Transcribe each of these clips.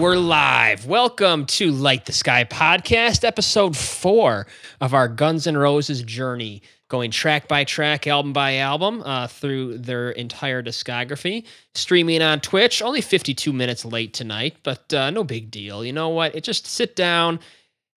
We're live. Welcome to Light the Sky podcast, episode four of our Guns N' Roses journey, going track by track, album by album uh, through their entire discography. Streaming on Twitch, only 52 minutes late tonight, but uh, no big deal. You know what? It just sit down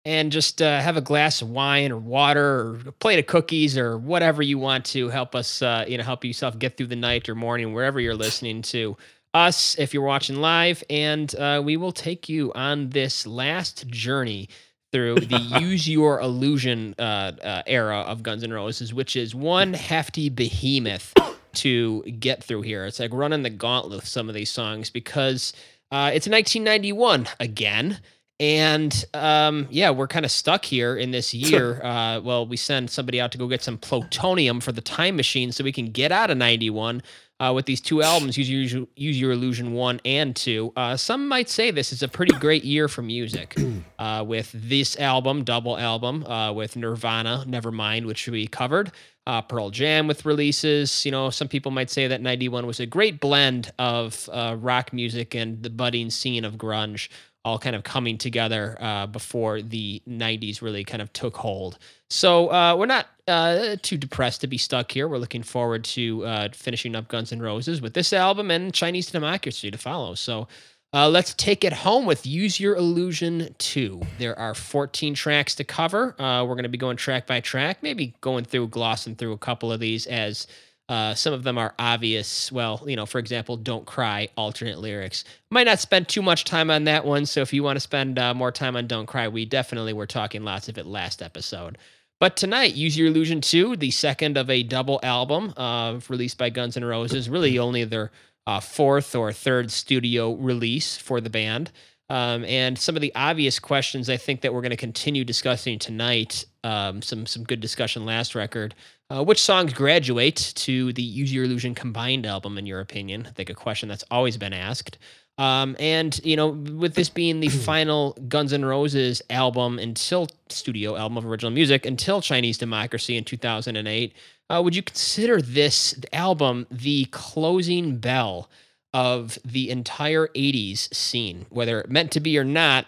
and just uh, have a glass of wine or water or a plate of cookies or whatever you want to help us, uh, you know, help yourself get through the night or morning, wherever you're listening to us if you're watching live, and uh, we will take you on this last journey through the use your illusion uh, uh, era of Guns N' Roses, which is one hefty behemoth to get through here. It's like running the gauntlet with some of these songs because uh, it's 1991 again. And um, yeah, we're kind of stuck here in this year. Uh, well, we send somebody out to go get some plutonium for the time machine so we can get out of 91 uh, with these two albums, Use Your, Use Your Illusion 1 and 2. Uh, some might say this is a pretty great year for music. Uh, with this album, double album, uh, with Nirvana, Nevermind, which we covered, uh, Pearl Jam with releases. You know, some people might say that 91 was a great blend of uh, rock music and the budding scene of grunge all kind of coming together uh, before the 90s really kind of took hold. So uh, we're not uh, too depressed to be stuck here. We're looking forward to uh, finishing up Guns N' Roses with this album and Chinese Democracy to follow. So uh, let's take it home with Use Your Illusion 2. There are 14 tracks to cover. Uh, we're going to be going track by track, maybe going through, glossing through a couple of these as uh, some of them are obvious. Well, you know, for example, "Don't Cry" alternate lyrics. Might not spend too much time on that one. So if you want to spend uh, more time on "Don't Cry," we definitely were talking lots of it last episode. But tonight, "Use Your Illusion 2," the second of a double album uh, released by Guns N' Roses, really only their uh, fourth or third studio release for the band. Um, and some of the obvious questions I think that we're going to continue discussing tonight. Um, some some good discussion last record. Uh, which songs graduate to the Use Your Illusion combined album, in your opinion? I think a question that's always been asked. Um, and you know, with this being the final Guns N' Roses album until studio album of original music until Chinese Democracy in 2008, uh, would you consider this album the closing bell of the entire 80s scene, whether it meant to be or not?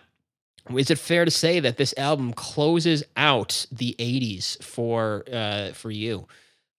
Is it fair to say that this album closes out the 80s for uh, for you?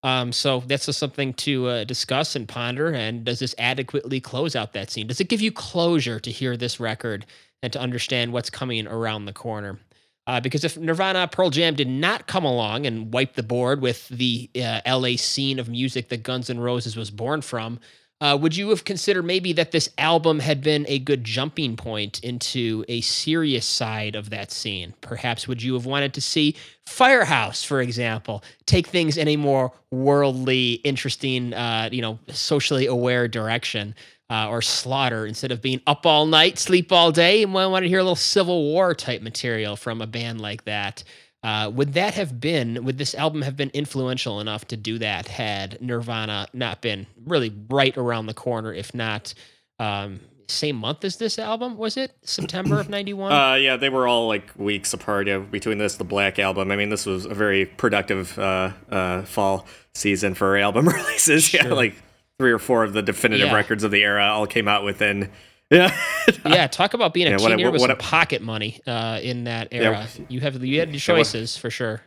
Um, so that's just something to uh, discuss and ponder and does this adequately close out that scene? Does it give you closure to hear this record and to understand what's coming around the corner? Uh, because if Nirvana Pearl Jam did not come along and wipe the board with the uh, LA scene of music that Guns N' Roses was born from, uh, would you have considered maybe that this album had been a good jumping point into a serious side of that scene? Perhaps would you have wanted to see Firehouse, for example, take things in a more worldly, interesting, uh, you know, socially aware direction? Uh, or slaughter instead of being up all night, sleep all day. And I want to hear a little Civil War type material from a band like that. Uh, would that have been, would this album have been influential enough to do that had Nirvana not been really right around the corner, if not um, same month as this album? Was it September of 91? Uh, yeah, they were all like weeks apart yeah, between this the Black album. I mean, this was a very productive uh, uh, fall season for album releases. Sure. Yeah, like three or four of the definitive yeah. records of the era all came out within yeah. yeah. Talk about being a yeah, teenager with some pocket money uh, in that era. Yeah. You have you had choices for sure.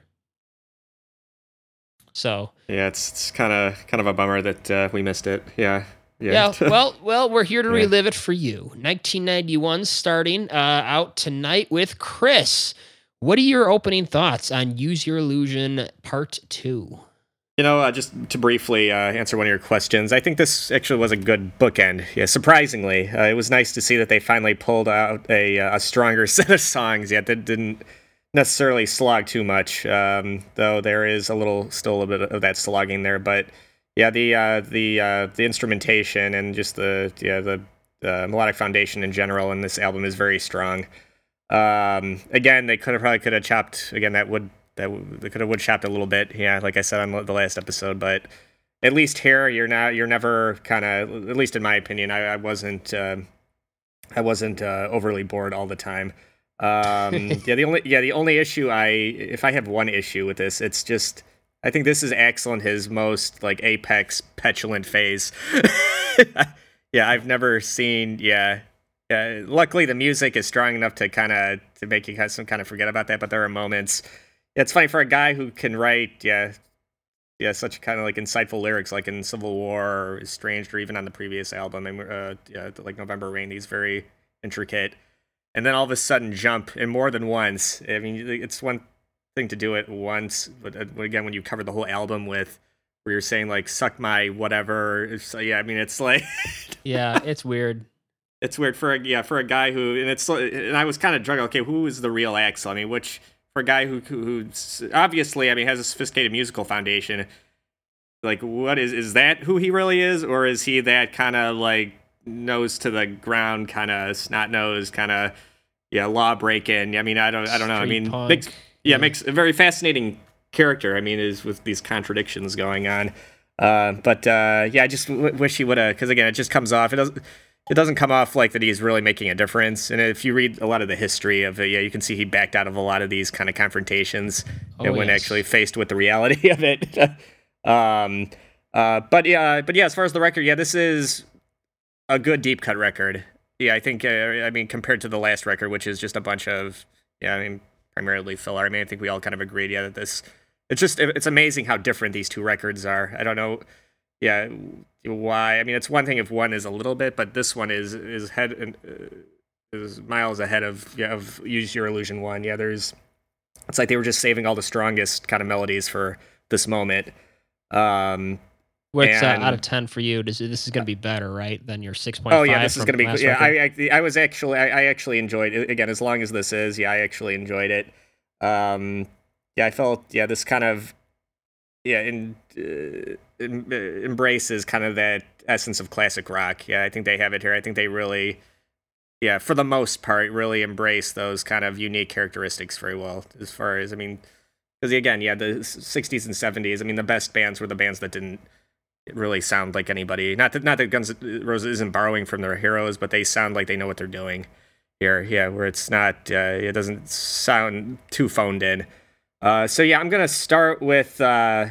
So yeah, it's it's kind of kind of a bummer that uh, we missed it. Yeah. Yeah. yeah. well, well, we're here to relive it for you. 1991 starting uh, out tonight with Chris. What are your opening thoughts on Use Your Illusion Part Two? You know, uh, just to briefly uh, answer one of your questions, I think this actually was a good bookend. Yeah, surprisingly, uh, it was nice to see that they finally pulled out a, uh, a stronger set of songs. Yet that didn't necessarily slog too much, um, though there is a little, still a little bit of that slogging there. But yeah, the uh, the uh, the instrumentation and just the yeah the melodic foundation in general in this album is very strong. Um, again, they could have probably could have chopped again that would that they could have wood chopped a little bit. Yeah, like I said on the last episode, but at least here you're not you're never kind of at least in my opinion I, I wasn't uh, I wasn't uh, overly bored all the time. Um, yeah, the only yeah the only issue I if I have one issue with this, it's just I think this is excellent his most like apex petulant phase. yeah, I've never seen yeah yeah, luckily the music is strong enough to kind of to make you guys some kind of forget about that. But there are moments. Yeah, it's funny for a guy who can write, yeah, yeah, such kind of like insightful lyrics, like in Civil War or Estranged, or even on the previous album, and uh, yeah, like November Rain. He's very intricate, and then all of a sudden jump, and more than once. I mean, it's one thing to do it once, but uh, again, when you cover the whole album with where you're saying like "suck my whatever," so yeah, I mean, it's like yeah, it's weird. It's weird for a yeah for a guy who and it's and I was kind of drunk. Okay, who is the real Axl? I mean, which for a guy who who's obviously I mean has a sophisticated musical foundation. Like, what is is that who he really is, or is he that kind of like nose to the ground, kind of snot nose, kind of yeah law breaking? I mean, I don't I don't know. I mean, makes, yeah, yeah, makes a very fascinating character. I mean, is with these contradictions going on. Uh, but uh, yeah, I just w- wish he would have, because again, it just comes off. It doesn't it doesn't come off like that he's really making a difference. And if you read a lot of the history of it, yeah, you can see he backed out of a lot of these kind of confrontations oh, when yes. actually faced with the reality of it. um, uh, but yeah, but yeah, as far as the record, yeah, this is a good deep cut record. Yeah, I think. Uh, I mean, compared to the last record, which is just a bunch of yeah, I mean, primarily filler. I mean, I think we all kind of agreed, yeah, that this. It's just it's amazing how different these two records are. I don't know yeah, why? I mean, it's one thing if one is a little bit, but this one is is head uh, is miles ahead of yeah of Use Your Illusion one. Yeah, there's it's like they were just saving all the strongest kind of melodies for this moment. Um, What's uh, out of ten for you? Does this is going to be better, right, than your six point? Oh yeah, this is going to be. Yeah, I, I, I was actually I, I actually enjoyed it again. As long as this is, yeah, I actually enjoyed it. Um, yeah, I felt yeah this kind of yeah in. Uh, embraces kind of that essence of classic rock. Yeah, I think they have it here. I think they really, yeah, for the most part, really embrace those kind of unique characteristics very well. As far as I mean, because again, yeah, the '60s and '70s. I mean, the best bands were the bands that didn't really sound like anybody. Not that not that Guns N' Roses isn't borrowing from their heroes, but they sound like they know what they're doing. Here, yeah, where it's not, uh, it doesn't sound too phoned in. Uh, so yeah, I'm gonna start with. Uh,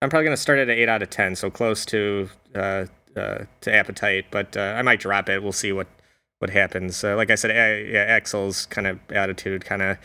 I'm probably gonna start at an eight out of ten, so close to uh, uh, to appetite, but uh, I might drop it. We'll see what what happens. Uh, like I said, yeah, Axl's kind of attitude, kind of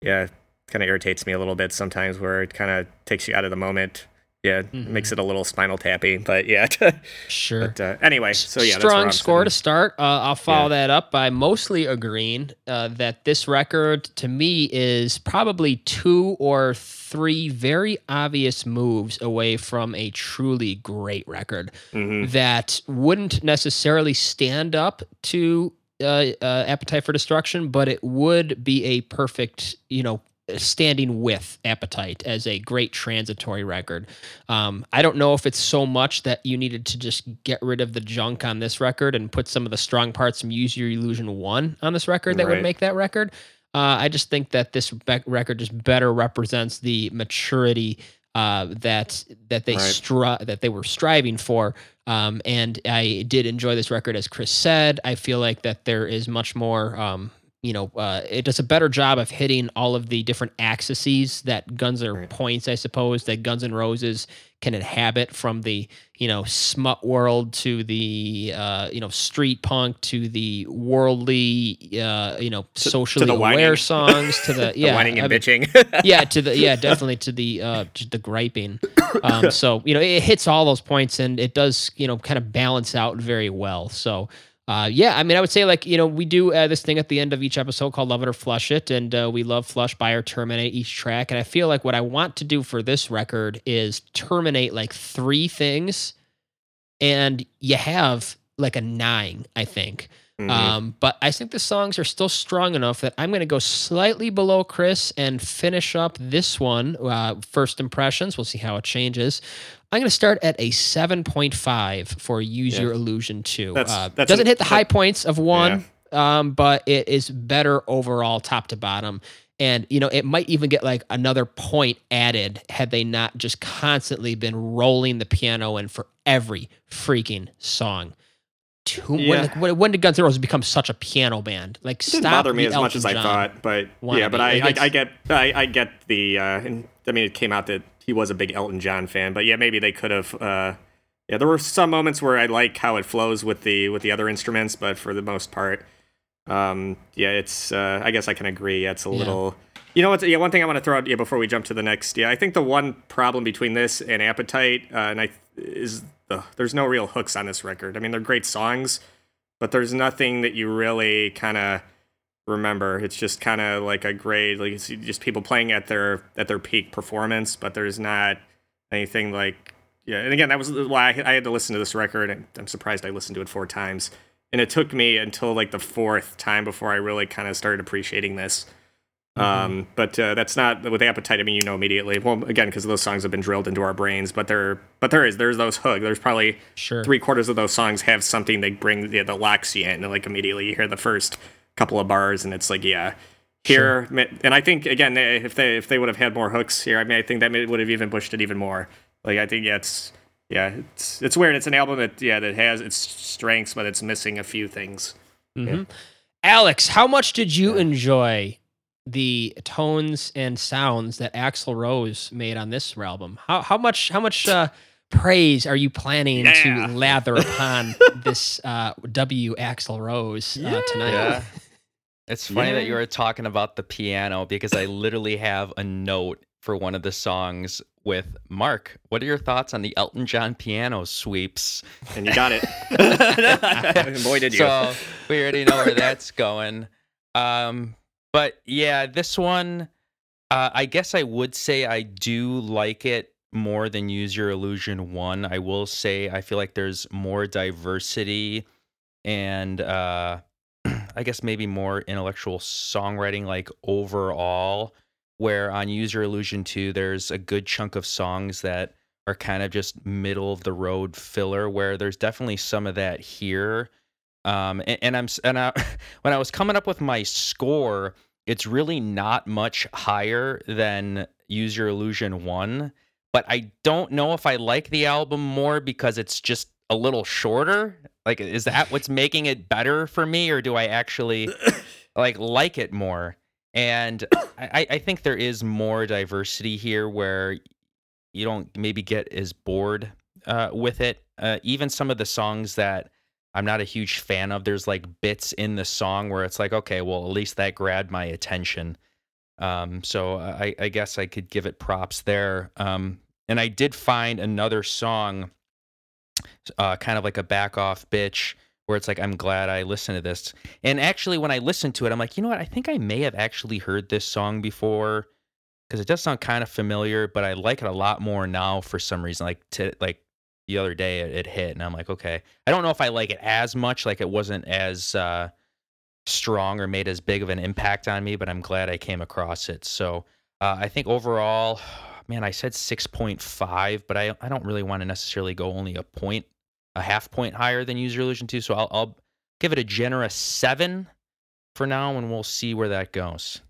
yeah, kind of irritates me a little bit sometimes, where it kind of takes you out of the moment yeah, mm-hmm. makes it a little spinal tappy, but yeah. sure. But, uh, anyway, so yeah, strong score to start. Uh, I'll follow yeah. that up by mostly agreeing uh, that this record to me is probably two or three very obvious moves away from a truly great record mm-hmm. that wouldn't necessarily stand up to uh, uh, Appetite for Destruction, but it would be a perfect, you know, standing with Appetite as a great transitory record. Um, I don't know if it's so much that you needed to just get rid of the junk on this record and put some of the strong parts from Use Your Illusion 1 on this record that right. would make that record. Uh, I just think that this be- record just better represents the maturity uh, that that they right. stri- that they were striving for. Um, and I did enjoy this record, as Chris said. I feel like that there is much more um, you know, uh, it does a better job of hitting all of the different axes that Guns are right. points, I suppose, that Guns N' Roses can inhabit from the, you know, smut world to the, uh, you know, street punk to the worldly, uh, you know, to, socially to aware whining. songs to the, yeah, the whining and I bitching. yeah, to the, yeah, definitely to the, uh, the griping. Um, so, you know, it hits all those points and it does, you know, kind of balance out very well. So, uh, yeah, I mean, I would say like you know we do uh, this thing at the end of each episode called "Love It or Flush It," and uh, we love flush, buy, or terminate each track. And I feel like what I want to do for this record is terminate like three things, and you have like a nine, I think. Mm-hmm. Um, but I think the songs are still strong enough that I'm going to go slightly below Chris and finish up this one. Uh, first impressions. We'll see how it changes. I'm going to start at a 7.5 for Use yeah. Your Illusion 2. That's, uh, that's doesn't an, hit the high points of one, yeah. um, but it is better overall, top to bottom. And, you know, it might even get like another point added had they not just constantly been rolling the piano in for every freaking song. Too, yeah. when, when, did Guns N' Roses become such a piano band? Like, it didn't bother me as Elton much as John I thought, but yeah, but I, I, I, get I, I get the. Uh, I mean, it came out that he was a big Elton John fan. But yeah, maybe they could have. Uh, yeah, there were some moments where I like how it flows with the with the other instruments, but for the most part, Um, yeah, it's. Uh, I guess I can agree. Yeah, it's a Yeah. little. You know what? Yeah, one thing I want to throw out. Yeah, before we jump to the next. Yeah, I think the one problem between this and Appetite, uh, and I is the there's no real hooks on this record. I mean, they're great songs, but there's nothing that you really kind of remember. It's just kind of like a great, like it's just people playing at their at their peak performance, but there's not anything like yeah. And again, that was why I, I had to listen to this record, and I'm surprised I listened to it four times. And it took me until like the fourth time before I really kind of started appreciating this. Um, but uh, that's not with appetite. I mean, you know immediately. Well, again, because those songs have been drilled into our brains. But there, but there is there's those hooks. There's probably Sure. three quarters of those songs have something they bring the, the locks you in, and like immediately you hear the first couple of bars, and it's like, yeah, here. And I think again, they- if they if they would have had more hooks here, I mean, I think that would have even pushed it even more. Like I think yeah, it's yeah, it's it's weird. It's an album that yeah that has its strengths, but it's missing a few things. hmm Alex, how much did you enjoy the tones and sounds that Axl Rose made on this album? How how much how much uh, praise are you planning Yeah. to lather upon this uh, W Axl Rose uh, tonight? Yeah. It's funny that you were talking about the piano because I literally have a note for one of the songs with Mark. What are your thoughts on the Elton John piano sweeps? And you got it. Boy, did you. So we already know where that's going. Um, but yeah, this one, uh, I guess I would say I do like it more than Use Your Illusion one. I will say I feel like there's more diversity and uh, I guess maybe more intellectual songwriting, like overall. Where on Use Your Illusion 2, there's a good chunk of songs that are kind of just middle of the road filler, where there's definitely some of that here. Um, and, and I'm and I, when I was coming up with my score, it's really not much higher than Use Your Illusion one. But I don't know if I like the album more because it's just a little shorter. Like, is that what's making it better for me, or do I actually like like it more? And I, I think there is more diversity here where you don't maybe get as bored uh, with it. Uh, even some of the songs that I'm not a huge fan of, there's like bits in the song where it's like, okay, well, at least that grabbed my attention. Um, so I, I guess I could give it props there. Um, and I did find another song, uh, kind of like a back off bitch, where it's like, I'm glad I listened to this. And actually, when I listened to it, I'm like, you know what? I think I may have actually heard this song before because it does sound kind of familiar, but I like it a lot more now for some reason. Like to like the other day, it, it hit, and I'm like, okay. I don't know if I like it as much, like it wasn't as uh, strong or made as big of an impact on me, but I'm glad I came across it. So uh, I think overall, man, I said 6.5, but I I don't really want to necessarily go only a point, a half point higher than Use Your Illusion 2. So I'll, I'll give it a generous seven for now, and we'll see where that goes.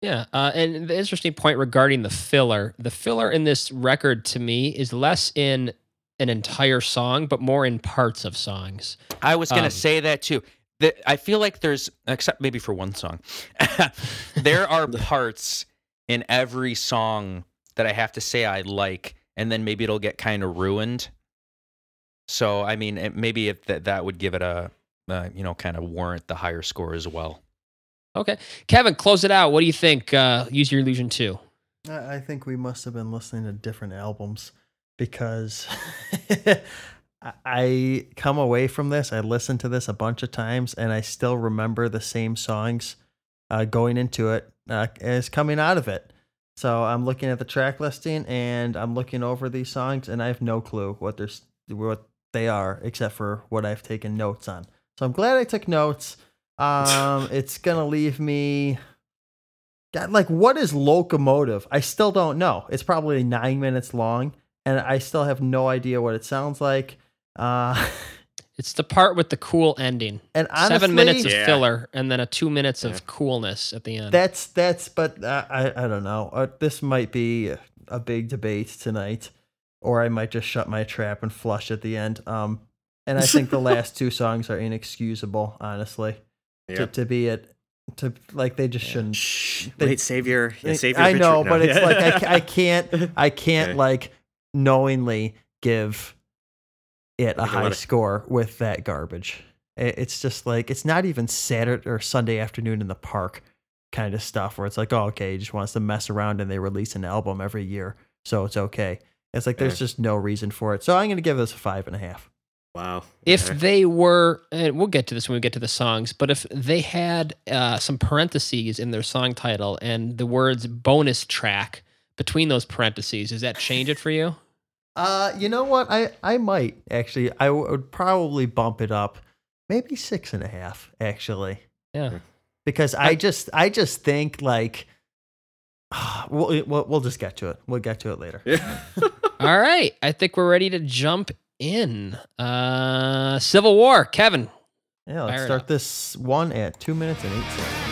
Yeah, uh, and the interesting point regarding the filler, the filler in this record to me is less in an entire song, but more in parts of songs. I was gonna Um, say that too. The, I feel like there's, except maybe for one song, there are parts in every song that I have to say I like, and then maybe it'll get kind of ruined. So I mean, it- maybe if that that would give it a, uh, you know, kind of warrant the higher score as well. Okay, Kevin, close it out. What do you think? Uh, Use your illusion two. I I think we must have been listening to different albums because I- come away from this. I listened to this a bunch of times, and I still remember the same songs uh, going into it uh, as coming out of it. So I'm looking at the track listing, and I'm looking over these songs, and I have no clue what they're what they are, except for what I've taken notes on. So I'm glad I took notes. Um, it's gonna leave me. God, like what is locomotive? I still don't know. It's probably nine minutes long, and I still have no idea what it sounds like. Uh, It's the part with the cool ending. and honestly, Seven minutes of Yeah. filler, and then a two minutes Yeah. of coolness at the end. that's that's. But uh, I I don't know. Uh, this might be a big debate tonight, or I might just shut my trap and flush at the end. Um, and I think the last two songs are inexcusable, honestly. To to be it, to like they just shouldn't. Shh. They- Wait, save your, yeah, save your I know, victory- but it's like I, I can't I can't Okay. like knowingly give it a Okay, high what- score with that garbage. It's just like it's not even Saturday or Sunday afternoon in the park kind of stuff where it's like, oh, okay, he just wants to mess around and they release an album every year, so it's okay. It's like there's just no reason for it. So I'm gonna give this a five and a half. Wow. If Okay. they were, and we'll get to this when we get to the songs, but if they had uh, some parentheses in their song title and the words bonus track between those parentheses, does that change it for you? Uh, you know what? I I might actually. I would probably bump it up, maybe six and a half actually, Yeah. because I just I just think like. We'll, we'll we'll just get to it. We'll get to it later. All right. I think we're ready to jump in. Uh, Civil War. Kevin. Yeah, let's start this one at two minutes and eight seconds.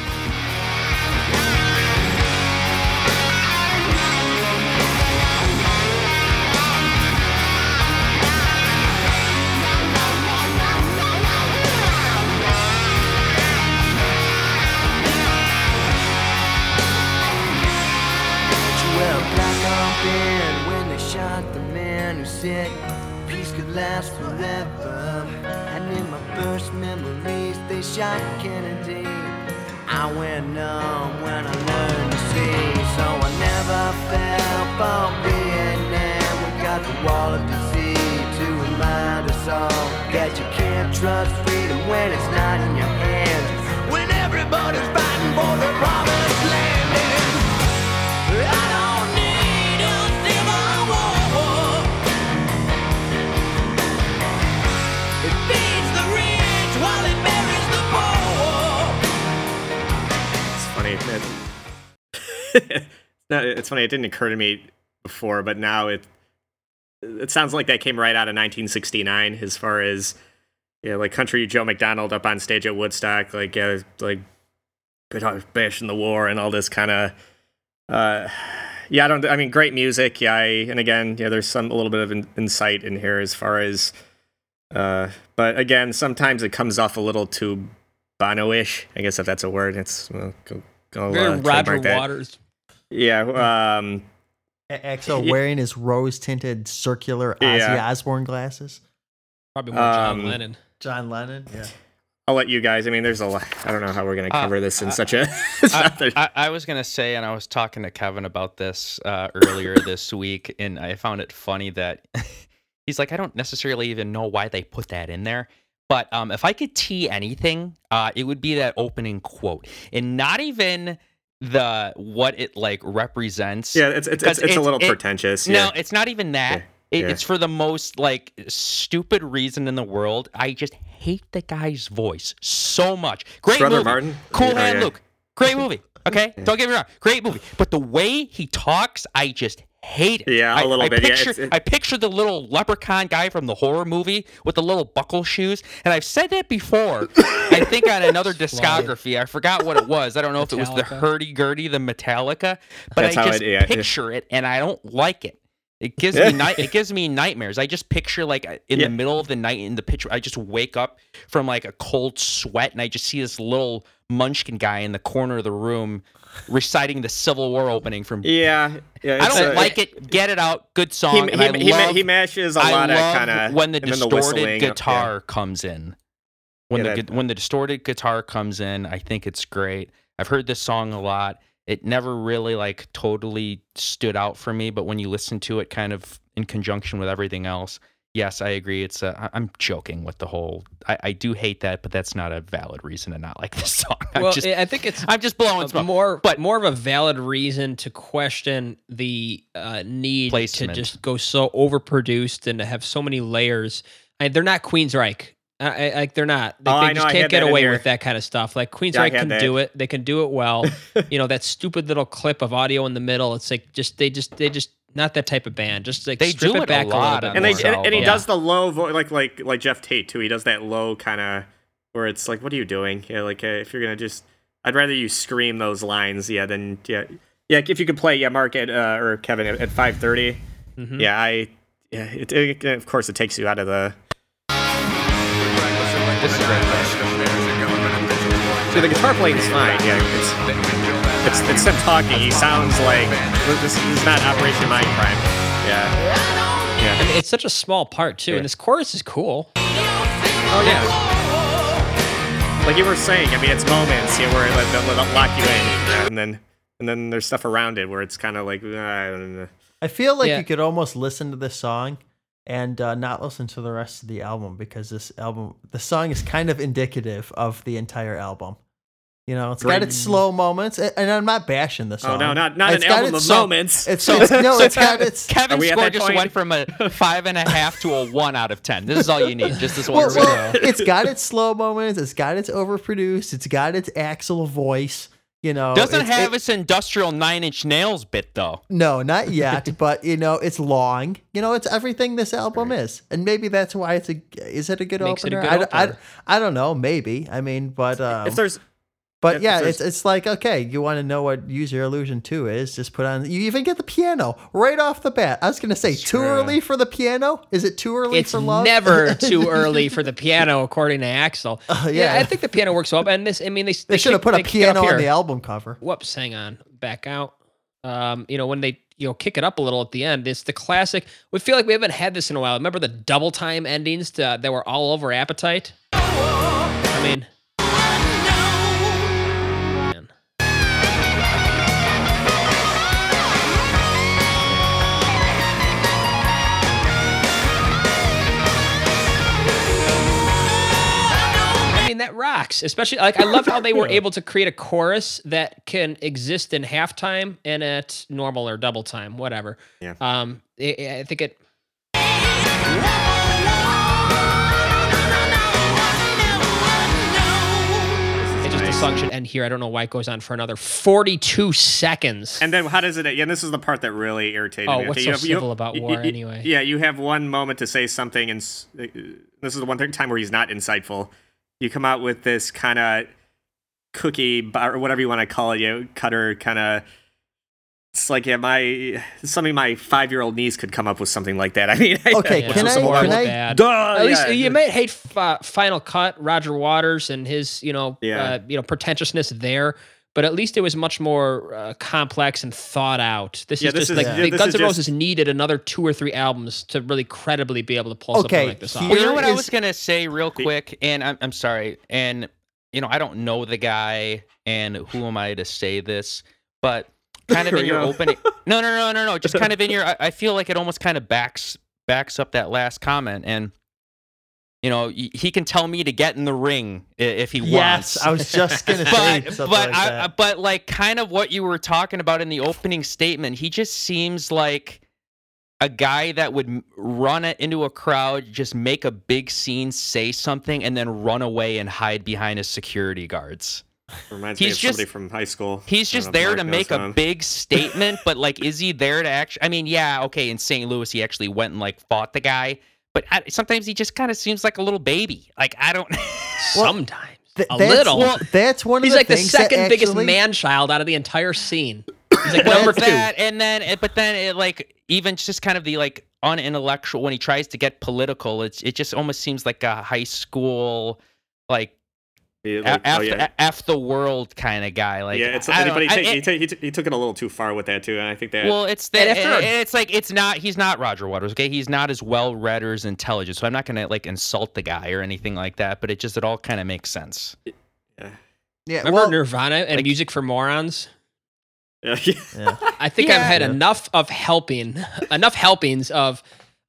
Peace could last forever. And in my first memories, they shot Kennedy. I went numb when I learned to see, so I never fell for Vietnam. We got the wall of disease to remind us all that you can't trust freedom when it's not in your hands. When everybody's fighting for the promised no, it's funny. It didn't occur to me before, but now it it sounds like that came right out of 1969. As far as yeah, like country Joe McDonald up on stage at Woodstock, like yeah, like bashing the war and all this kind of. Uh, yeah, I don't. I mean, great music. Yeah, I, and again, yeah, there's some a little bit of in, insight in here as far as. Uh, but again, sometimes it comes off a little too Bono-ish. I guess if that's a word, it's well, go, go uh, Roger. Waters. Yeah. Um, A- Axl Yeah. wearing his rose tinted circular Ozzy Yeah. Osbourne glasses. Probably more John Um, Lennon. John Lennon. Yeah. I'll let you guys. I mean, there's a lot. I don't know how we're gonna Uh, cover this in uh, such a. it's I, not that- I, I was gonna say, and I was talking to Kevin about this uh, earlier this week, and I found it funny that he's like, I don't necessarily even know why they put that in there, but um, if I could tee anything, uh, it would be that opening quote, and not even the what it like represents. yeah, it's it's, it's, it's a little it- pretentious. No, Yeah. it's not even that. Yeah, It, yeah. It's for the most like stupid reason in the world. I just hate the guy's voice so much. Great Strother movie. Martin? Cool Oh, Hand yeah. Luke. Great movie. Okay, don't get me wrong. Great movie. But the way he talks, I just hate it. Yeah, a I- little I bit, yeah, Picture, it's- I picture the little leprechaun guy from the horror movie with the little buckle shoes, and I've said that before. I think on another discography, I forgot what it was. I don't know if it was the hurdy gurdy, the Metallica, but That's I just it- yeah, yeah. picture it, and I don't like it. It gives me night. It gives me nightmares. I just picture like in Yeah. the middle of the night in the picture. I just wake up from like a cold sweat, and I just see this little munchkin guy in the corner of the room reciting the Civil War opening from. yeah, yeah. I don't uh, like it. Get it out. Good song. he, he, ma- he mashes a lot of kind of when the distorted yeah. guitar comes in. When Yeah, the that- when the distorted guitar comes in, I think it's great. I've heard this song a lot. It never really like totally stood out for me, but when you listen to it, kind of in conjunction with everything else, yes, I agree. It's I- I'm joking with the whole. I, I do hate that, but that's not a valid reason to not like this song. I'm well, just I think it's I'm just blowing smoke. more but- more of a valid reason to question the uh, need Placement. to just go so overproduced and to have so many layers. I, they're not Queensryche. I, I, like they're not. They, Oh, they I know, just I can't get away with that kind of stuff. Like Yeah, Queensryche had can that. do it. They can do it well. you know that stupid little clip of audio in the middle. It's like just they just they just not that type of band. Just like They strip do it it a back a, lot little bit. and, they, and, and he album. does the low voice like like like Geoff Tate too. He does that low kind of where it's like, what are you doing? Yeah, like uh, if you're gonna just, I'd rather you scream those lines. Yeah, than yeah, yeah. If you could play, yeah, Mark at uh, or Kevin at, at five Mhm. Yeah, I yeah. It, it, of course it takes you out of the. See, the guitar playing is fine. Yeah, it's it's it's him talking. He sounds like this is not Operation Mindcrime. Yeah, yeah. I mean, it's such a small part too, Yeah. and this chorus is cool. Oh yeah. like you were saying, I mean, it's moments you know, where like, they'll, they'll lock you in, and then and then there's stuff around it where it's kind of like uh, I don't know. I feel like Yeah. you could almost listen to this song and uh, not listen to the rest of the album because this album, the song is kind of indicative of the entire album. You know, it's got its slow moments, and I'm not bashing this. song. Oh no, not not It's an got album of its moments. It's, So- it's no, it's got its. Kevin's we at score that just point? went from a five and a half to a one out of ten. This is all you need. Just this one. Well, well, it's got its slow moments. It's got its overproduced. It's got its Axl voice. You know, Doesn't it's- have it- its industrial nine inch nails bit though. No, not yet. but you know, it's long. You know, it's everything this album is, and maybe that's why it's a. Is it a good Makes it a opener? good I, don't- I. I don't know. Maybe. I mean, but um, if there's but yeah, it's it's like okay, you want to know what Use Your Illusion two is? Just put on. You even get the piano right off the bat. I was gonna say too early for the piano. Is it too early It's for love? never too early for the piano, according to Axl. Uh, yeah. yeah. I think the piano works well. And this, I mean, they they should have put a piano on the album cover. Whoops, hang on, back out. Um, you know, when they you know kick it up a little at the end, it's the classic. We feel like we haven't had this in a while. Remember the double time endings to, that were all over Appetite? I mean, rocks. Especially like I love how they were able to create a chorus that can exist in halftime and at normal or double time, whatever. Yeah. Um, I I think it. It just the song should end here. I don't know why it goes on for another 42 seconds. And then how does it? Yeah, this is the part that really irritated Oh, me. what's Okay, so have- civil have- about war anyway? Yeah, you have one moment to say something, and uh, this is the one thing- time where he's not insightful. You come out with this kind of cookie bar, or whatever you want to call it, you know, cutter kind of. It's like yeah, my something my five year old niece could come up with something like that. I mean, Okay, Yeah, can I- horrible can I- Duh, At least you might hate uh, Final Cut, Roger Waters, and his you know Yeah. uh, you know pretentiousness there. But at least it was much more uh, complex and thought out. This Yeah, is this just is- like yeah, the Guns is N' just- Roses needed another two or three albums to really credibly be able to pull something like this off. Well, you know what I was gonna say real quick, and I'm I'm sorry, and you know I don't know the guy, and who am I to say this? But kind of in your opening, no, no, no, no, no, just kind of in your. I, I feel like it almost kind of backs backs up that last comment, and you know he can tell me to get in the ring if he Yes, wants. Yes, I was just gonna say but something but like I, that. but like kind of what you were talking about in the opening statement, he just seems like a guy that would run it into a crowd, just make a big scene, say something, and then run away and hide behind his security guards. reminds me he's of somebody just- from high school. He's just there to make a him. big statement, but like, is he there to actually? I mean, yeah, okay. In St. Louis, he actually went and like fought the guy, but I, sometimes he just kind of seems like a little baby. Like I don't. Sometimes Th- a that's- little. well, that's one of the things. He's the like the things that second biggest actually- man child out of the entire scene. He's like number two. that, and then, eh, but then it like even just kind of the like unintellectual when he tries to get political. It's it just almost seems like a high school like Yeah, a- like, f, oh, yeah. f the world kind of guy. Like yeah, it's I but he, I- ta- it- he, ta- he, t- he took it a little too far with that too, and I think that Well, it's the, And after and a- it's like it's not he's not Roger Waters, okay? He's not as well read or as intelligent. So I'm not gonna like insult the guy or anything like that, but it just it all kind of makes sense. Yeah, Remember well, Nirvana and like- Music for Morons? yeah, yeah. yeah. I think I've had Yeah. enough of helping, enough helpings of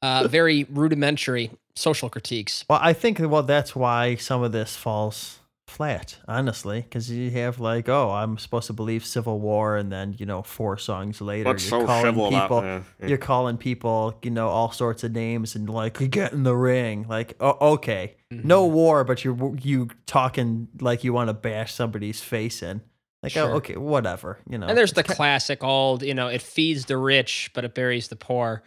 uh, very rudimentary social critiques. Well, I think well that's why some of this falls flat, honestly, because you have like, oh, I'm supposed to believe Civil War, and then you know four songs later, What's you're so calling people, about yeah. you're calling people, you know, all sorts of names, and like, get in the ring, like, oh, okay, no Mm-hmm. war, but you're you talking like you want to bash somebody's face in, like, Sure. oh, okay, whatever, you know. And there's the classic old, you know, it feeds the rich, but it buries the poor.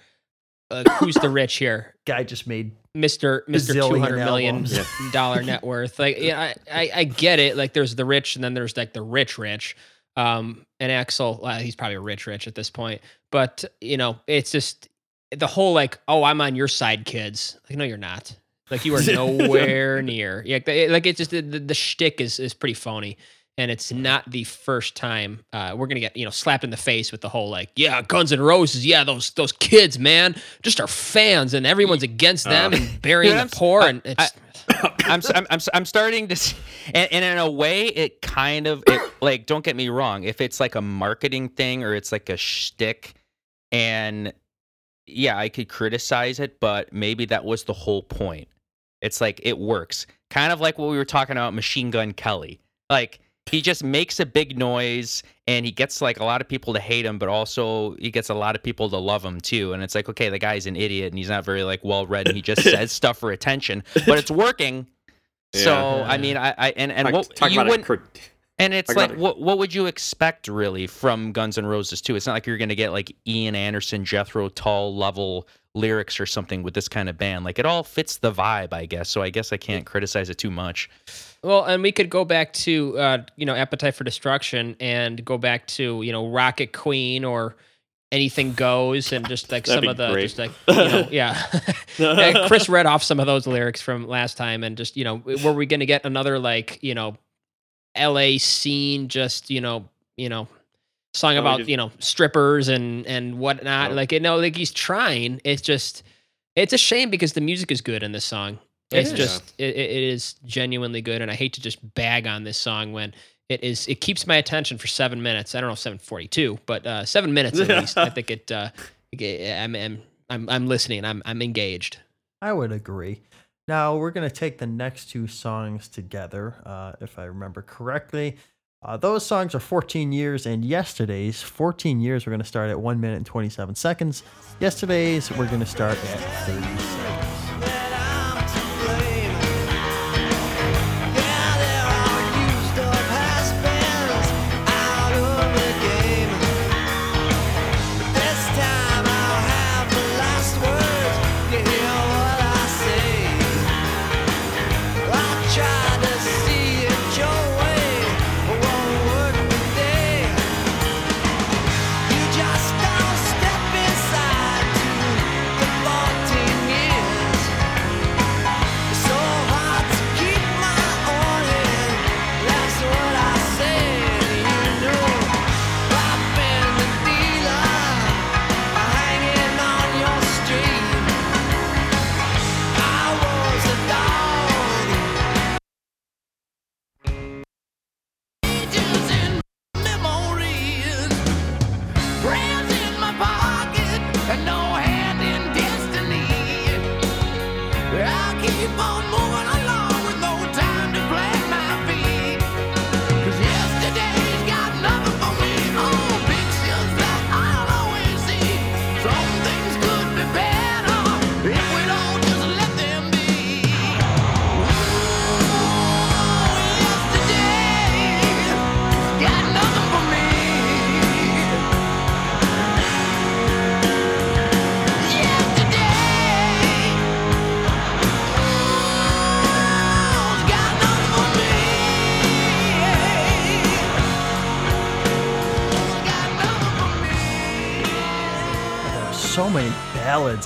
Uh, who's the rich here? guy just made Mr. Mr. two hundred million dollar net worth. Like, yeah, I, I, I get it. Like, there's the rich, and then there's like the rich, rich. Um, and Axl, well, he's probably rich, rich at this point. But you know, it's just the whole like, oh, I'm on your side, kids. Like, no, you're not. Like, you are nowhere near. Yeah, like, like it's just the, the, the shtick is is pretty phony. And it's not the first time uh, we're gonna get you know slapped in the face with the whole like yeah Guns N' Roses yeah those those kids man just are fans and everyone's against them Uh. and burying Yeah, the poor I- and it's I'm, s- I'm, I'm, s- I'm starting to, see, and, and in a way, it kind of, it, like, don't get me wrong. If it's like a marketing thing or it's like a shtick, and yeah, I could criticize it, but maybe that was the whole point. It's like it works, kind of like what we were talking about, Machine Gun Kelly. Like he just makes a big noise, and he gets like a lot of people to hate him, but also he gets a lot of people to love him too. And it's like, okay, the guy's an idiot, and he's not very like well read, and he just says stuff for attention, but it's working. So Yeah. I mean, I, I and and Talk, what talk you wouldn't, crit- and it's talk like it. what what would you expect really from Guns N' Roses too? It's not like you're gonna get like Ian Anderson, Jethro Tull level lyrics or something with this kind of band. Like it all fits the vibe, I guess. So I guess I can't criticize it too much. Well, and we could go back to uh, you know Appetite for Destruction and go back to you know Rocket Queen or Anything Goes and just like some of the great. just like you know yeah. Yeah, Chris read off some of those lyrics from last time and just you know were we going to get another like you know L.A. scene just you know you know song No, about just- you know strippers and and whatnot No. like you know like he's trying it's just it's a shame because the music is good in this song it's just it, it is genuinely good and i hate to just bag on this song when it is it keeps my attention for seven minutes i don't know 742 but uh seven minutes at least i think it uh I'm, I'm i'm i'm listening i'm i'm engaged I would agree. Now we're gonna take the next two songs together, uh, if I remember correctly. Uh, those songs are 14 years, and yesterday's 14 years. We're gonna start at one minute and 27 seconds. Yesterday's we're gonna start at 30 seconds.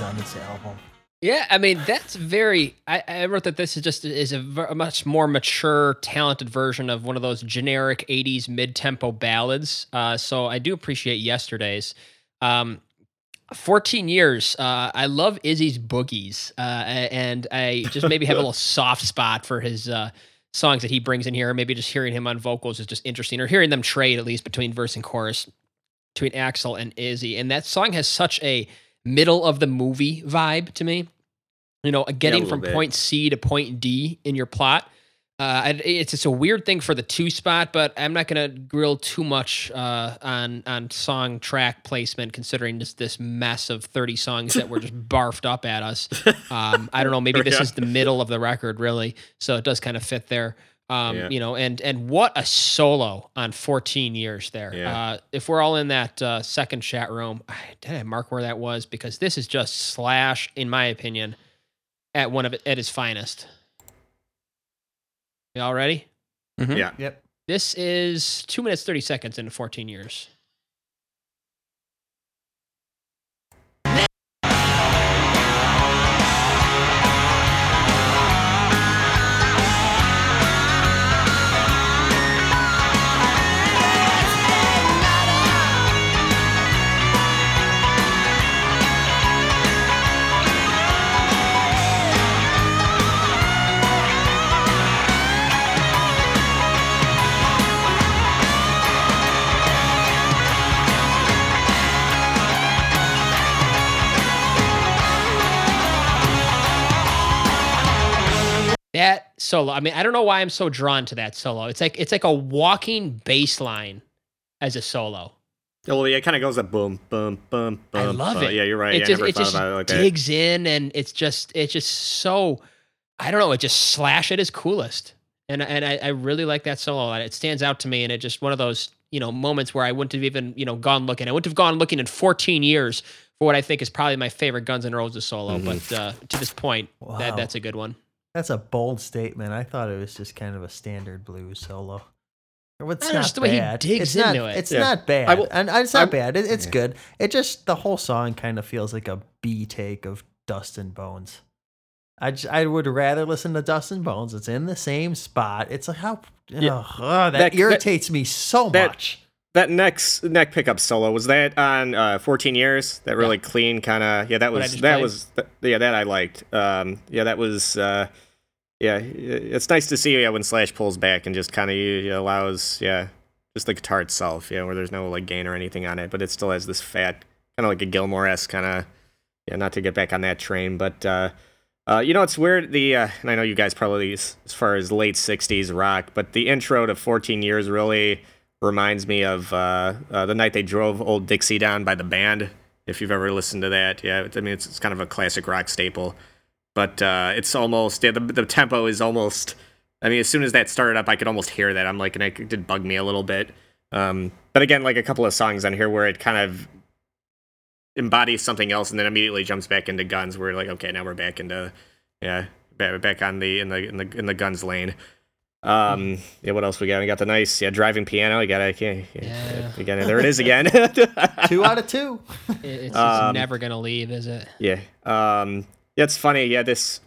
On this album. Yeah, I mean that's very. I, I wrote that this is just is a, ver- a much more mature, talented version of one of those generic '80s mid-tempo ballads. Uh, so I do appreciate yesterday's. Um, 14 years. Uh, I love Izzy's boogies, uh, and I just maybe have a little soft spot for his uh, songs that he brings in here. Maybe just hearing him on vocals is just interesting, or hearing them trade at least between verse and chorus between Axl and Izzy. And that song has such a middle of the movie vibe to me. You know, getting little from bit. point C to point D in your plot. Uh, it's it's a weird thing for the two spot, but I'm not gonna grill too much uh, on on song track placement, considering just this mess of 30 songs that were just barfed up at us. Um, I don't know, maybe this Yeah. is the middle of the record, really, so it does kind of fit there. Um, Yeah. You know, and and what a solo on 14 years there. Yeah. Uh, if we're all in that uh, second chat room, I, did I mark where that was because this is just Slash, in my opinion, at one of it at his finest. Y'all ready? Mm-hmm. Yeah. Yep. This is two minutes thirty seconds into 14 years. That solo. I mean, I don't know why I'm so drawn to that solo. It's like it's like a walking bass line as a solo. Well, yeah, it kind of goes a boom, boom, boom, boom. I love boom. it. Yeah, you're right. It yeah, just I never it thought just about it like that. digs in and it's just it's just so I don't know, it just slash at its coolest. And and I, I really like that solo. It stands out to me and it just one of those, you know, moments where I wouldn't have even, you know, gone looking. I wouldn't have gone looking in 14 years for what I think is probably my favorite Guns N' Roses solo. Mhm. But uh, to this point, Wow. that that's a good one. That's a bold statement. I thought it was just kind of a standard blues solo. It's not just the way he bad. digs it's not, it. It's Yeah. not bad. I will- and and it's not I- bad. It, it's Yeah. good. It just the whole song kind of feels like a B take of Dust and Bones. I just, I would rather listen to Dust and Bones. It's in the same spot. It's like how Yeah. ugh, ugh, that, That- that- irritates me so that- much. That next neck pickup solo was that on uh, 14 years. That really clean kind of yeah. That was that played? was th- yeah that I liked. Um, yeah, that was uh, yeah. It's nice to see yeah when Slash pulls back and just kind of allows yeah just the guitar itself yeah where there's no like gain or anything on it, but it still has this fat kind of like a Gilmour esque kind of yeah. Not to get back on that train, but. uh uh, you know, it's weird. The uh, and I know you guys probably as far as late '60s rock, but the intro to 14 Years really reminds me of uh, uh, the night they drove Old Dixie down by the band. If you've ever listened to that, yeah, I mean it's, it's kind of a classic rock staple. But uh, it's almost yeah, the the tempo is almost. I mean, as soon as that started up, I could almost hear that. I'm like, and it did bug me a little bit. Um, but again, like a couple of songs on here where it kind of embodies something else, and then immediately jumps back into guns. We're like, okay, now we're back into yeah, back, back on the in the in the in the guns lane. Um, yeah, what else we got? We got the nice, yeah, driving piano. You got it. Yeah, Yeah. again, there it is again. Two out of two. It- It's, it's Um, never gonna leave, is it? Yeah. Um, yeah, it's funny. Yeah, this,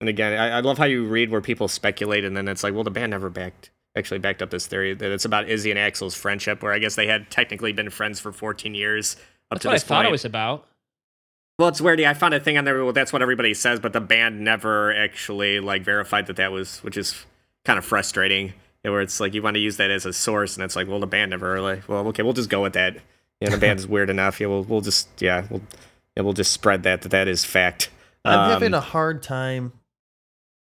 and again, I, I love how you read where people speculate, and then it's like, well, the band never backed, actually backed up this theory that it's about Izzy and Axl's friendship, where I guess they had technically been friends for 14 years up That's to what I this thought point. it was about. Well, it's weird. Yeah, I found a thing on there. Well, that's what everybody says, but the band never actually like verified that that was, which is kind of frustrating. Where it's like you want to use that as a source, and it's like, well, the band never. Like, well, okay, we'll just go with that. Yeah, the band's weird enough. Yeah, we'll we'll just yeah we'll yeah we'll just spread that that that is fact. I'm having Um, a hard time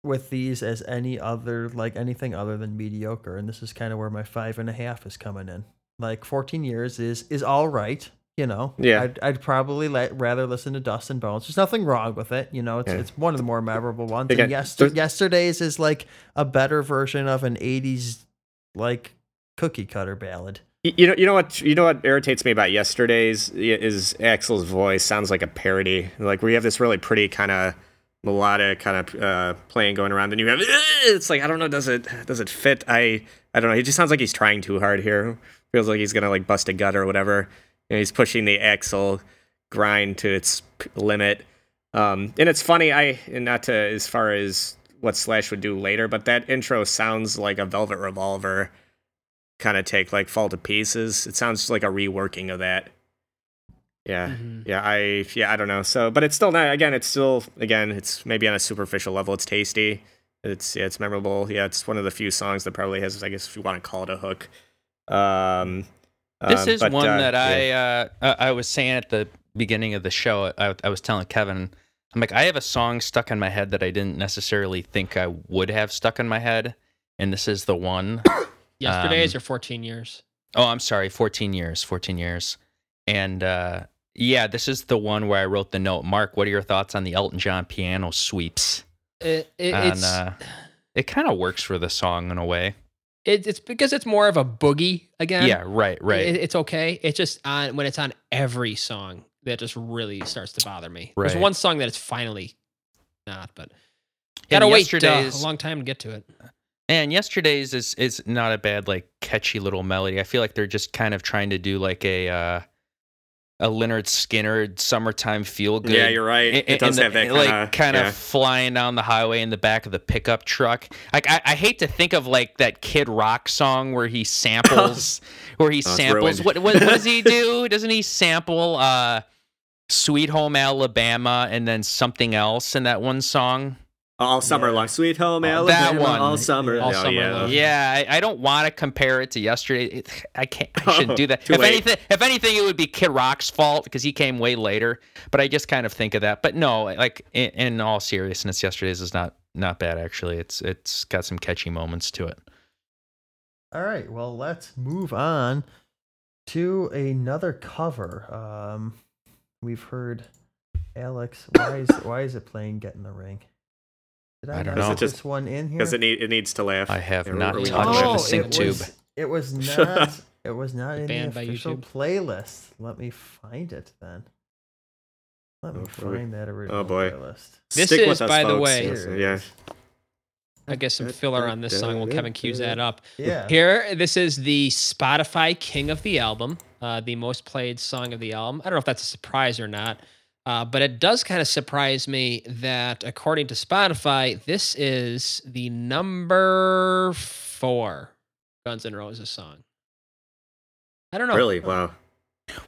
with these as any other like anything other than mediocre, and this is kind of where my five and a half is coming in. Like 14 years is is all right, you know. Yeah. I'd, I'd probably let, rather listen to Dust and Bones. There's nothing wrong with it, you know. It's Yeah. it's one of the more memorable ones. Again, and yester- yesterday's is like a better version of an 80s like cookie cutter ballad. You know, you know what, you know what irritates me about yesterday's is Axl's voice sounds like a parody. Like we have this really pretty kind of melodic kind of uh, playing going around, then you have it's like I don't know, does it does it fit? I I don't know. He just sounds like he's trying too hard here. Feels like he's gonna like bust a gut or whatever. And he's pushing the Axl grind to its limit. Um, and it's funny, I not to as far as what Slash would do later, but that intro sounds like a Velvet Revolver kind of take, like Fall to Pieces. It sounds like a reworking of that. Yeah, Mhm. yeah, I yeah, I don't know. So, but it's still not. Again, it's still again, it's maybe on a superficial level. It's tasty. It's yeah, it's memorable. Yeah, it's one of the few songs that probably has, I guess, if you want to call it a hook. Um, This um, is but, one uh, that yeah. I uh, I I was saying at the beginning of the show. I, I was telling Kevin, I'm like, I have a song stuck in my head that I didn't necessarily think I would have stuck in my head, and this is the one. Yesterday's Um, your 14 years. Oh, I'm sorry, 14 years, 14 years, and uh, yeah, this is the one where I wrote the note. Mark, what are your thoughts on the Elton John piano sweeps? It, it, it's uh, it kind of works for the song in a way. it, it's because it's more of a boogie again. Yeah, right, right. It, it's okay. It's just on when it's on every song that just really starts to bother me. Right. There's one song that it's finally not, but gotta wait uh, a long time to get to it. And yesterday's is is not a bad like catchy little melody. I feel like they're just kind of trying to do like a uh, a Lynyrd Skynyrd summertime feel good. yeah, you're right. in- It does in have that kind of like kind of yeah. flying down the highway in the back of the pickup truck. Like I, I hate to think of like that Kid Rock song where he samples where he Oh, samples what, what what does he do? Doesn't he sample uh Sweet Home Alabama and then something else in that one song? All summer Yeah. long. Sweet home Oh, that one. all summer. All Oh, summer yeah. long. Yeah, I, I don't want to compare it to yesterday. It, I can't. I shouldn't do that. Too if late. anything, if anything, it would be Kid Rock's fault because he came way later. But I just kind of think of that. But no, like in, in all seriousness, yesterday's is not not bad actually. It's it's got some catchy moments to it. All right, well, let's move on to another cover. Um, we've heard Alex. Why is why is it playing "Get in the Ring"? Did I, I don't know. put Is it just- this one in here? Because it need, it needs to laugh. I have Are- not are we touched on the that? oh, sync it tube. it was not. it was not in the official playlist. Let me find it then. Let me Oh, find that original oh, boy. playlist. This Stick is, with us, by the way- Yes, yeah. I guess some filler on this song Will Kevin cues that up. Yeah. Here, this is the Spotify King of the album, uh, the most played song of the album. I don't know if that's a surprise or not, uh, but it does kind of surprise me that according to Spotify, this is the number four Guns N' Roses song. I don't know. Really? Wow.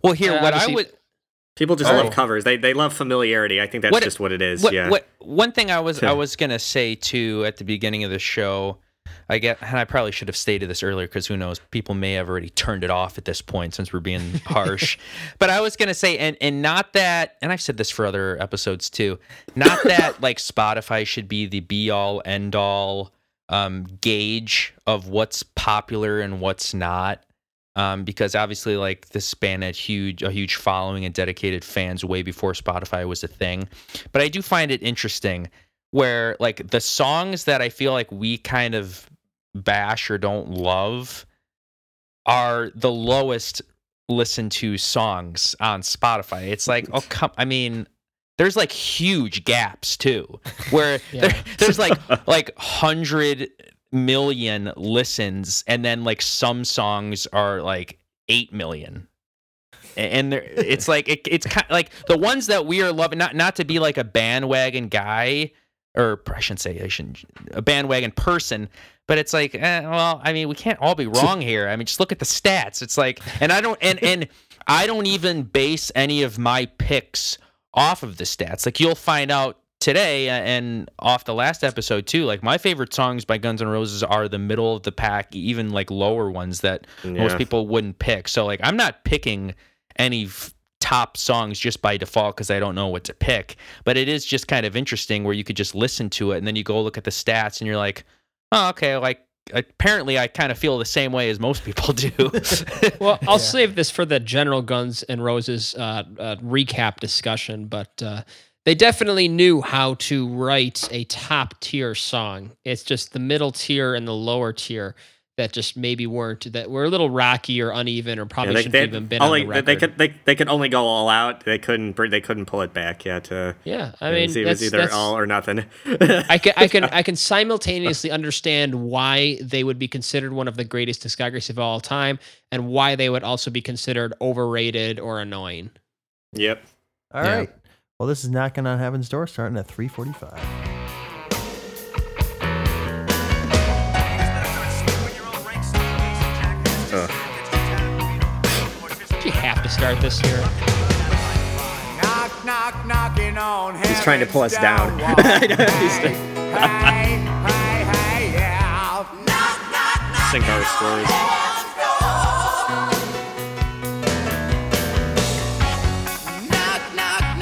Well, here Uh, what I would People just Oh. love covers. They they love familiarity. I think that's What- just what it is. what, yeah. what one thing I was I was gonna say too at the beginning of the show, I get and I probably should have stated this earlier because who knows, people may have already turned it off at this point since we're being harsh. but I was gonna say, and and not that, and I've said this for other episodes too, not that like Spotify should be the be all end all um, gauge of what's popular and what's not. Um, because obviously, like this band had huge, a huge following and dedicated fans way before Spotify was a thing. But I do find it interesting where like the songs that I feel like we kind of bash or don't love are the lowest listened to songs on Spotify. It's like, oh come I mean, there's like huge gaps too. Where Yeah. there, there's like like hundred million listens and then like some songs are like eight million and there, it's like it, it's kind like the ones that we are loving not not to be like a bandwagon guy or I shouldn't say I shouldn't a bandwagon person but it's like eh, well I mean we can't all be wrong here. I mean just look at the stats. It's like and I don't and and I don't even base any of my picks off of the stats. Like you'll find out today and off the last episode too like my favorite songs by Guns N' Roses are the middle of the pack even like lower ones that most people wouldn't pick. So like I'm not picking any f- top songs just by default because I don't know what to pick. But it is just kind of interesting where you could just listen to it and then you go look at the stats and you're like, oh, okay, like apparently I kind of feel the same way as most people do. Well, I'll Yeah. save this for the general Guns and Roses uh, uh, recap discussion, but uh, they definitely knew how to write a top tier song. It's just the middle tier and the lower tier that just maybe weren't that were a little rocky or uneven or probably Yeah, shouldn't have even been only, on the record. They could they, they could only go all out. They couldn't they couldn't pull it back. Yeah, to yeah, I mean, it that's, was either all or nothing. I can I can I can simultaneously understand why they would be considered one of the greatest discographies of all time, and why they would also be considered overrated or annoying. yep. All Yeah. right. Well, this is knocking on heaven's door, starting at 3:45. Do start this here? Knock, knock, knocking on He's trying to pull us down. Sync our scores. Knock, knock,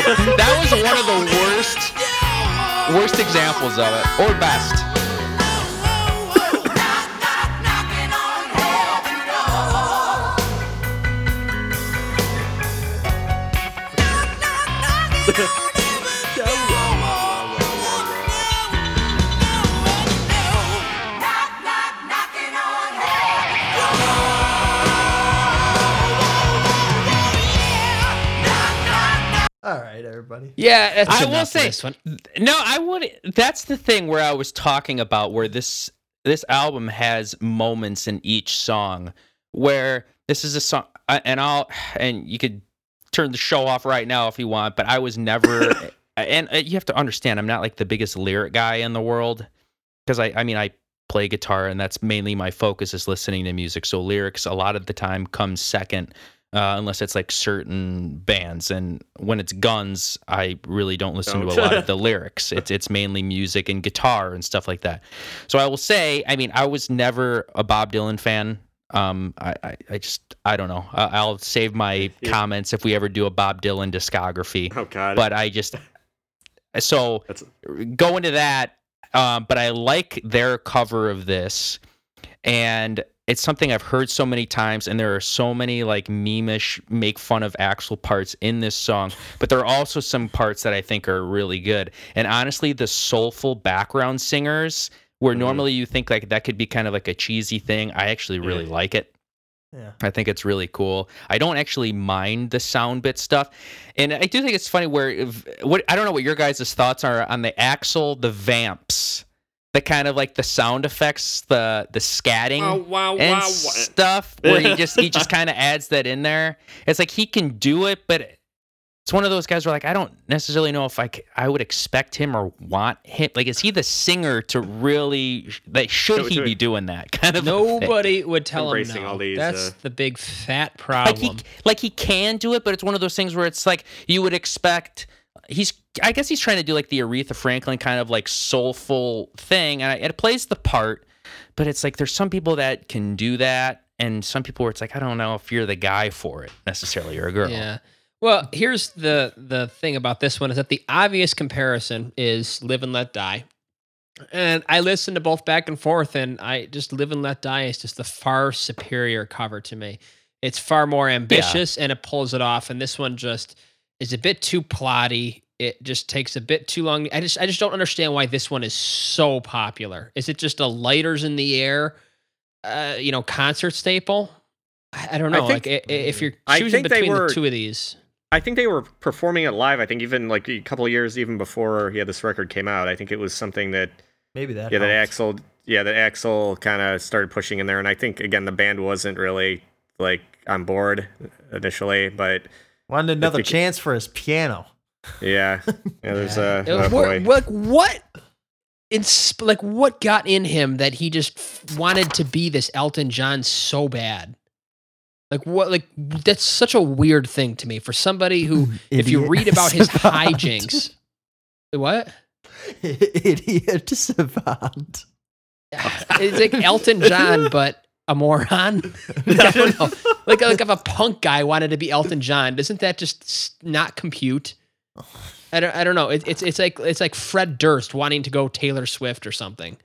that was one of the worst worst examples of it or best. Right, everybody. Yeah, that's I will say this one. no. I would. That's the thing where I was talking about where this this album has moments in each song where this is a song, and I'll and you could turn the show off right now if you want, but I was never. and uh, you have to understand, I'm not like the biggest lyric guy in the world because I. I mean, I play guitar and that's mainly my focus is listening to music. So lyrics a lot of the time comes second. Uh, unless it's like certain bands. And when it's Guns, I really don't listen to a lot of the lyrics. It's it's mainly music and guitar and stuff like that. So I will say, I mean, I was never a Bob Dylan fan. Um, I, I, I just I don't know. I'll save my Yeah. comments if we ever do a Bob Dylan discography. Oh God. But I just so That's go into that. Um, but I like their cover of this, and it's something I've heard so many times. And there are so many like memeish, make fun of Axl parts in this song. But there are also some parts that I think are really good. And honestly, the soulful background singers, where Mhm. normally you think like that could be kind of like a cheesy thing, I actually really Yeah. like it. Yeah. I think it's really cool. I don't actually mind the sound bit stuff, and I do think it's funny where if, what I don't know what your guys' thoughts are on the Axl, the vamps, the kind of like the sound effects, the the scatting wow, wow, and wow, wow. stuff, where he just he just kind of adds that in there. It's like he can do it, but it's one of those guys where like I don't necessarily know if I c- I would expect him or want him. Like, is he the singer to really? Like, should he be doing that kind of? a thing? Nobody would tell him no. all these, That's uh, the big fat like problem. he like he can do it, but it's one of those things where it's like you would expect. He's I guess he's trying to do like the Aretha Franklin kind of like soulful thing, and it plays the part. But it's like there's some people that can do that, and some people where it's like I don't know if you're the guy for it necessarily or a girl. Yeah. Well, here's the the thing about this one is that the obvious comparison is Live and Let Die. And I listened to both back and forth, and I just Live and Let Die is just the far superior cover to me. It's far more ambitious and it pulls it off. And this one just is a bit too plotty. It just takes a bit too long. I just I just don't understand why this one is so popular. Is it just a lighters in the air, uh, you know, concert staple? I, I don't I know. think- like i- i- if you're I choosing think they between were- the two of these. I think they were performing it live. I think even like a couple of years even before yeah this record came out. I think it was something that Maybe that. yeah that. Axl yeah that Axl kind of started pushing in there, and I think again the band wasn't really like on board initially, but wanted another think- chance for his piano. Yeah, yeah there's a Uh, oh what, boy. what what ins- like what got in him that he just f- wanted to be this Elton John so bad? Like what like that's such a weird thing to me for somebody who if you read about his hijinks what? Idiot savant. It's like Elton John but a moron. I don't know. Like like if a punk guy wanted to be Elton John, doesn't that just not compute? I don't I don't know. It, it's it's like it's like Fred Durst wanting to go Taylor Swift or something.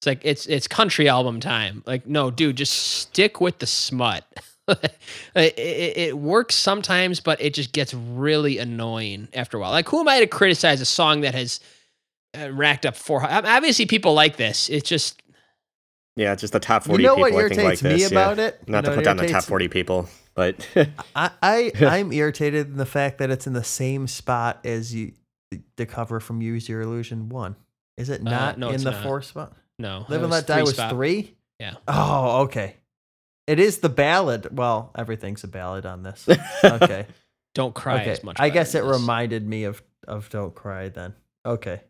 It's like it's it's country album time. Like no, dude, just stick with the smut. it, it, it works sometimes, but it just gets really annoying after a while. Like who am I to criticize a song that has uh, racked up four? Obviously, people like this. It's just yeah, just the top forty. You forty know people what I think like irritates me this. yeah. about it? Not You to put down the top forty people, but I, I I'm irritated in the fact that it's in the same spot as you the cover from Use Your Illusion one. Is it not Uh, no, in the not. fourth spot? no. Live and Let Die was spot. three. Yeah. Oh, okay. It is the ballad. Well, everything's a ballad on this. Okay. Don't cry okay. as much. I guess it this. reminded me of of Don't Cry then. Okay.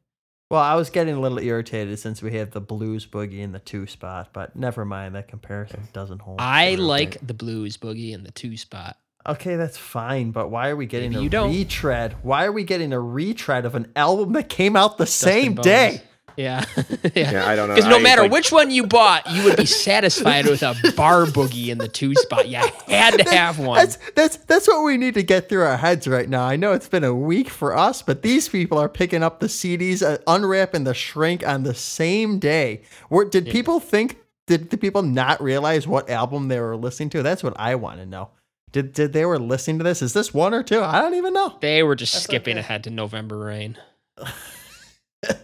Well, I was getting a little irritated since we had the blues boogie in the two spot, but never mind. That comparison doesn't hold. I like the blues boogie in the two spot. Okay, that's fine, but why are we getting Maybe a retread? Why are we getting a retread of an album that came out the Dustin same Bones. day? Yeah. yeah. yeah, I don't know. Because no I, matter like, which one you bought, you would be satisfied with a bar boogie in the two spot. You had to have one. That's that's that's what we need to get through our heads right now. I know it's been a week for us, but these people are picking up the CDs, uh, unwrapping the shrink on the same day. Were, did people think? Did the people not realize what album they were listening to? That's what I want to know. Did did they were listening to this? Is this one or two? I don't even know. They were just That's skipping okay. ahead to November Rain.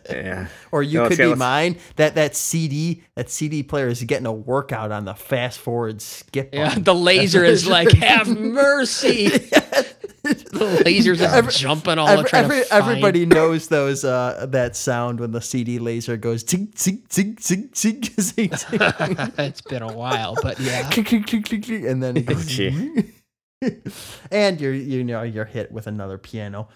Yeah, Or you No, could be let's- mine. That that CD that CD player is getting a workout on the fast forward skip. Yeah, button. the laser is like, have mercy. The lasers are Every- jumping all Every, every- find. everybody knows those uh, that sound when the CD laser goes zing zing zing zing zing zing, zing. it's been a while, but yeah. And then it goes and you're you know you're hit with another piano.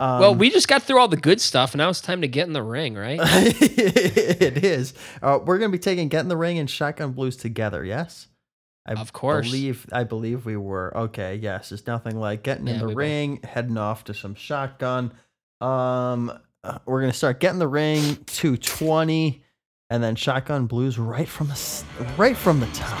Um, Well, we just got through all the good stuff. And now it's time to get in the ring, right? it is. Uh, we're gonna be taking Get in the Ring and Shotgun Blues together. Yes. I Of course. believe I believe we were okay. Yes, it's nothing like getting in the we both- ring, heading off to some shotgun. Um, uh, we're gonna start getting the ring to twenty, and then shotgun blues right from the right from the top.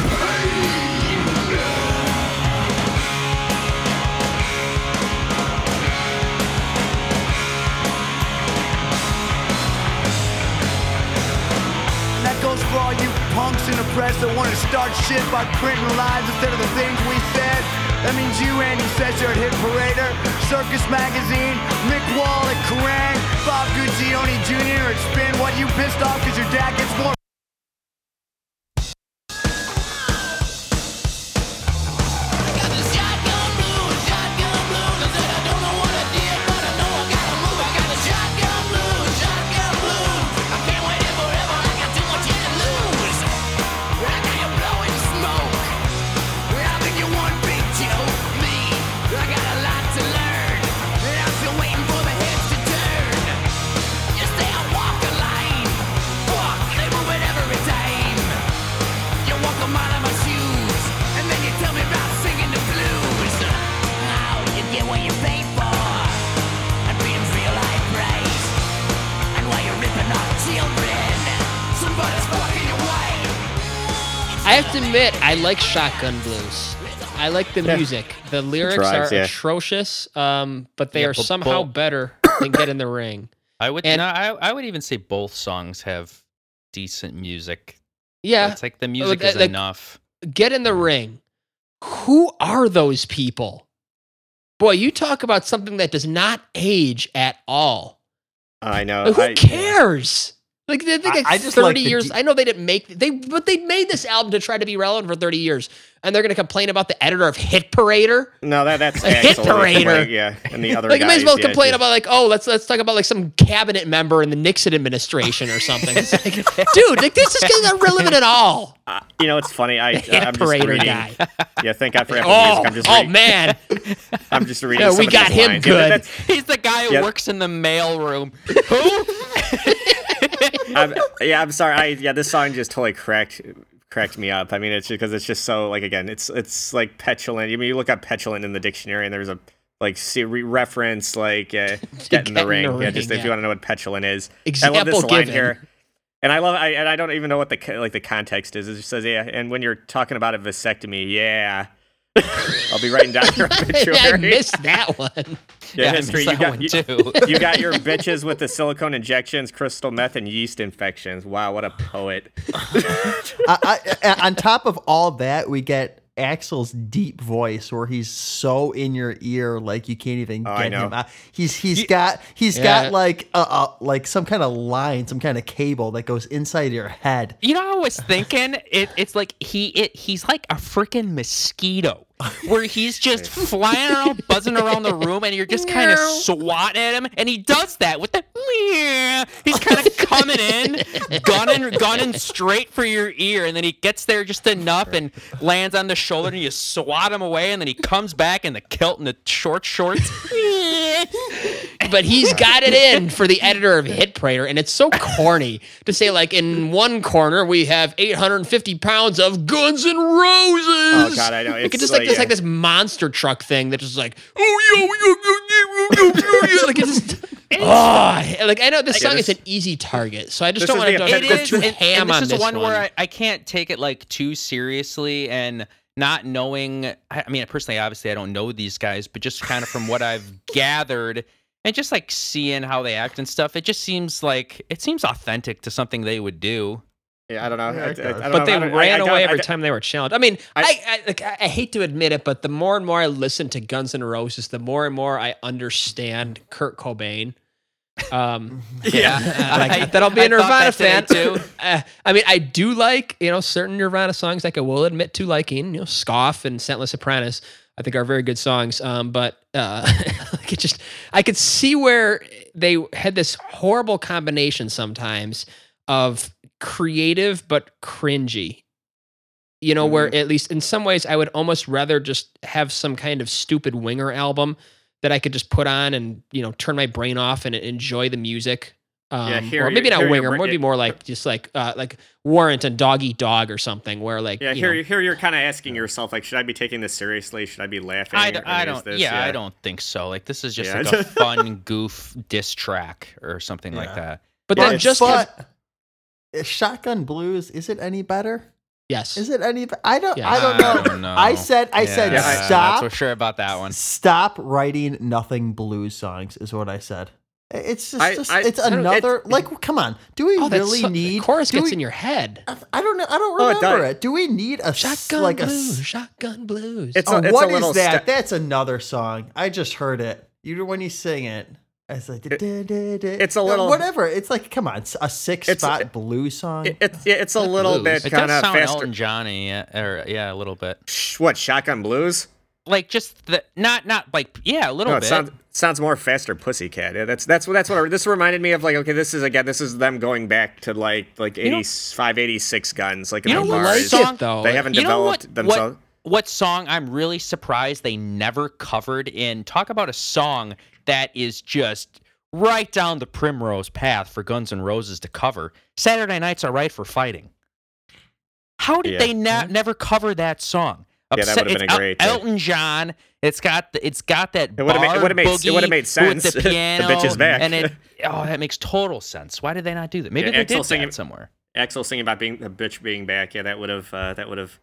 goes for all you punks in the press that want to start shit by printing lies instead of the things we said. That means you, Andy Secher at Hit Parader, Circus Magazine, Mick Wall at Kerrang, Bob Guccione Jr. at Spin. What you pissed off because your dad gets more I have to admit, I like Shotgun Blues. I like the music. The lyrics Drives, are yeah. atrocious, um, but they Yeah, are but somehow both- better than Get in the Ring. I would And- no, I, I would even say both songs have decent music. Yeah, It's like the music is like- enough. Get in the Ring. Who are those people? Boy, you talk about something that does not age at all. I know. Like, who I- cares? Like they think I- I just thirty the years. de- I know they didn't make they, but they made this album to try to be relevant for thirty years, and they're going to complain about the editor of Hit Parader. No, that that's A hit Axl, like, parader. Yeah, and the other Like you may as well yeah, complain yeah. about like, oh, let's let's talk about like some cabinet member in the Nixon administration or something. It's like, dude, like this is not relevant at all. Uh, you know, it's funny. I Hit I'm Parader reading. guy. Yeah, thank God for Apple Oh, Music. I'm just oh reading, man, I'm just reading. Yeah, some we of got these him lines. Good. that's- He's the guy who Yep. works in the mailroom. Who? I'm, yeah, I'm sorry. I yeah, this song just totally cracked cracked me up. I mean, it's because it's just so like again, it's it's like petulant. I mean, you look up petulant in the dictionary, and there's a like see, re- reference like uh, get in the ring. the yeah, ring, just if you want to know what petulant is. I love this line given. here. And I love, I, and I don't even know what the like the context is. It just says, "Yeah." And when you're talking about a vasectomy, yeah, I'll be writing down your obituary. I missed that one. Yeah, Yeah, history. You that got one you, too. you got your bitches with the silicone injections, crystal meth, and yeast infections. Wow, what a poet! I, I, on top of all that, we get Axl's deep voice where he's so in your ear, like you can't even Oh, get him. out. He's he's got he's Yeah. got like a, a like some kind of line, some kind of cable that goes inside your head. You know, I was thinking it, it's like he it, he's like a freaking mosquito, where he's just flying around, buzzing around the room, and you're just kind of swat at him, and he does that with the. He's kind of coming in, gunning gunning straight for your ear, and then he gets there just enough and lands on the shoulder, and you swat him away, and then he comes back in the kilt and the short shorts. but he's got it in for the editor of Hit Parader, and it's so corny to say like in one corner we have 850 pounds of Guns and Roses. Oh God, I know. It's it's just like, this like this monster truck thing that just like oh yo yo yo yo yo yo yo like it's just oh like I know this Yeah, song this- is an easy target, so I just don't want to It go too and, ham and this on is this one, one. where I, I can't take it like too seriously and not knowing I I mean personally obviously I don't know these guys but just kind of from what I've gathered and just like seeing how they act and stuff it just seems like it seems authentic to something they would do Yeah, I don't know. Yeah, I, I- I don't but know. they I don't- ran I don't- away every don't- time they were challenged. I mean, I I- I, like, I I hate to admit it, but the more and more I listen to Guns N' Roses, the more and more I understand Kurt Cobain. Um, Yeah. like, I- not that I'll be a Nirvana fan too. Uh, I mean, I do like you know certain Nirvana songs. Like I will admit to liking, you know, "Scoff" and "Scentless Apprentice." I think are very good songs. Um, but uh, like it just, I could see where they had this horrible combination sometimes of creative but cringy. You know, where at least in some ways I would almost rather just have some kind of stupid winger album that I could just put on and, you know, turn my brain off and enjoy the music. Um, Yeah, here or maybe not winger, bring maybe more like just like uh, like Warrant and Dog Eat Dog or something, where like Yeah, you here, know, here you're kind of asking yourself, like, should I be taking this seriously? Should I be laughing? I, d- I don't. this- yeah, I don't think so. Like this is just Yeah. like a fun goof diss track or something like that. but Well, then just have, but is Shotgun Blues is it any better? yes, Is it any? be- I don't. Yeah. I don't know. I don't know. I said. I said Yeah, I'm not stop. so sure about that one. Stop writing nothing blues songs is what I said. It's just, I- just- I- it's I another it- like come on. Do we oh, really so- need the chorus do gets we- in your head. I don't know. I don't Oh, it remember it. Do we need a Shotgun like a blues, s- shotgun blues. It's oh, a, it's what a is that? ste- That's another song. I just heard it. You when you sing it. It's like it's a little- whatever. It's like come on, it's a six It's- spot blues song. it- it's it's a little blues. bit It kind of faster. Elton Johnny, yeah, or yeah, a little bit. What shotgun blues? Like just the not not like yeah, a little No, it bit. sounds sounds more faster pussycat. Yeah, that's that's what that's what I, this reminded me of. Like, okay, this is again, this is them going back to like like know- 85, 86 guns. Like in You know the what bars. song- though. They haven't You know what- developed themselves. What, what song I'm really surprised they never covered in? Talk about a song that is just right down the primrose path for Guns N' Roses to cover. Saturday Night's Alright for Fighting. How did Yeah. they not never cover that song? Yeah, that would've been a great, uh, Elton John. It's got the, it's got that It made- bar would've made- it boogie made sense. the The piano. bitch is back. And it oh that makes total sense. Why did they not do that? Maybe Yeah, they Axl did singing- that somewhere. Axl singing about being the bitch being back. Yeah, that would have uh, that would have.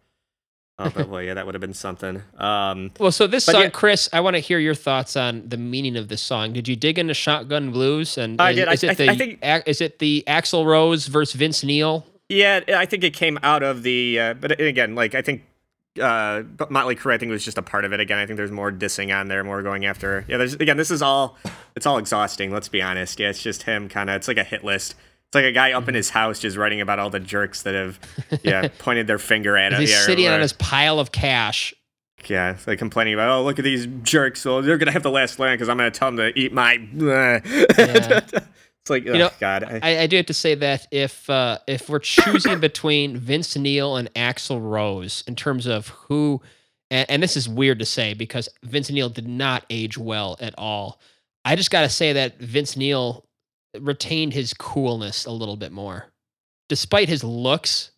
Oh, but well, yeah, that would have been something. Um, Well, so this song, yeah- Chris, I want to hear your thoughts on the meaning of this song. Did you dig into Shotgun Blues? And I is, did. I- it I- the I think- ac- is it the Axl Rose versus Vince Neil? yeah, I think it came out of the. Uh, but again, like I think. Uh, but Motley Crue, I think was just a part of it. Again, I think there's more dissing on there, more going after. Yeah, there's again, this is all. It's all exhausting. Let's be honest. Yeah, it's just him kind of. It's like a hit list. It's like a guy up in his house just writing about all the jerks that have, yeah, pointed their finger at him. He's yeah, or- sitting on his pile of cash. Yeah, it's like complaining about, oh, look at these jerks. Well, they're gonna have the last land because I'm gonna tell them to eat my. it's like, oh, know, God. I, I, do have to say that if uh, if we're choosing between Vince Neil and Axl Rose in terms of who, and, and this is weird to say because Vince Neil did not age well at all. I just got to say that Vince Neil retained his coolness a little bit more, despite his looks.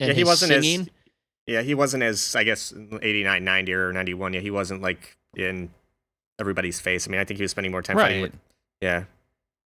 And yeah, he his wasn't singing. as. Yeah, he wasn't as I guess 89, 90 or 91. Yeah, he wasn't like in everybody's face. I mean, I think he was spending more time fighting Right. with. Yeah.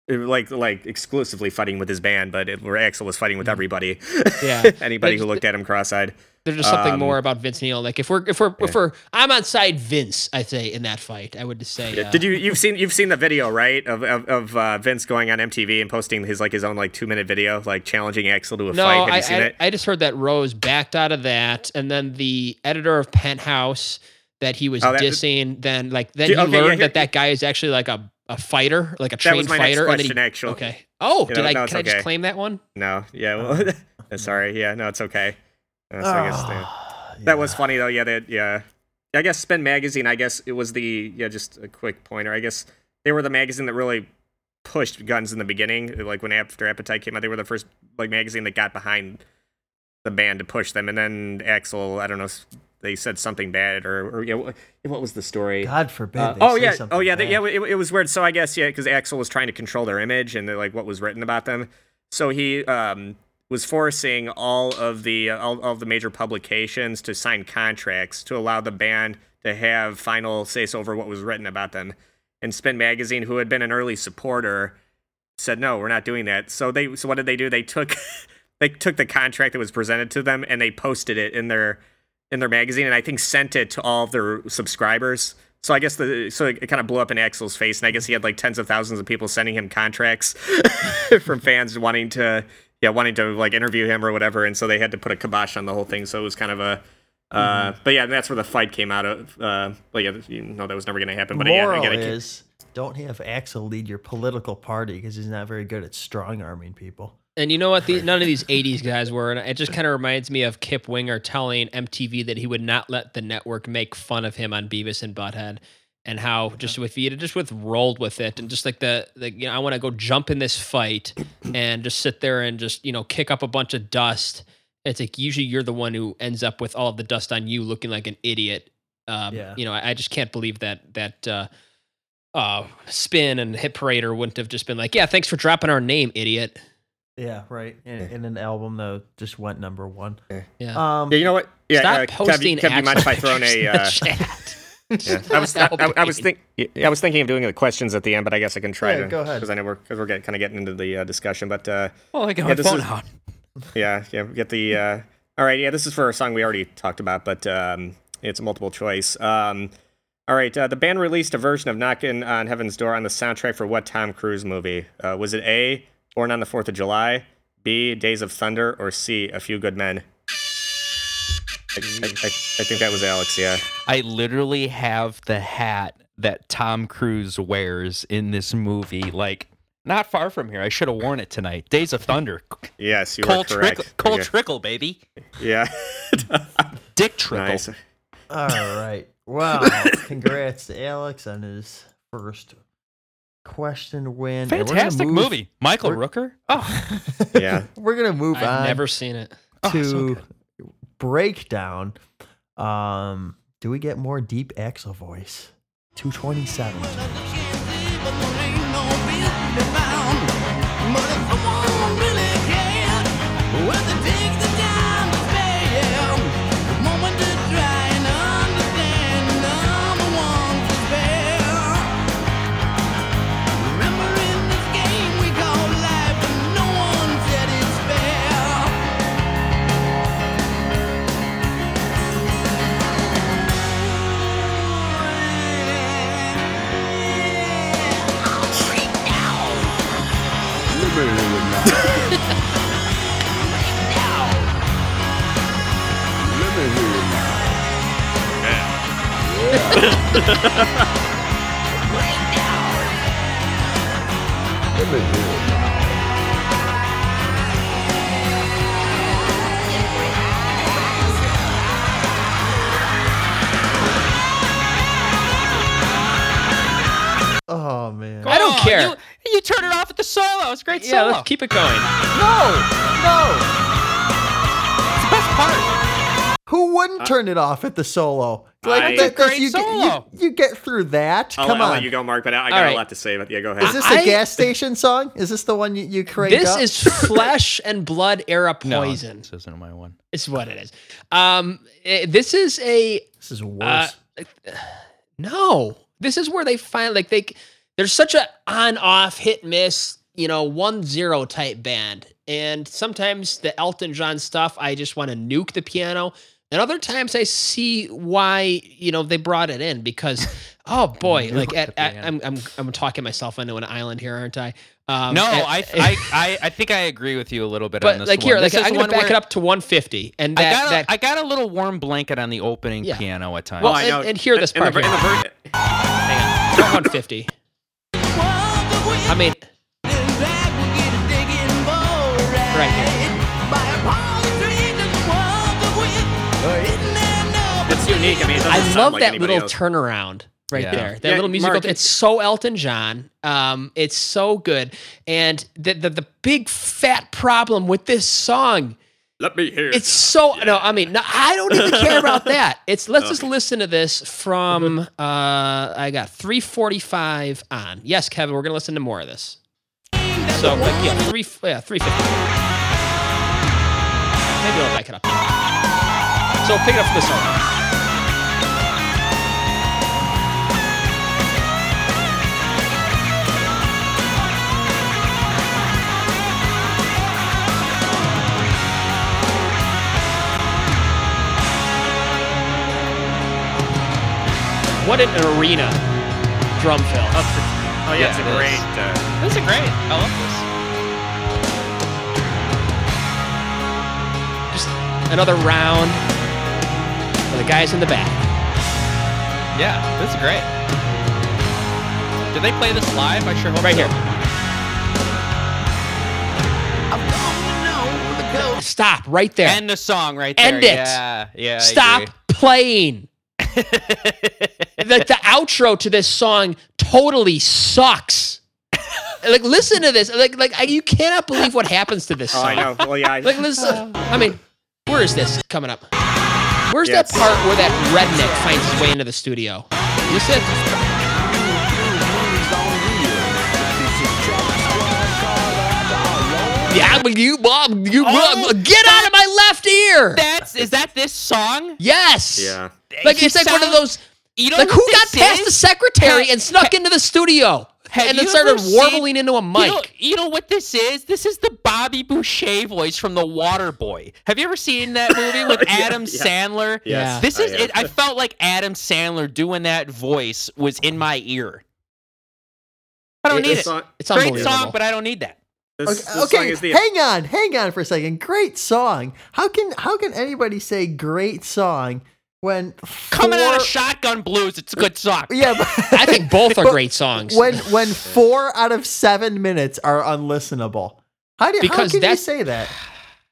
Like like exclusively fighting with his band, but it, where Axl was fighting with everybody. Mm-hmm. Yeah. Anybody who looked at him cross-eyed. There's just something Um, more about Vince Neil. Like if we're if we're if we're I'm on side Vince, I say in that fight. I would just say. Uh, Did you you've seen you've seen the video right of of, of uh, Vince going on MTV and posting his like his own like two minute video like challenging Axl to a No, fight? Have I, you seen I, it? I just heard that Rose backed out of that, and then the editor of Penthouse that he was Oh, that- dissing. Then like then he okay, yeah, learned here- that that guy is actually like a, a fighter, like a That was trained my next fighter. and then question, he, actually. Okay. Oh, You did know, I? no, it's can I just claim that one? No, yeah. Well, sorry. Yeah, no, it's okay. Uh, so I guess the- Ah, that was funny though. Yeah, that yeah. I guess Spin Magazine. I guess it was the yeah. Just a quick pointer. I guess they were the magazine that really pushed guns in the beginning. Like when After Appetite came out, they were the first like magazine that got behind the band to push them. And then Axl, I don't know, they said something bad or, or yeah. What, what was the story? God forbid. Uh, they oh say yeah, something oh yeah, they, bad. yeah. It, it was weird. So I guess yeah, because Axl was trying to control their image and like what was written about them. So he um, was forcing all of the uh, all, all of the major publications to sign contracts to allow the band to have final say so over what was written about them. And Spin Magazine, who had been an early supporter, said no, we're not doing that. So they so what did they do? They took they took the contract that was presented to them and they posted it in their in their magazine and I think sent it to all of their subscribers. So I guess the so it kind of blew up in Axl's face, and I guess he had like tens of thousands of people sending him contracts from fans wanting to yeah wanting to like interview him or whatever, and so they had to put a kibosh on the whole thing. So it was kind of a. Uh, But yeah, that's where the fight came out of. Uh, well, yeah, you know that was never going to happen. But again, Moral again, it ca- is don't have Axl lead your political party because he's not very good at strong arming people. And you know what? The, none of these '80s guys were, and it just kind of reminds me of Kip Winger telling MTV that he would not let the network make fun of him on Beavis and Butthead. and how just if you just with rolled with it and just like the, the you know I want to go jump in this fight and just sit there and just you know kick up a bunch of dust. It's like usually you're the one who ends up with all of the dust on you, looking like an idiot. Um, Yeah. You know, I, I just can't believe that that uh, uh, spin and hit parader wouldn't have just been like, yeah, thanks for dropping our name, idiot. Yeah, right. In, in an album that just went number one. Yeah. Um, Yeah, you know what? Yeah, Stop uh, posting Kev, Kev, you mind if I throw in pictures a? Uh, chat. yeah. I was I, I- I was think yeah, I was thinking of doing the questions at the end, but I guess I can try Yeah, to go ahead. because I know we're because we're get, kind of getting into the uh, discussion. But uh, Oh, I got Yeah, my phone is- out. yeah, yeah, we get the. Uh, all right, yeah, this is for a song we already talked about, but um, it's a multiple choice. Um, all right, uh, the band released a version of "Knocking on Heaven's Door" on the soundtrack for what Tom Cruise movie? Uh, was it A. Born on the Fourth of July, B. Days of Thunder, or C. A Few Good Men? I, I, I, I think that was Alex. Yeah. I literally have the hat that Tom Cruise wears in this movie, like not far from here. I should have worn it tonight. Days of Thunder. Yes, you Cole are correct. Trickle, Cole Okay. Trickle, baby. Yeah. Dick Trickle. nice. All right. Wow. Congrats to Alex on his first question when fantastic move, movie. Michael rooker? Oh. Yeah. We're gonna move I've on never seen it. Oh, to oh, so breakdown. Um do we get more deep Axl voice? 227 solo. It's a great Yeah, solo. let's keep it going. no, no. It's the best part. Who wouldn't turn it off at the solo? Like I- that, great you, get- You, you get through that. I'll, Come I'll on. let you go, Mark, but I, I got right. a lot to say. But yeah, go ahead. Is this I- a gas station song? Is this the one you, you cranked This up? is flesh and blood era No, poison. this isn't my one. Is what it is. Um, eh, this is a this is worse. Uh, no. This is where they find like they there's such a on off hit miss, you know, one zero type band. And sometimes the Elton John stuff, I just want to nuke the piano. And other times I see why, you know, they brought it in because oh boy, like at, at. I'm I'm I'm talking myself into an island here, aren't I? Um, No, at- I, I, I, I think I agree with you a little bit on but this like one. here, like This I'm gonna back it up to 150, and I got, a, that I got a little warm blanket on the opening Yeah. piano at times. Well, I and- know. and hear this In the part ver- in the hang on, 150. I mean, right here. It's unique. I mean, it doesn't I sound love like that little else. turnaround right Yeah. there. That Yeah, little musical. Mark- it's so Elton John. Um, it's so good. And the, the the big fat problem with this song, Let me hear. it's so no. I mean, no, I don't even care about that. It's let's just listen to this from. Uh, I got 345 on. Yes, Kevin, we're gonna listen to more of this. So like, yeah, three yeah 350. Maybe I'll back it up. So pick it up from the solo. What an arena drum fill. Oh yeah, it's a Yeah, it great. is. Uh, This is great. I love this. Just another round for the guys in the back. Yeah, this is great. Did they play this live? I sure hope Right so. here. Stop right there. End the song right there. End it. Yeah, yeah. Stop agree. playing. Like the outro to this song totally sucks. like listen to this. Like like I, you cannot believe what happens to this Oh, song. I know. Well, yeah. I, Like listen. I mean, where is this coming up? Where's Yeah, that part where that redneck finds his way into the studio? Listen. Yeah, but you, Bob, you, oh, Bob, get out of my left ear. That's is that this song? yes. yeah. Like He it's like one of sounds- those. You know Like what who got this past is? the secretary Ha- and snuck into the studio Have and then you started ever seen- warbling into a You mic? know, you know what this is? This is the Bobby Boucher voice from The Water Boy. Have you ever seen that movie with Yeah, Adam yeah. Sandler? Yeah. This is have. it. I felt like Adam Sandler doing that voice was in my ear. I don't It- need it. song, It's Great unbelievable. song, but I don't need that. This, Okay, this song okay is the hang on, hang on for a second. Great song. How can how can anybody say great song when Coming out of Shotgun Blues, it's a good song. Yeah, but I think both are but great songs. when when four out of seven minutes are unlistenable. How do Because how can you say that?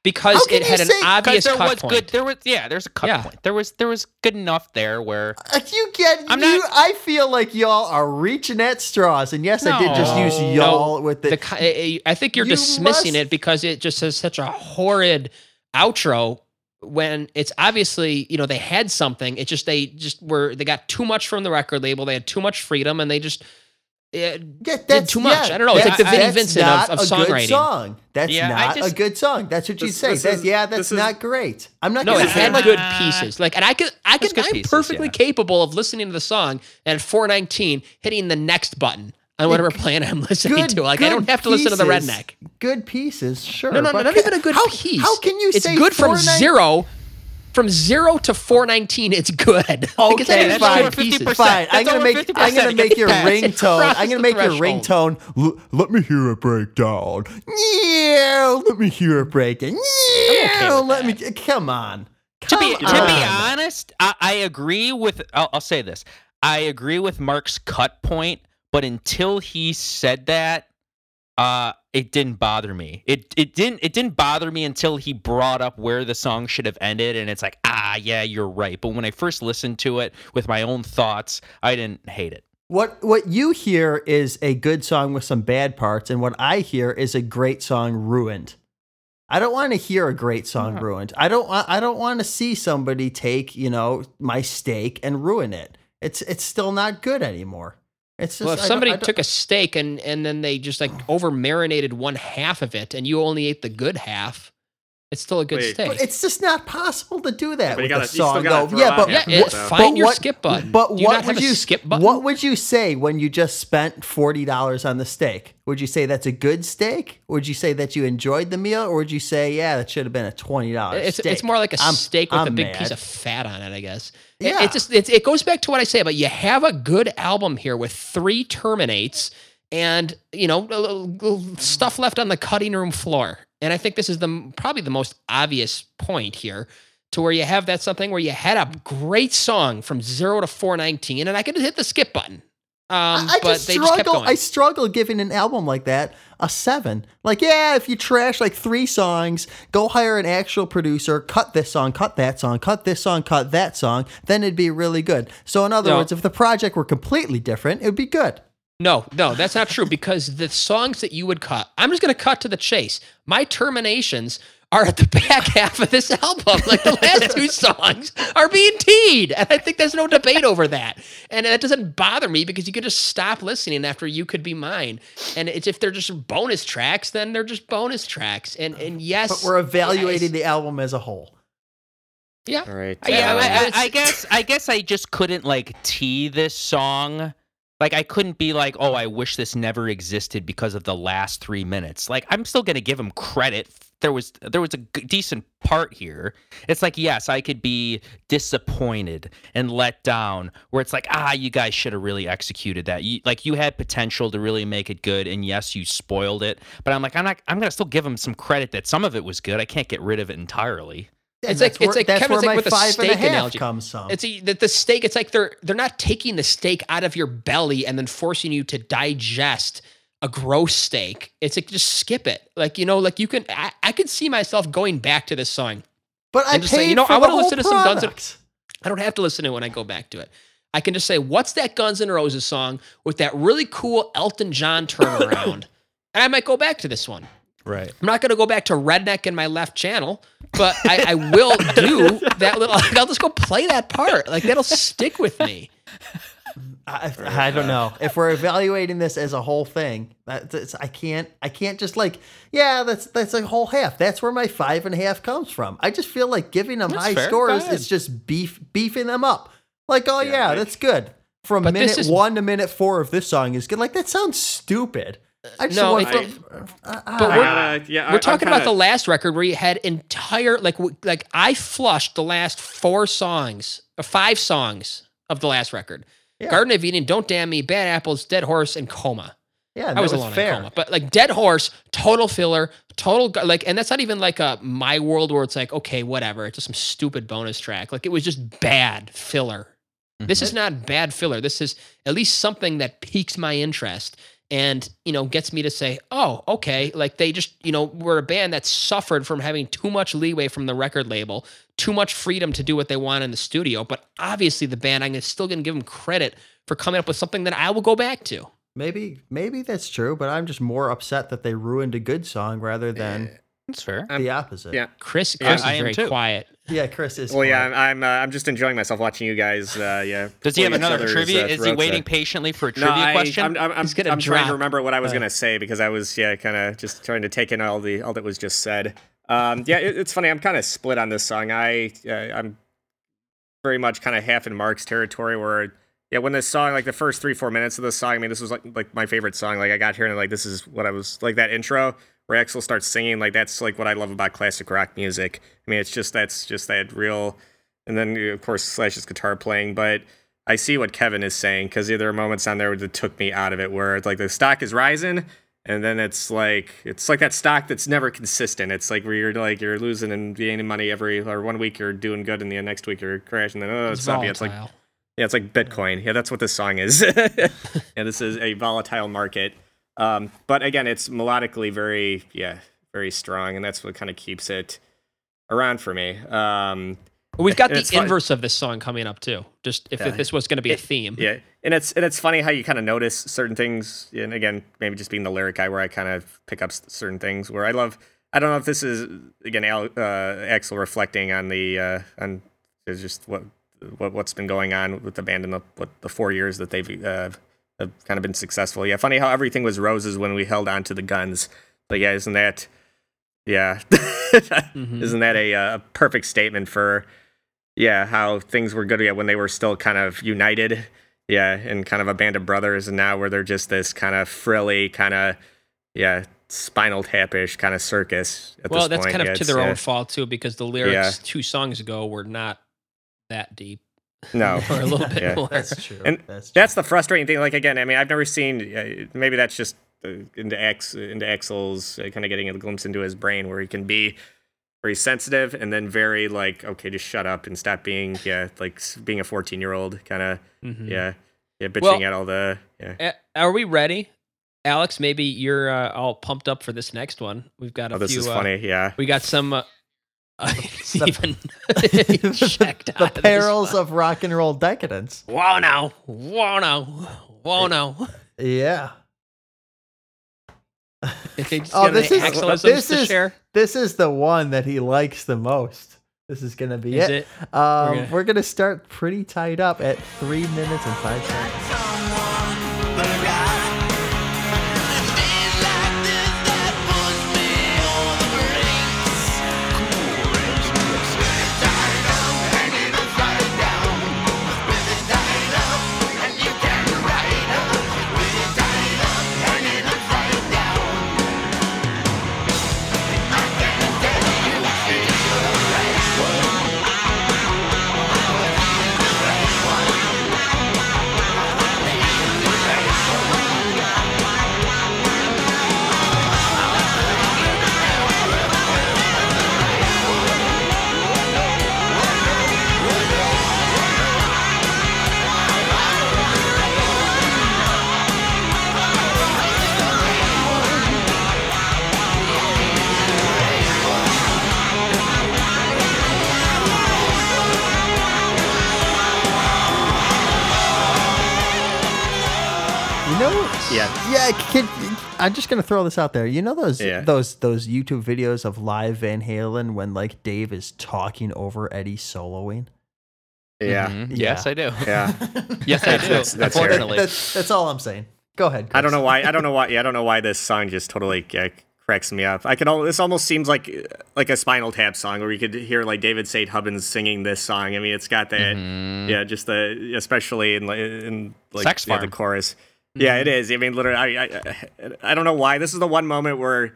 Because it had an say- obvious there cut was point. good. There was yeah. There's a cut Yeah. point. There was there was good enough there where Uh, You get I'm you. not- I feel like y'all are reaching at straws, and yes, I did just use y'all with the. the ki- eh, eh, I think you're You dismissing must- it because it just has such a horrid outro when it's obviously you know they had something it just they just were they got too much from the record label they had too much freedom and they just eh, Yeah, that's, too much. yeah, I don't know. It's like the that's- Vinnie that's Vincent of- not of a songwriting. Good song. That's Yeah, I not a good song. That's what you say. this That, is- yeah, that's is- not great. I'm not no gonna it say had like good pieces like and I could I There's could I'm pieces, perfectly yeah. capable of listening to the song and at 419 hitting the next button on whatever plan I'm listening good, to like I don't have to listen to the redneck Good pieces, sure. No, no, but not ca- even a good how, piece. How can you it's say good from zero, from zero to four nineteen? It's good. Like, it's not Okay, that's good over 50%. Fine, I'm gonna make I'm gonna make your passed. It ringtone. I'm gonna the make your threshold. ringtone. "L- let me hear it break down. Yeah, let me hear it break down. Yeah, with let me. Come on. to be Come to be honest, I, I agree with. I'll, I'll say this. I agree with Mark's cut point, but until he said that, uh, it didn't bother me. It it didn't it didn't bother me until he brought up where the song should have ended, and it's like, ah, yeah, you're right. But when I first listened to it with my own thoughts, I didn't hate it. What what you hear is a good song with some bad parts, and what I hear is a great song ruined. I don't want to hear a great song Yeah. ruined. I don't want I don't want to see somebody take, you know, my steak and ruin it. It's it's still not good anymore. It's just Well, if I somebody took a steak and and then they just like over marinated one half of it, and you only ate the good half, it's still a good Wait. steak. But it's just not possible to do that But with gotta- a song, gotta though. Yeah, but yeah, half it, of find but your what- skip button. But Do you what not have would a you skip button? What would you say when you just spent forty dollars on the steak? Would you say that's a good steak? Would you say that you enjoyed the meal, or would you say, yeah, that should have been a twenty dollars? It's it's more like a I'm- steak with a I'm big mad. piece of fat on it, I guess. It, Yeah. it just it, it goes back to what I say about you have a good album here with three terminates and you know a little- little stuff left on the cutting room floor. And I think this is the probably the most obvious point here to where you have that something where you had a great song from zero to four nineteen, and I could hit the skip button. Um, I but just they just kept struggle. going. I struggle giving an album like that a seven. Like, yeah, if you trash like three songs, go hire an actual producer, cut this song, cut that song, cut this song, cut that song, then it'd be really good. So, in other No. words, if the project were completely different, it would be good. No, no, that's not true because the songs that you would cut, I'm just going to cut to the chase. My terminations are at the back half of this album. Like the last two songs are being teed. And I think there's no debate over that. And that doesn't bother me because you could just stop listening after You Could Be Mine. And it's if they're just bonus tracks, then they're just bonus tracks. And and yes, But we're evaluating yes, the album as a whole. Yeah. All right. Yeah, um, I, I, I guess I guess I just couldn't like tee this song. Like I couldn't be like, oh, I wish this never existed because of the last three minutes. Like I'm still gonna give him credit. There was there was a g- decent part here. It's like yes, I could be disappointed and let down. Where it's like ah, you guys should have really executed that. You, like you had potential to really make it good, and yes, you spoiled it. But I'm like I'm not. I'm gonna still give him some credit that some of it was good. I can't get rid of it entirely. It's like- where, it's like that's Kevin, where it's like with a five and a steak half analogy. comes from. It's a, the, the steak. It's like they're they're not taking the steak out of your belly and then forcing you to digest a gross steak. It's like just skip it. Like you know, like you can. I, I could see myself going back to this song. but I just say, paid you know, for I the wanna whole listen to some Guns N' I don't have to listen to it when I go back to it. I can just say, what's that Guns N' Roses song with that really cool Elton John turnaround? and I might go back to this one. Right. I'm not going to go back to Redneck in my left channel, but I, I will do that little. I'll just go play that part. Like that'll stick with me. I, I don't know if we're evaluating this as a whole thing. That's, I can't. I can't just like, yeah, that's that's a whole half. That's where my five and a half comes from. I just feel like giving them That's high fair. scores Go ahead. is just beef beefing them up. Like, oh yeah, Yeah, I- that's good. From minute is- one to minute four of this song is good. Like that sounds stupid. I just No, want it- from- uh, uh, But we're- gotta- yeah, We're I'm talking about the last record where you had entire like like I flushed the last four songs, or five songs of the last record. Yeah. Garden of Eden, Don't Damn Me, Bad Apples, Dead Horse, and Coma. yeah, I that was, was alone fair. in Coma, but like Dead Horse, total filler, total like, and that's not even like a my world where it's like okay, whatever, it's just some stupid bonus track. Like it was just bad filler. This is not bad filler. This is at least something that piques my interest and you know gets me to say, oh, okay. Like they just you know were a band that suffered from having too much leeway from the record label, too much freedom to do what they want in the studio. But obviously, the band, I'm still going to give them credit for coming up with something that I will go back to. Maybe maybe that's true, but I'm just more upset that they ruined a good song rather than eh, That's fair. I'm- the opposite. yeah. Chris, Yeah, Chris I is am very too. quiet. Yeah. Chris is. Well, yeah. I'm I'm, uh, I'm just enjoying myself watching you guys. Uh, yeah. Does he have another other's, trivia? uh, Is he waiting there. patiently for a No, trivia I, question? I'm, I'm, I'm, gonna I'm trying to remember what I was Uh. gonna say because I was yeah kind of just trying to take in all the all that was just said. Um, yeah, it, it's funny. I'm kind of split on this song. I uh, I'm very much kind of half in Mark's territory where yeah when this song like the first three four minutes of the song I mean this was like like my favorite song like I got here and like this is what I was like that intro where Axl starts singing like that's like what I love about classic rock music. I mean it's just that's just that real and then of course Slash's guitar playing but I see what Kevin is saying because there are moments on there that took me out of it where it's like the stock is rising and then it's like it's like that stock that's never consistent. It's like where you're like you're losing and gaining money every or one week you're doing good and the next week you're crashing. Then oh It's it's. It's like yeah, it's like Bitcoin. Yeah, that's what this song is. yeah, this is a volatile market. Um, but again, it's melodically very yeah very strong, and that's what kind of keeps it around for me. Um, Well, We've got the it's fun- inverse of this song coming up too. Just if, Yeah. this was going to be a theme. Yeah, and it's and it's funny how you kind of notice certain things, and again, maybe just being the lyric guy, where I kind of pick up certain things. Where I love, I don't know if this is again Al, uh, Axl reflecting on the uh, on just what what what's been going on with the band in the what the four years that they've uh, have kind of been successful. Yeah, funny how everything was roses when we held on to the guns. But yeah, isn't that yeah, Mhm. isn't that a uh, perfect statement for yeah how things were good yeah, when they were still kind of united yeah and kind of a band of brothers and now where they're just this kind of frilly kind of yeah spinal tapish kind of circus at Well, that's point. kind of Yeah, to their uh, own fault too, because the lyrics two songs ago were not that deep. No or a little bit Yeah. more. That's true. And that's true. that's the frustrating thing like again i mean i've never seen uh, maybe that's just uh, into x into Axl's uh, kind of getting a glimpse into his brain where he can be very sensitive and then very like okay just shut up and stop being yeah like being a 14 year old kind of Mhm. yeah yeah bitching Well- at all the yeah Are we ready, Alex? Maybe you're uh, all pumped up for this next one. We've got a oh this few. is uh, funny yeah we got some. Uh, he's The- even the, checked the out of this perils of rock and roll decadence. Whoa no, whoa no, whoa no. Yeah. If they just Oh, this is- this is- share, This is the one that he likes the most. This is gonna be is it. it? Um, gonna- we're gonna start pretty tied up at three minutes and five seconds. I'm just gonna throw this out there. You know those Yeah. those those YouTube videos of live Van Halen when like Dave is talking over Eddie soloing. Yeah. Mhm. Yes, Yeah. I do. Yeah. Yes, I do. That's- that's fair. Unfortunately, That's that's all I'm saying. Go ahead. I don't know why. I don't know why. Yeah, I don't know why this song just totally uh, cracks me up. I can. Al- this almost seems like like a Spinal Tap song where you could hear like David St. Hubbins singing this song. I mean, it's got that. Yeah, just the especially in like in like Sex yeah, the chorus. Yeah, it is. I mean, literally, I, I I don't know why. This is the one moment where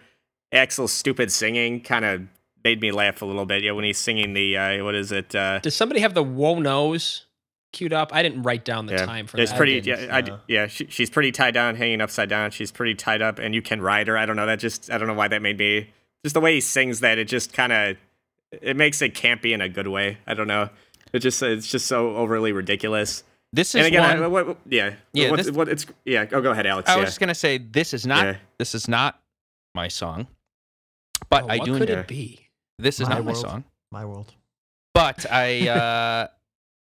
Axl's stupid singing kind of made me laugh a little bit. Yeah, when he's singing the uh, what is it? Uh, Does somebody have the whoa nose queued up? I didn't write down the yeah, time for it's that. pretty. didn't, yeah, I, no. yeah. She, she's pretty tied down, hanging upside down. She's pretty tied up, and you can ride her. I don't know. That just I don't know why that made me. Just the way he sings that, it just kind of it makes it campy in a good way. I don't know. It just it's just so overly ridiculous. This And is again, I, one. what, what- yeah, Yeah, What, this- what it's yeah. Oh, go ahead, Alex. I yeah. was just gonna say this is not Yeah. this is not my song, but Oh, I what do. could enjoy- it be? This is My not my song, My world. but I uh,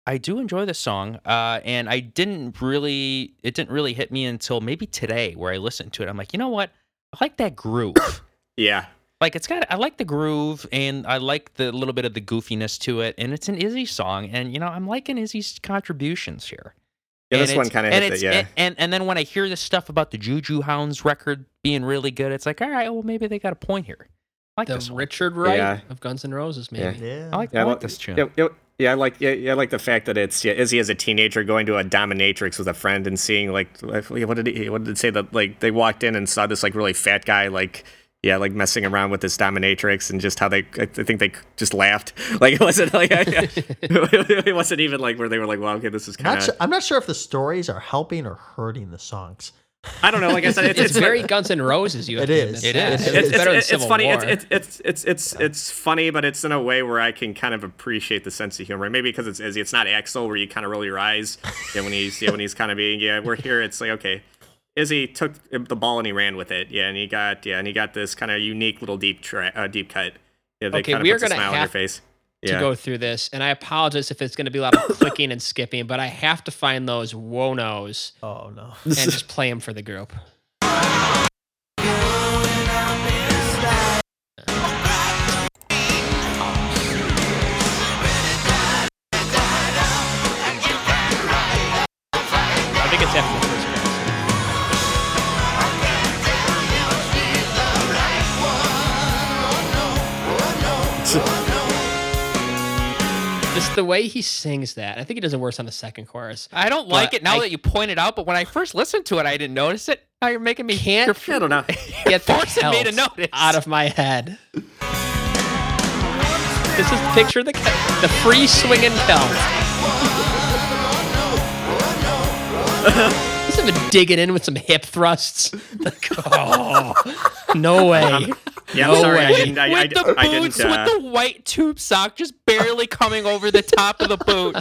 I do enjoy this song, uh, and I didn't really it didn't really hit me until maybe today where I listened to it. I'm like, you know what? I like that groove. yeah. Like it's got I like the groove and I like the little bit of the goofiness to it, and it's an Izzy song, and you know I'm liking Izzy's contributions here. Yeah, And this one kind of and hits it. Yeah. And, and and then when I hear this stuff about the Juju Hounds record being really good, it's like, all right, well maybe they got a point here. I like The this one. Richard Wright Yeah. of Guns N' Roses, Yeah. maybe. Yeah. I like, Yeah, I well, like this tune. Yeah, yeah, yeah, I like yeah, yeah, I like the fact that it's yeah, Izzy as a teenager going to a dominatrix with a friend and seeing like what did he what did it say that like they walked in and saw this like really fat guy like yeah like messing around with this dominatrix and just how they I think they just laughed like it wasn't like I, it wasn't even like where they were like well okay this is I'm kind not, of su- I'm not sure if the stories are helping or hurting the songs. I don't know like I said it's, It's, it's very Guns N' Roses. You have It to is. admit It that. is. It's, it's, better than it's, Civil it's funny. War. It's, it's it's it's it's funny, but it's in a way where I can kind of appreciate the sense of humor. Maybe because it's Izzy. It's not Axl where you kind of roll your eyes. Yeah, when he's yeah when he's kind of being yeah. We're here. It's like okay, Izzy took the ball and he ran with it. Yeah, and he got yeah and he got this kind of unique little deep tra- uh, deep cut. Yeah, they Okay, kind of we are gonna smile on your have face. to Yeah. go through this, and I apologize if it's going to be a lot of clicking and skipping, but I have to find those whoa nos Oh no. and just play them for the group. The way he sings that. I think he does it worse on the second chorus. I don't like it now I- that you point it out, but when I first listened to it, I didn't notice it. Now you're making me Can't you're, I don't know. Get forcing me to Celts notice. out of my head. This is picture the the free swinging Celt. Just him digging in with some hip thrusts. Like, oh, no way. Yeah, No I'm sorry. I way. didn't. I, I, with the I didn't. boots, Uh, with the white tube sock just barely coming over the top of the boot.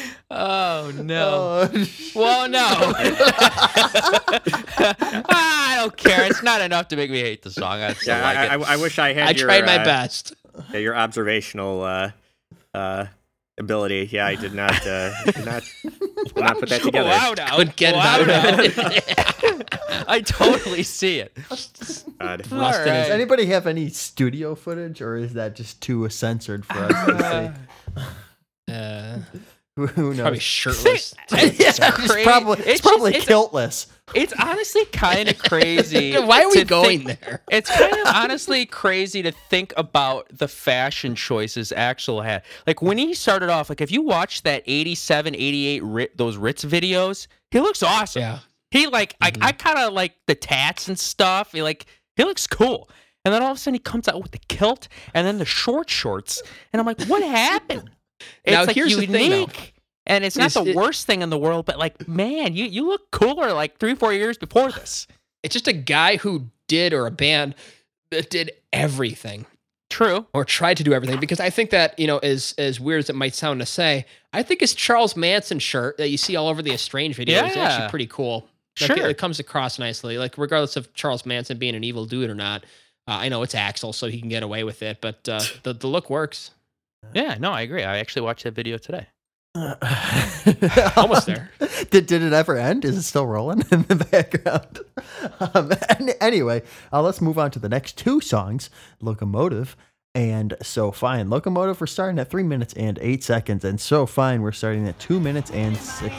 oh no! Oh, Well, no. I don't care. It's not enough to make me hate the song. I yeah, like I. I, I wish I had. I your, tried my uh, best. Yeah, your observational uh, uh, ability. Yeah, I did not. Uh, did not. Did not put that together. Wow, now. Couldn't get it Wow, out now. I totally see it. God. Rust All right. Does anybody have any studio footage, or is that just too censored for us to see? Uh, Who- Who knows? probably shirtless. It's it's probably it's, it's probably it's- kiltless. It's honestly kind of crazy. Why are we going think- there? It's kind of honestly crazy to think about the fashion choices Axl had. Like when he started off, like if you watch that 87, 88 Rit, those Ritz videos, he looks awesome. Yeah. He like Mhm. I, I kind of like the tats and stuff. He like he looks cool. And then all of a sudden he comes out with the kilt and then the short shorts, and I'm like, what happened? It's Now, like here's the unique. thing, though. And it's not Is the it- worst thing in the world, but like, man, you, you look cooler like three, four years before this. It's just a guy who did or a band that did everything True. or tried to do everything because I think that, you know, as as weird as it might sound to say, I think his Charles Manson shirt that you see all over the Estranged video is Yeah. actually pretty cool. Like, Sure. it, it comes across nicely. Like regardless of Charles Manson being an evil dude or not, uh, I know it's Axl, so he can get away with it, but uh, the the look works. Yeah, no, I agree. I actually watched that video today. Almost there. did, did it ever end? Is it still rolling in the background? Um, an- anyway, uh, let's move on to the next two songs Locomotive and So Fine. Locomotive, we're starting at three minutes and eight seconds, and So Fine, we're starting at two minutes and six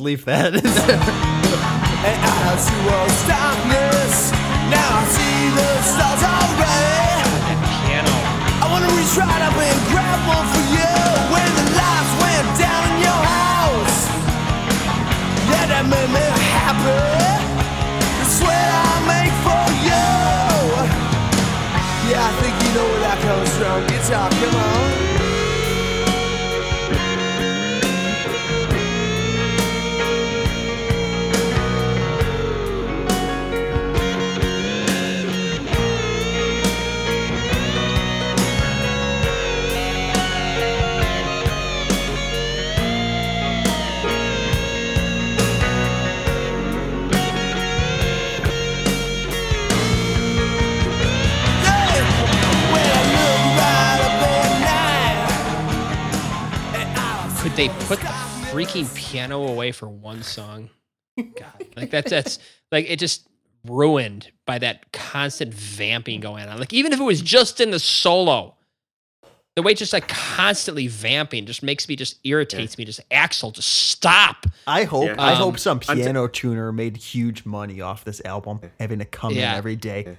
leave that. they put the freaking piano away for one song? God, like that's that's like it just ruined by that constant vamping going on. Like even if it was just in the solo, the way it's just like constantly vamping just makes me just irritates me. Just Axl, just stop. I hope Yeah. I Um, hope some I'm t- piano tuner made huge money off this album, having to come Yeah. in every day.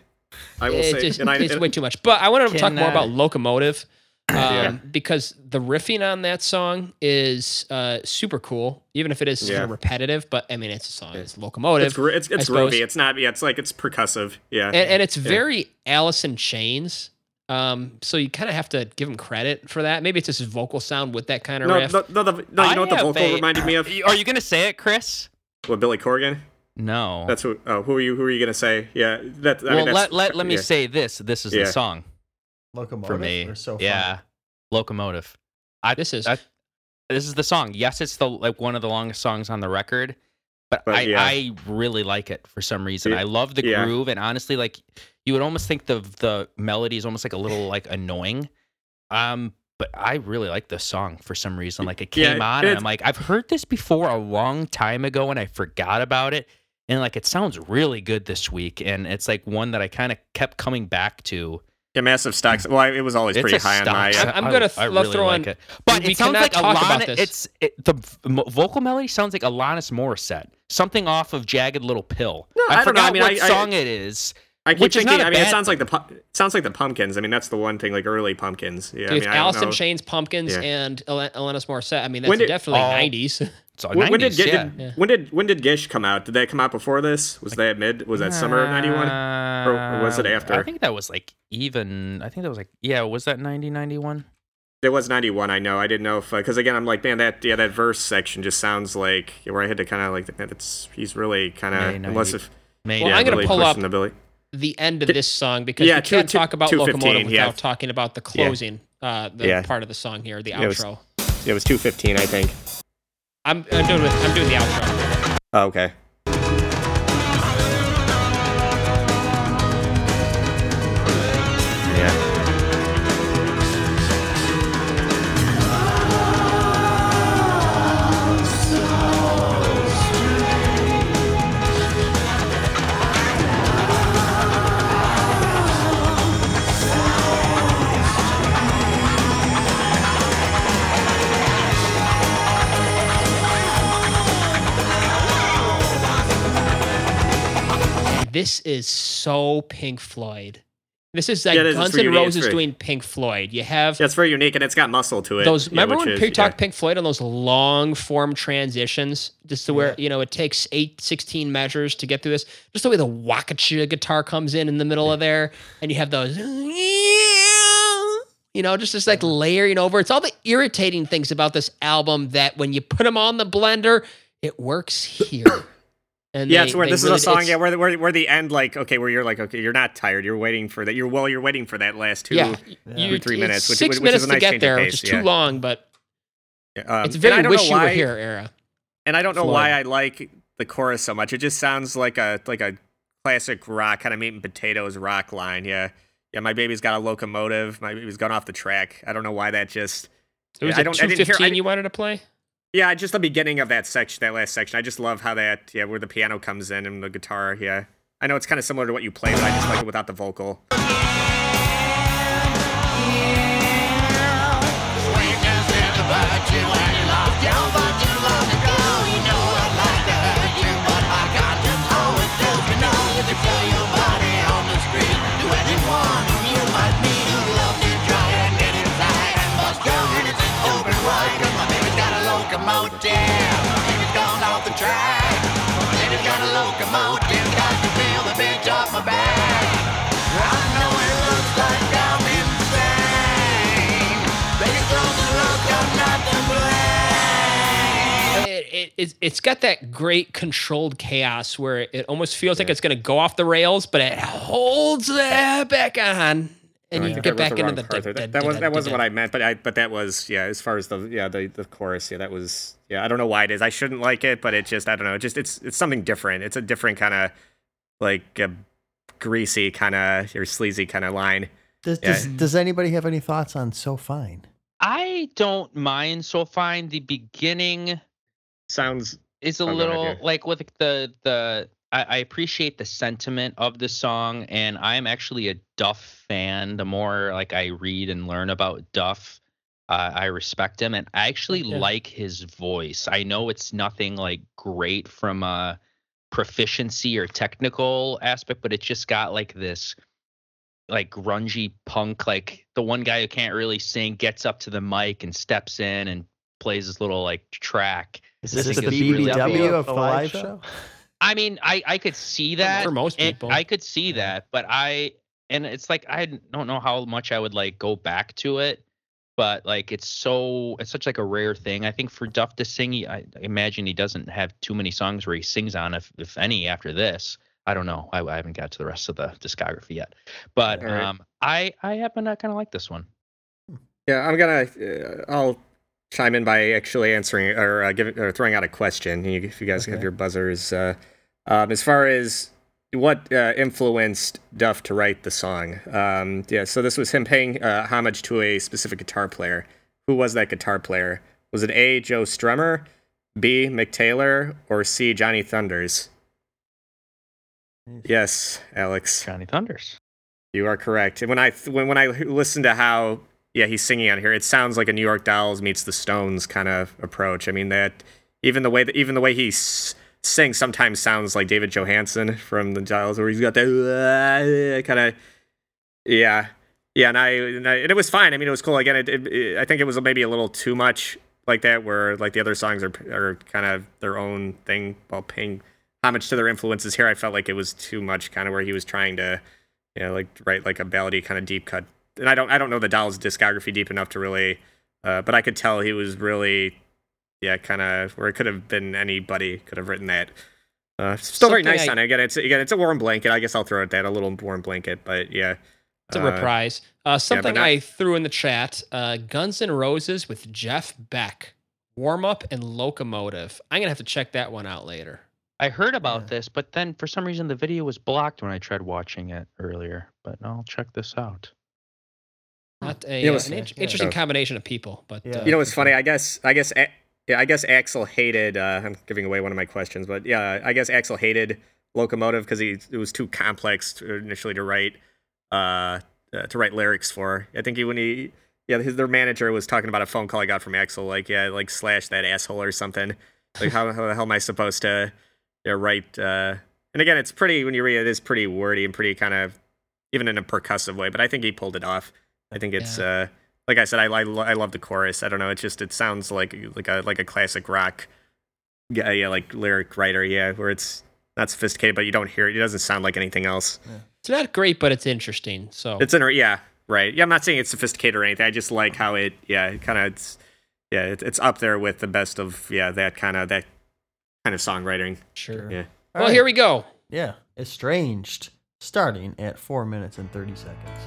I will It say, just- and I, it's and- way too much. But I want to talk more about Locomotive. Um, Yeah. because the riffing on that song is uh, super cool, even if it is kind Yeah. of repetitive. But I mean, it's a song. It's locomotive. it's gro- it's, it's groovy. It's not. Yeah, it's like it's percussive. Yeah, and, and it's very Alice in Chains. Um, so you kind of have to give him credit for that. Maybe it's just his vocal sound with that kind of no, riff. no, no, the, no. You I know what the vocal a- reminded me of? Are you gonna say it, Chris? What Billy Corgan? No. That's who. Oh, who are you? Who are you gonna say? Yeah, that. I well, mean, that's, let let let me yeah. say this. This is Yeah. the song Locomotive for me. or so yeah, locomotive. I, This is- that- this is the song. Yes, it's the like one of the longest songs on the record, but, But I yeah. I really like it for some reason. Yeah. I love the Yeah. groove, and honestly, like you would almost think the the melody is almost like a little like annoying. Um, but I really like this song for some reason. Like it Yeah, came on, and I'm like, I've heard this before a long time ago, and I forgot about it. And like it sounds really good this week, and it's like one that I kind of kept coming back to. Yeah, massive stocks. Well, it was always It's pretty a high on stock my. song. Uh, I'm gonna I th- really throw like on- it. But we it sounds like talk about Alana. It's it, the v- vocal melody sounds like Alanis Morissette. Something off of Jagged Little Pill. No, I I, don't know. forgot I mean, what I- I- song it is. I keep which is thinking. not a I mean, it sounds like the pu- sounds like the pumpkins. I mean, that's the one thing. Like early pumpkins. Yeah, I With mean, I don't Alice know. Chains, Pumpkins, Yeah. and Al- Alanis Morissette. I mean, that's did- definitely Oh. 90s. It's all When, when did, yeah. did- Yeah. when did when did Gish come out? Did that come out before this? Was that mid? Was that summer of '91? or was it Uh, after? I think that was like even. I think that was like yeah. Was that 90, 91? It was '91. I know. I didn't know if because again, I'm like, man, that yeah, that verse section just sounds like where I had to kind of like, man, it's he's really kind of unless 90. if Maybe. Well, yeah, I'm gonna really pull up- the Billy. the end of this song because yeah, we two- can't two- talk about 215, Locomotive without yeah. talking about the closing, uh, the Yeah. part of the song here, the Yeah, it was- outro. It was 215, I think. I'm, I'm doing I'm doing the outro. Oh, okay. This is so Pink Floyd. This is like Yeah, is. Guns N' Roses doing Pink Floyd. You have That's very unique, and it's got muscle to it. those. yeah, remember which when is- we yeah. Pink Floyd on those long form transitions, just to where you know it takes eight, 16 measures to get through this. Just the way the wakacha guitar comes in in the middle of there, and you have those. You know, just just like layering over. It's all the irritating things about this album that when you put them on the blender, it works here. And Yeah, they- it's where this really- is a song. Yeah, where, the- where where the end, like, okay, where you're like, okay, you're not tired. You're waiting for that. You're well, you're waiting for that last two. yeah, Yeah. you, three it's minutes, which- six which is minutes a nice to get there, pace, which is yeah. too long, but Um, it's very I don't wish know you were here era. And I don't know Floyd. why I like the chorus so much. It just sounds like a like a classic rock kind of meat and potatoes rock line. Yeah, yeah. My baby's got a locomotive. My baby's gone off the track. I don't know why that just. It was I a don't- I didn't hear- I 215 didn't- you wanted to play? Yeah, just the beginning of that section, that last section. I just love how that, yeah, where the piano comes in and the guitar. Yeah, I know it's kind of similar to what you play, but I just like it without the vocal. It, it, it's, it's got that great controlled chaos where it almost feels like it's going to go off the rails, but it holds that back on. And Oh, you think get back the into wrong the. part. That, that was that wasn't what I meant, but I but that was yeah. As far as the yeah the the chorus, yeah, that was yeah. I don't know why it is. I shouldn't like it, but it just I don't know. It just it's it's something different. It's a different kind of like a greasy kind of or sleazy kind of line. Does, Yeah. does, does anybody have any thoughts on So Fine? I don't mind so fine. The beginning Sounds is a Oh, little like with the the I, I appreciate the sentiment of the song, and I'm actually a Duff fan. The more like I read and learn about Duff, uh, I respect him, and I actually Yeah. like his voice. I know it's nothing like great from a proficiency or technical aspect, but it's just got like this like grungy punk like the one guy who can't really sing gets up to the mic and steps in and plays this little like track Is I this the it's really BBW cool. of the live show? I mean, I I could see that for most people. I could see that, but I and it's like I don't know how much I would like go back to it, but like it's so it's such like a rare thing. I think for Duff to sing, he, I imagine he doesn't have too many songs where he sings on, if if any, after this. I don't know. I, I haven't got to the rest of the discography yet, but All right. um, I I happen to kind of like this one. yeah. I'm gonna uh, I'll chime in by actually answering or uh, giving or throwing out a question. You, if you guys have your buzzers, uh, um, as far as what uh, influenced Duff to write the song. Um, yeah, so this was him paying uh, homage to a specific guitar player. Who was that guitar player? Was it A. Joe Strummer, B. Mick Taylor, or C. Johnny Thunders? Yes, Alex, Johnny Thunders. you are correct. And when I when when I listen to how yeah he's singing on here, it sounds like a New York Dolls meets the Stones kind of approach. I mean that even the way that even the way he s- sings sometimes sounds like David Johansen from the Dolls, where he's got that kind of yeah yeah. And I, and I and it was fine. I mean it was cool. Again, it, it- I think it was maybe a little too much like that, where like the other songs are are kind of their own thing while paying homage to their influences. Here, I felt like it was too much, kind of where he was trying to you know, like write like a ballady kind of deep cut. And I don't I don't know the Dolls discography deep enough to really, uh, but I could tell he was really, yeah, kind of where it could have been anybody could have written that. Uh, still very nice I- on it. Again, it's again it's a warm blanket. I guess I'll throw it that a little warm blanket, but yeah, It's a uh, reprise. Uh, something not- I threw in the chat: uh, Guns N' Roses with Jeff Beck, warm up and locomotive. I'm gonna have to check that one out later. I heard about Yeah. this, but then for some reason the video was blocked when I tried watching it earlier. But I'll check this out. Not a, You know uh, an in- yeah. interesting combination of people, but Yeah. uh, You know it's funny? I guess I guess A- yeah, I guess Axl hated. Uh, I'm giving away one of my questions, but yeah, I guess Axl hated Locomotive because it was too complex to, initially to write uh, uh, to write lyrics for. I think he when he yeah his their manager was talking about a phone call I got from Axl like yeah like slash that asshole or something like how, how the hell am I supposed to yeah, write uh, And again, it's pretty when you read it, it is pretty wordy and pretty kind of even in a percussive way. But I think he pulled it off. I think it's uh, like I said, I, I lo- I love the chorus. I don't know, it just it sounds like like a like a classic rock, yeah, yeah, like lyric writer, yeah, where it's not sophisticated, but you don't hear it. It doesn't sound like anything else. It's not great, but it's interesting. So It's in yeah, right. Yeah, I'm not saying it's sophisticated or anything. I just like how it yeah, it kind of it's yeah, it, it's up there with the best of yeah that kind of that kind of songwriting. sure. Yeah. All Well, right. here we go. Yeah, estranged, starting at four minutes and thirty seconds.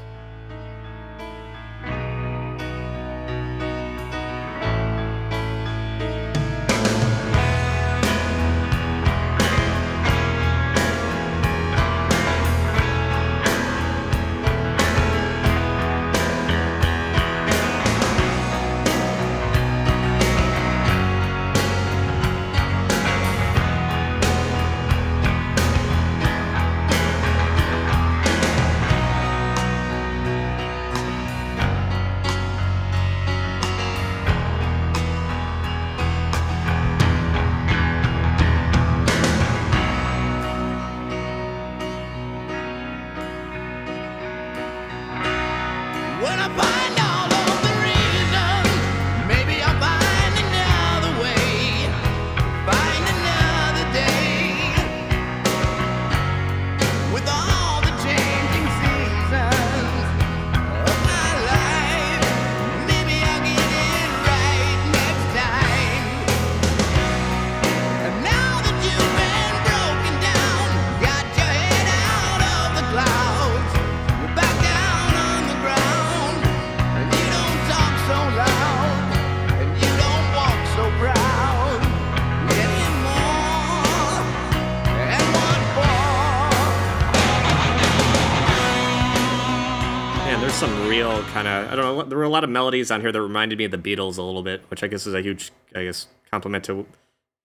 Melodies on here that reminded me of the Beatles a little bit, which I guess is a huge I guess compliment to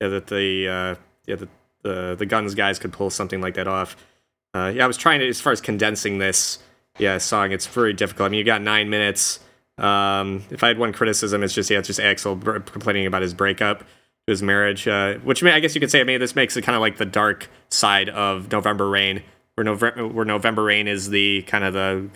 yeah, that the uh, yeah the, the the Guns guys could pull something like that off. Uh, yeah, I was trying to as far as condensing this yeah song. It's very difficult. I mean, you got nine minutes. Um, if I had one criticism, it's just yeah, it's just Axl complaining about his breakup, his marriage, uh, which mean, I guess you could say. I mean, this makes it kind of like the dark side of November Rain, where November where November Rain is the kind of the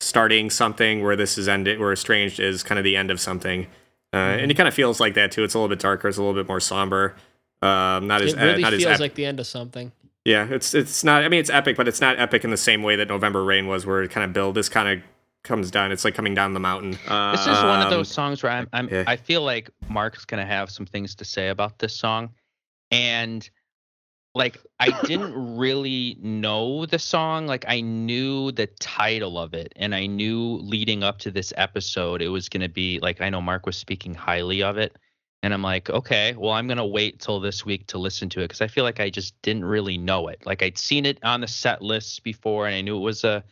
starting something where this is ended where estranged is kind of the end of something. Uh, and it kind of feels like that too. It's a little bit darker it's a little bit more somber. Um not as It really not as feels ep- like the end of something. yeah it's it's not i mean it's epic but it's not epic in the same way that november rain was where it kind of build this kind of comes down it's like coming down the mountain. This is one of Um, those songs where I'm, I'm yeah. I feel like Mark's gonna have some things to say about this song, and like I didn't really know the song. Like I knew the title of it, and I knew leading up to this episode it was gonna be like I know Mark was speaking highly of it, and I'm like, okay, well I'm gonna wait till this week to listen to it because I feel like I just didn't really know it. Like I'd seen it on the set lists before, and I knew it was a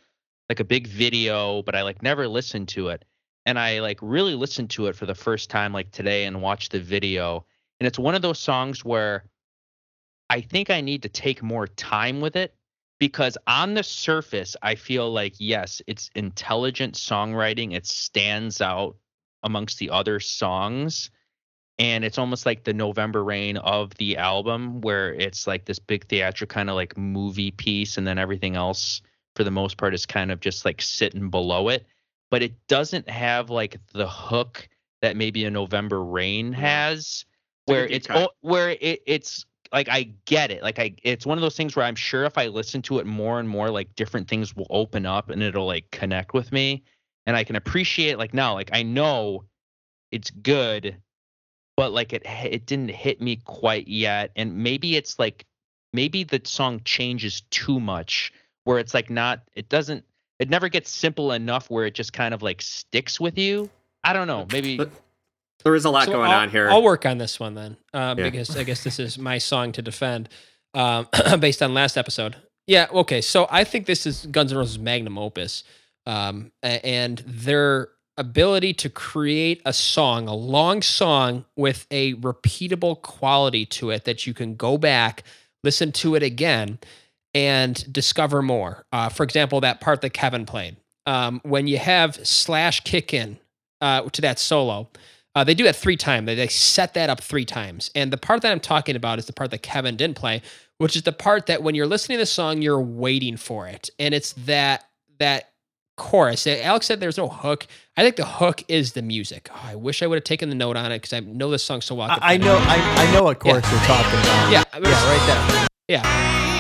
like a big video, but I like never listened to it and I like really listened to it for the first time like today and watched the video. And it's one of those songs where I think I need to take more time with it because on the surface I feel like yes, it's intelligent songwriting. It stands out amongst the other songs. And it's almost like the November Rain of the album where it's like this big theatrical kind of like movie piece and then everything else for the most part is kind of just like sitting below it but it doesn't have like the hook that maybe a November Rain has, where it's o- where it, it's like I get it. Like I, it's one of those things where I'm sure if I listen to it more and more, like different things will open up and it'll like connect with me, and I can appreciate like now, like I know it's good, but like it it didn't hit me quite yet, and maybe it's like maybe the song changes too much where it's like not it doesn't it never gets simple enough where it just kind of like sticks with you. I don't know. Maybe But there is a lot So going I'll, on here I'll work on this one then, uh, Yeah. because I guess this is my song to defend, um, based on last episode. Yeah, okay. So I think this is Guns N' Roses' magnum opus, um, and their ability to create a song, a long song with a repeatable quality to it that you can go back, listen to it again, and discover more. Uh, for example, that part that Kevin played. Um, when you have Slash kick in uh, to that solo, uh, they do that three times. They, they set that up three times. And the part that I'm talking about is the part that Kevin didn't play, which is the part that when you're listening to the song, you're waiting for it, and it's that that chorus. Alex said there's no hook. I think the hook is the music. Oh, I wish I would have taken the note on it because I know this song so well. I, I know. I, I know what chorus you're talking about. Yeah, Yeah, right there. Yeah.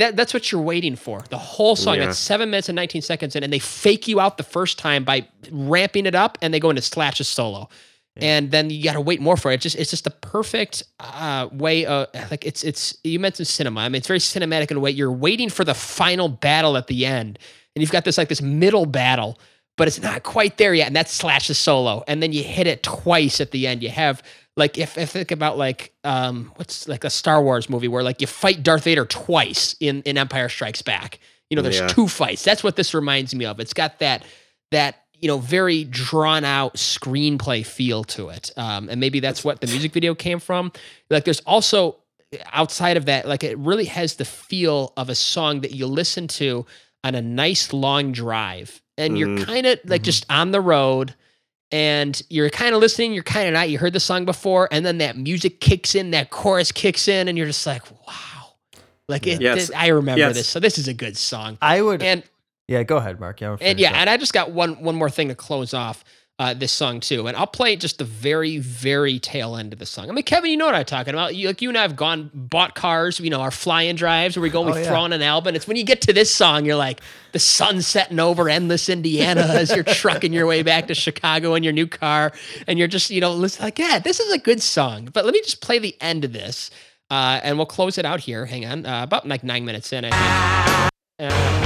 That, that's what you're waiting for. The whole song, Yeah. seven minutes and 19 seconds in, and they fake you out the first time by ramping it up and they go into Slash's solo. And then you got to wait more for it. It's just it's just the perfect uh, way of like it's it's you mentioned cinema. I mean it's very cinematic in a way. You're waiting for the final battle at the end, and you've got this like this middle battle, but it's not quite there yet. And that's Slash's solo, and then you hit it twice at the end. You have like if I think about like um what's like a Star Wars movie where like you fight Darth Vader twice in in Empire Strikes Back. You know, there's Yeah. two fights. That's what this reminds me of. It's got that that you know very drawn out screenplay feel to it, um, and maybe that's what the music video came from. Like there's also outside of that, like it really has the feel of a song that you listen to on a nice long drive, and you're Mhm. kind of like just on the road and you're kind of listening, you're kind of not. You heard the song before, and then that music kicks in, that chorus kicks in, and you're just like, wow. Like it, Yes. it- I remember Yes. this. So this is a good song. I would. And yeah, go ahead, Mark. Yeah, and yeah, and I just got one one more thing to close off uh, this song too, and I'll play just the very very tail end of the song. I mean, Kevin, you know what I'm talking about. You, like you and I have gone bought cars, you know, our flying drives where we go and Oh, we yeah. throw on an album. It's when you get to this song, you're like the sun setting over endless Indiana as you're trucking your way back to Chicago in your new car, and you're just you know listen, like yeah, this is a good song. But let me just play the end of this, uh, and we'll close it out here. Hang on, uh, about like nine minutes in, I think.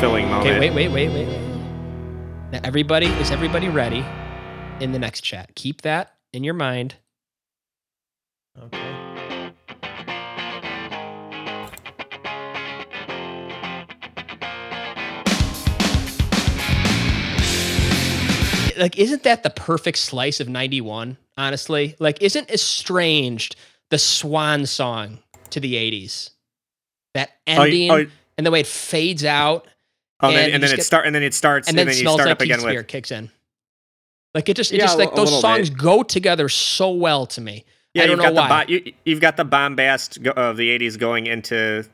Filling moment. Okay, wait, wait, wait, wait, wait. Now, everybody, is everybody ready in the next chat? Keep that in your mind. Okay. Like, isn't that the perfect slice of 91? Honestly, like, isn't Estranged the swan song to the 80s? That ending and the way it fades out oh, and then, and then it get- start and then it starts and then then you start like up again with kicks in. Like, it just, it Yeah, just like those songs bit. go together so well to me. yeah I don't you've know got why. bo- you, you've got the bombast of the 80s going into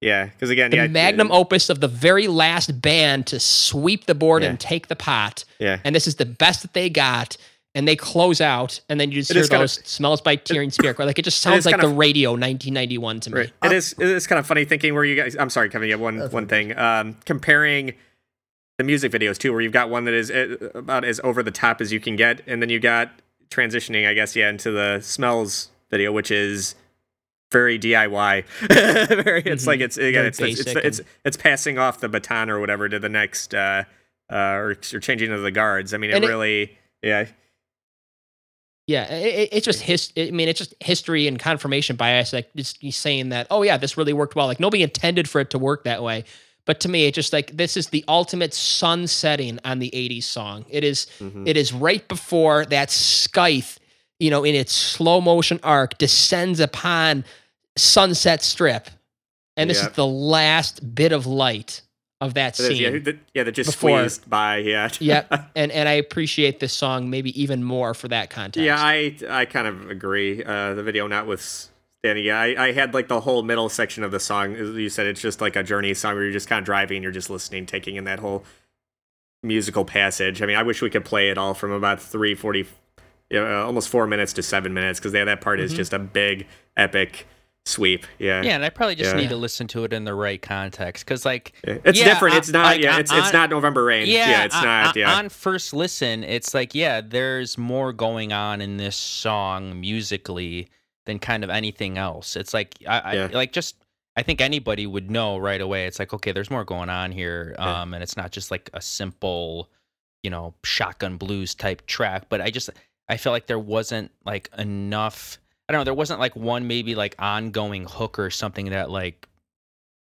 yeah because again the yeah magnum uh, opus of the very last band to sweep the board Yeah. and take the pot. yeah And this is the best that they got. And they close out, and then you just It hear is kinda- those smells by Tearing Spirit. Like it just is sounds like the of- radio 1991 to me. Right. It is. It is kind of funny thinking where you guys. I'm sorry, Kevin. You have one That's one thing. Um, comparing the music videos too, where you've got one that is uh, about as over the top as you can get, and then you got transitioning, I guess, yeah, into the smells video, which is very DIY. very, it's Mhm. like it's again, it's it's, it's basic it's it's passing off the baton or whatever to the next, uh, uh, or, or changing to the guards. I mean, it And it- really, yeah, Yeah, it, it- it's just his. I mean, it's just history and confirmation bias. Like just saying that, oh yeah, this really worked well. Like nobody intended for it to work that way, but to me, it just like this is the ultimate sun setting on the '80s song. It is- Mhm. it is right before that scythe, you know, in its slow motion arc descends upon Sunset Strip, and this Yeah. is the last bit of light of that is, scene. yeah, that, yeah, that just before- squeezed by, yeah, Yep, and and I appreciate this song maybe even more for that context. Yeah, I I kind of agree. Uh, the video notwithstanding, yeah, I, I had like the whole middle section of the song. As you said, it's just like a journey song where you're just kind of driving, you're just listening, taking in that whole musical passage. I mean, I wish we could play it all from about three forty, yeah, uh, almost four minutes to seven minutes because that part is Mhm. just a big epic sweep. Yeah, Yeah, and I probably just Yeah. need to listen to it in the right context because, like, it's Yeah, different. It's not. like, yeah, it's it's not November Rain. Yeah, it's on- not. on- yeah, On first listen, it's like, yeah, there's more going on in this song musically than kind of anything else. It's like I, Yeah. I like just I think anybody would know right away. It's like okay, there's more going on here, Yeah. um, and it's not just like a simple, you know, shotgun blues type track. But I just I feel like there wasn't like enough. I don't know. There wasn't like one maybe like ongoing hook or something that like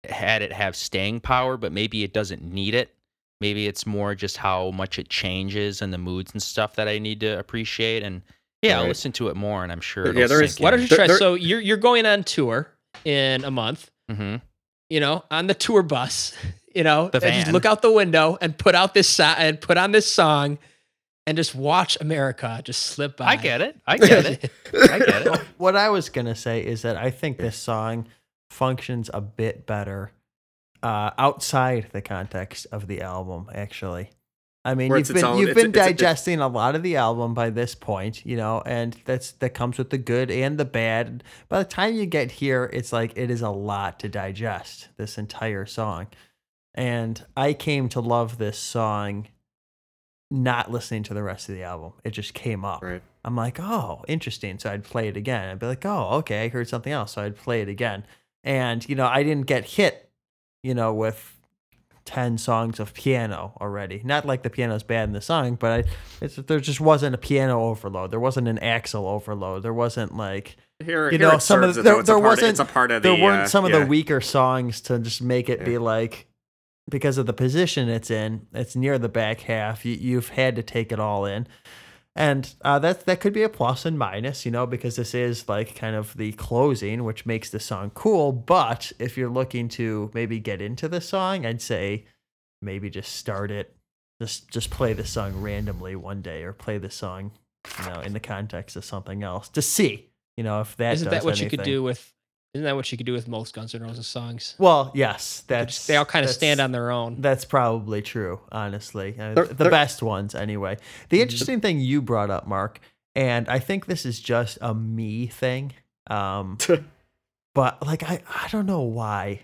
had it have staying power, but maybe it doesn't need it. Maybe it's more just how much it changes and the moods and stuff that I need to appreciate. And yeah, I'll listen to it more, and I'm sure. Yeah, It'll there is- sink Why in. don't you try? there- so you're you're going on tour in a month. Mhm. You know, on the tour bus. You know, The and just look out the window and put out this so- and put on this song, and just watch America just slip by. I get it. I get it. I get it. what I was gonna say is that I think this song functions a bit better uh, outside the context of the album. Actually, I mean, Where you've it's its been own- you've it's- been it's- it's- digesting a lot of the album by this point, you know, and that's that comes with the good and the bad. By the time you get here, it's like it is a lot to digest this entire song, and I came to love this song. Not listening to the rest of the album, it just came up. Right. I'm like, oh, interesting. So I'd play it again. I'd be like, oh, okay, I heard something else. So I'd play it again. And, you know, I didn't get hit, you know, with 10 songs of piano already. Not like the piano's bad in the song, but I, it's, there just wasn't a piano overload. There wasn't an Axl overload. There wasn't like, Here, you here know, some of the, there, there part, wasn't, It's a part of there weren't uh, some of yeah. the weaker songs to just make it be like, because of the position it's in, it's near the back half. You, you've had to take it all in and uh, that that could be a plus and minus, you know, because this is like kind of the closing, which makes the song cool. But if you're looking to maybe get into the song, I'd say maybe just start it, just just play the song randomly one day, or play the song, you know, in the context of something else to see, you know, if that Isn't that what you could do with? Isn't that what you could do with most Guns N' Roses songs? Well, yes, They that's they all kind of stand on their own. That's probably true, honestly. Uh, They're- the they're- best ones, anyway. The interesting thing you brought up, Mark, and I think this is just a me thing. Um, but like, I, I don't know why.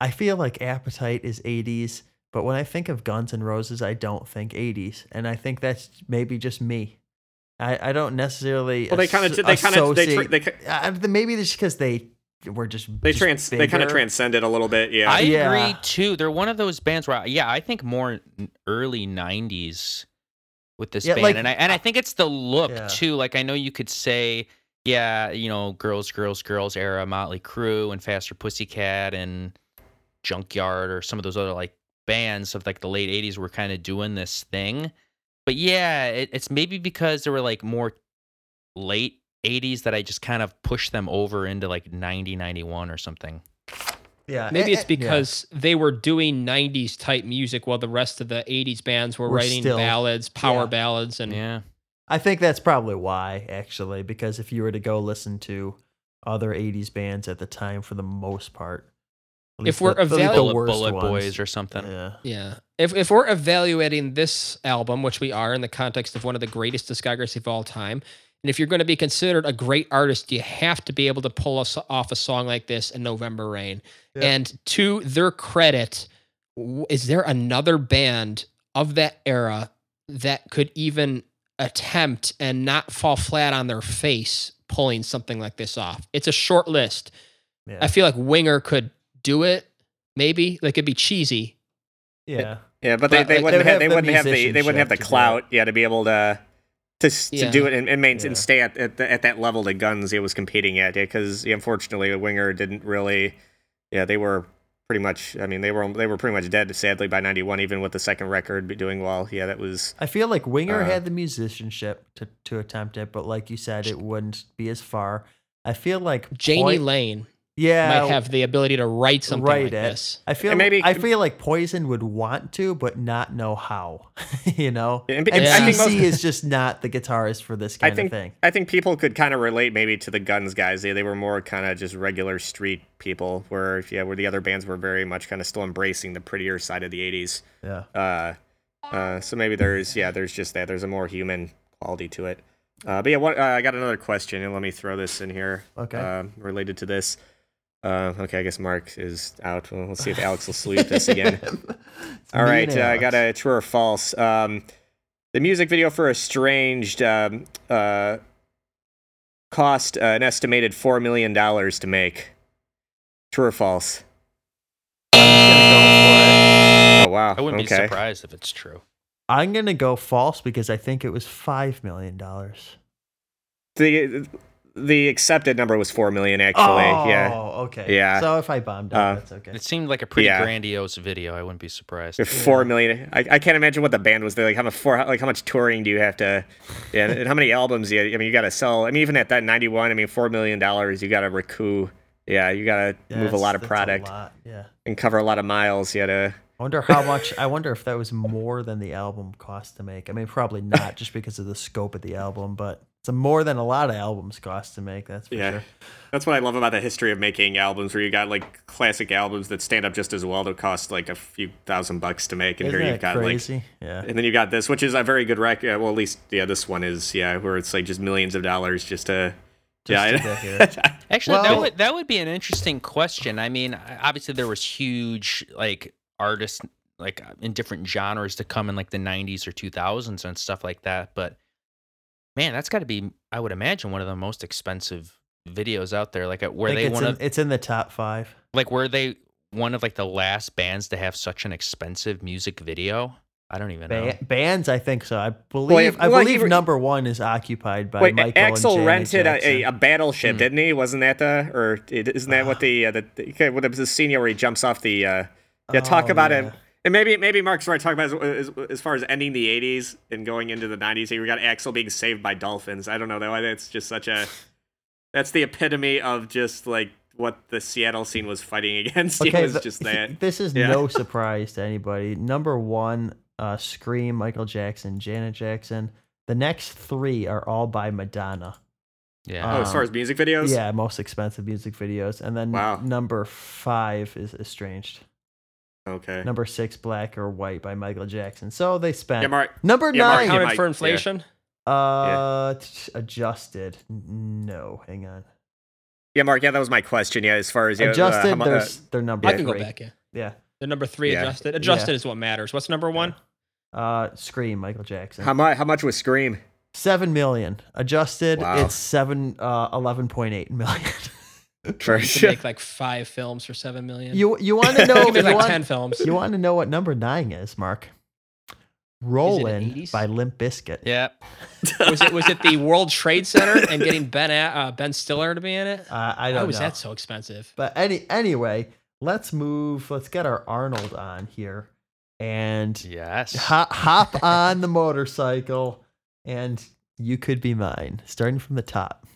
I feel like Appetite is 80s, but when I think of Guns N' Roses, I don't think 80s. And I think that's maybe just me. I, I don't necessarily. Well, they kind asso- of, they kind of, they, tra- associate- they, ca- uh, maybe it's because they were just. they just trans, they kind of bigger. transcended a little bit. Yeah. I Yeah. agree too. They're one of those bands where, yeah, I think more early '90s with this Yeah, band, like- and I and I think it's the look Yeah. too. Like I know you could say, yeah, you know, girls, girls, girls era, Motley Crue and Faster Pussycat and Junkyard or some of those other like bands of like the late '80s were kind of doing this thing. But yeah, it, it's maybe because there were like more late 80s that I just kind of pushed them over into like 90, 91 or something. Yeah, Maybe eh, it's eh, yeah. because they were doing '90s type music while the rest of the '80s bands were We're writing still- ballads, power yeah. ballads, and Yeah. I think that's probably why, actually, because if you were to go listen to other '80s bands at the time, for the most part, If we're the, at least evalu- the Bullet, Bullet Boys or something. yeah, Yeah. If if we're evaluating this album, which we are in the context of one of the greatest discographies of all time, and if you're going to be considered a great artist, you have to be able to pull us off a song like this in November Rain. Yeah. And to their credit, is there another band of that era that could even attempt and not fall flat on their face pulling something like this off? It's a short list. yeah, I feel like Winger could do it, maybe. Like it'd be cheesy, yeah. Yeah, but they, But, they like, wouldn't they have, have they the wouldn't have the they wouldn't have the musicianship to do clout yeah to be able to to s- to do it and, and, maintain, Yeah. and stay at at, the, at that level that Guns it was competing at because unfortunately Winger didn't really yeah they were pretty much I mean they were they were pretty much dead sadly by 91 even with the second record doing well yeah that was I feel like Winger Uh, had the musicianship to to attempt it, but like you said, it wouldn't be as far. I feel like Jani Poi- Lane yeah, might have the ability to write something write like it. this. I feel And maybe- I feel like Poison would want to, but not know how. you know, And- and and I think CC most- is just not the guitarist for this I kind think of thing. I think people could kind of relate maybe to the Guns guys. They, they were more kind of just regular street people, where yeah, where the other bands were very much kind of still embracing the prettier side of the '80s. Yeah. Uh, uh, so maybe there's yeah, there's just that. There's a more human quality to it. Uh, but yeah, what, uh, I got another question, and let me throw this in here. Okay. Um, related to this. Uh, okay, I guess Mark is out. Well, let's see if Alex will sleep this again. It's All me right, and uh, I got a true or false. Um, the music video for "Estranged" um, uh, cost uh, an estimated four million dollars to make? True or false? I'm just gonna go. Oh wow. I wouldn't be surprised if it's true. I'm gonna go false because I think it was five million dollars. The the accepted number was four million actually. oh, Yeah. okay. Yeah. So if I bombed out, Uh, that's okay. It seemed like a pretty Yeah. grandiose video. I wouldn't be surprised. Four million. I, I can't imagine what the band was. There. Like how much for like how much touring do you have to? Yeah, and how many albums? You, I mean, you got to sell. I mean, even at that ninety one, I mean, four million dollars, you got to recoup. Yeah, you got to Yeah, move a lot of that's product lot, Yeah. and cover a lot of miles. You got to. I wonder how much. I wonder if that was more than the album cost to make. I mean, probably not, just because of the scope of the album, but it's more than a lot of albums cost to make. That's for Yeah. sure. That's what I love about the history of making albums, where you got like classic albums that stand up just as well that cost like a few thousand bucks to make, and Isn't here you've got like yeah. And then you got this, which is a very good record. Well, at least yeah, this one is yeah, where it's like just millions of dollars just to Just yeah. to get here. Actually, that would that would be an interesting question. I mean, obviously there was huge like artists like in different genres to come in like the 90s or 2000s and stuff like that, but man, that's got to be I would imagine one of the most expensive videos out there like uh, I were they it's one in, of it's in the top five. like were they one of like the last bands to have such an expensive music video? I don't even know. Ba- bands, I think so. I believe. I well, he believe re- number one is occupied by Wait, Michael Axl and Janet rented a, a, a battleship, Hmm. didn't he? Wasn't that the or isn't that what the uh, the, the okay, what was the scene where he jumps off the uh yeah, talk Oh, about yeah. it. And maybe maybe Mark's right talking about as, as, as far as ending the 80s and going into the 90s. Here we got Axl being saved by dolphins. I don't know though. That's just such a that's the epitome of just like what the Seattle scene was fighting against. it was th- just that. This is Yeah. no surprise to anybody. Number one, uh, Scream, Michael Jackson, Janet Jackson. The next three are all by Madonna. Yeah. Oh, as far um, as music videos? Yeah, most expensive music videos. And then Wow. number five is Estranged. Okay. Number six, Black or White by Michael Jackson. So they spent. Yeah, Mark. number yeah, Mark, nine, how Counted Mike, for yeah. inflation. uh, t- adjusted. No, hang on. Yeah, Mark. Yeah, that was my question. Yeah, as far as yeah, uh, Adjusted, how mu- they're, uh, s- they're number I can go three. back. Yeah, Yeah. the number three Yeah. adjusted. Adjusted Yeah. is what matters. What's number one? Uh, Scream, Michael Jackson. how much? How much was Scream? Seven million adjusted. Wow. It's seven uh eleven point eight million. For To sure. make like five films for seven million. you you want to know? You, like want, ten films. you want to know what number nine is, Mark? Rollin' 80s? by Limp Bizkit. yeah. was it was it the World Trade Center and getting Ben A- uh, Ben Stiller to be in it? Uh, I Why don't was know. that so expensive? But any anyway, let's move. Let's get our Arnold on here and Yes. hop, hop on the motorcycle, and you could be mine. Starting from the top.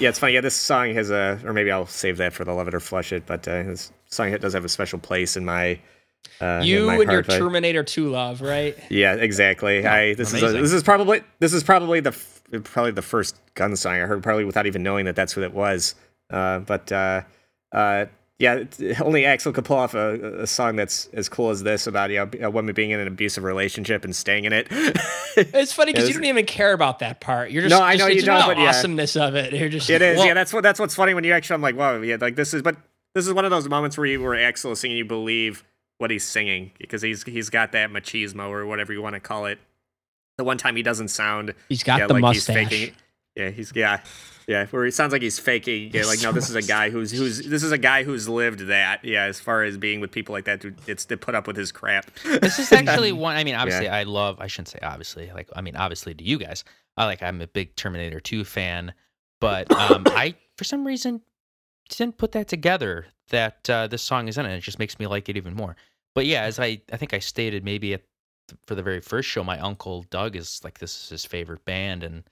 Yeah, it's funny. Yeah, this song has a, or maybe I'll save that for the Love It or Flush It, but uh, this song does have a special place in my. Uh, You and your heart, but- Terminator 2 love, right? Yeah, exactly. I this is a, this is probably this is probably the f- probably the first gun song I heard, probably without even knowing that that's what it was. Uh, but uh, uh, yeah, only Axl could pull off a, a song that's as cool as this about you know, a woman being in an abusive relationship and staying in it. It's funny because Yeah, you don't even care about that part. You're just No, I just- know you don't, the but yeah. awesomeness of it. You're just It is. well, yeah, that's what that's what's funny when you actually. I'm like, wow, yeah, like this is. But this is one of those moments where you where Axl is singing, you believe what he's singing because he's he's got that machismo or whatever you want to call it. The one time he doesn't sound. he's got yeah, the like mustache. he's faking. it. Yeah, he's yeah. Yeah, where it sounds like he's faking. Yeah, like no, this is a guy who's who's this is a guy who's lived that. Yeah, as far as being with people like that, to, it's to put up with his crap. This is actually one. I mean, obviously, I love. I shouldn't say obviously. Like, I mean, obviously to you guys, I like. I'm a big Terminator 2 fan, but um, I for some reason didn't put that together. That uh, this song is in it. It just makes me like it even more. But yeah, as I I think I stated maybe at for the very first show, my uncle Doug is like this is his favorite band, and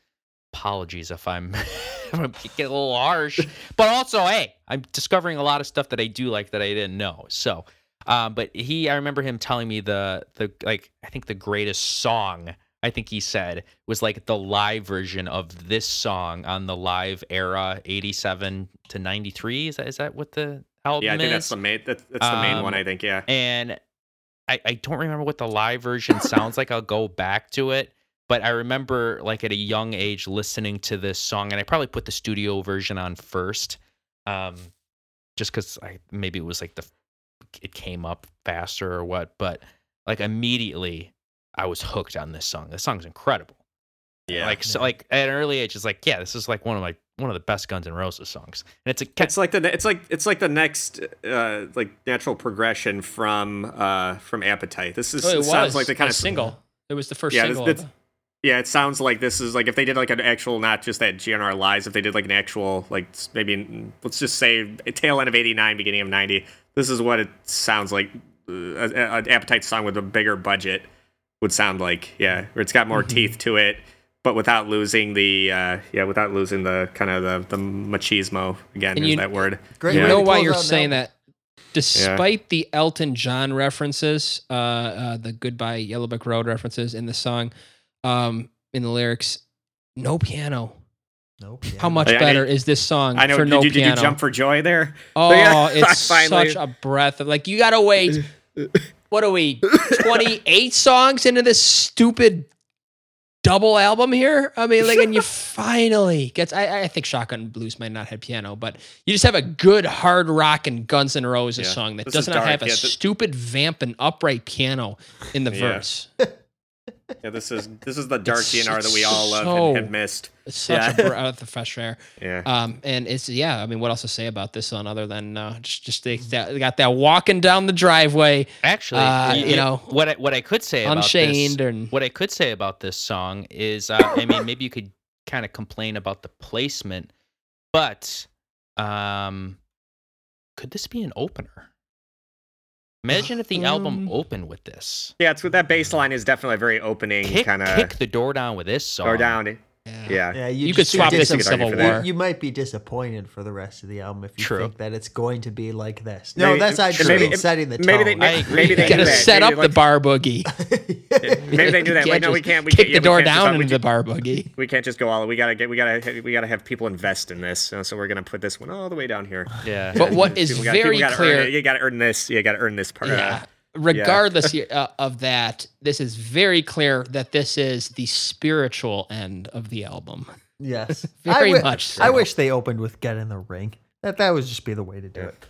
apologies if I'm if I'm getting a little harsh, but also hey, I'm discovering a lot of stuff that I do like that I didn't know. So, um, but he, I remember him telling me the the like I think the greatest song I think he said was like the live version of this song on the live era '87 to '93. Is that is that what the album Yeah, I think is? that's the main. That, that's the main one. Um, I think. Yeah. and I, I don't remember what the live version sounds like. I'll go back to it. But I remember like at a young age listening to this song, and I probably put the studio version on first, um, just because I maybe it was like the it came up faster or what. But like immediately, I was hooked on this song. This song's incredible. Yeah. Like so, like at an early age, it's like yeah, this is like one of my one of the best Guns N' Roses songs, and it's a it's like the it's like it's like the next uh like natural progression from uh from appetite. This is Oh, it it sounds like the kind a of single. It was the first Yeah, this- single. That's- Yeah, it sounds like this is like if they did like an actual, not just that GNR lies, if they did like an actual, like maybe let's just say tail end of '89, beginning of '90. This is what it sounds like. Uh, an appetite song with a bigger budget would sound like. Yeah, where it's got more teeth to it, but without losing the uh, yeah, without losing the kind of the the machismo again. And is you- that word? Great you way know why you're saying album. that despite the elton john references uh, uh the goodbye yellow brick road references in the song um in the lyrics no piano Nope. how much I- I- better is this song I know. for Did, no you, did piano you jump for joy there? oh yeah, it's finally- such a breath of like you gotta wait what are we 28 songs into this stupid double album here i mean like and you finally gets I, I think shotgun blues might not have piano but you just have a good hard rock and guns N' roses Yeah. song that This does not dark. have a Yeah, th- stupid vamp and upright piano in the Yeah. verse Yeah, this is this is the dark It's- GNR that we all love so- and have missed. it's such Yeah. a breath of fresh air Yeah. um and it's yeah i mean what else to say about this one other than uh just just they, they got that walking down the driveway Actually, Uh, y- you know, what I, what I could say about Unchained this, and- what I could say about this song is, uh, I mean, maybe you could kind of complain about the placement, but um, could this be an opener? Imagine if the album Um, opened with this. Yeah, it's with that bass line is definitely a very opening kind of kick the door down with this song. or down. Yeah. Yeah, you, just could swap dis- this in you could argue civil war You, you might be disappointed for the rest of the album if you True. think that it's going to be like this. No, Maybe- that's actually maybe- setting the tone. Maybe they I maybe, maybe they You gotta knew that. set Maybe, up like, the bar boogie Maybe they do that. Like, no, we can't. We kick can't, the yeah, door can't just- down we into the bar boogie We can't just go all. We gotta get. We gotta. We gotta have people invest in this. So, so we're gonna put this one all the way down here. Yeah. But what is People gotta- very gotta clear- Earn. You gotta earn this. You gotta earn this part. uh, yeah regardless here, uh, of that this is very clear that this is the spiritual end of the album yes, Very I wi- much I wish they opened with "Get in the Ring." That that would just be the way to do it.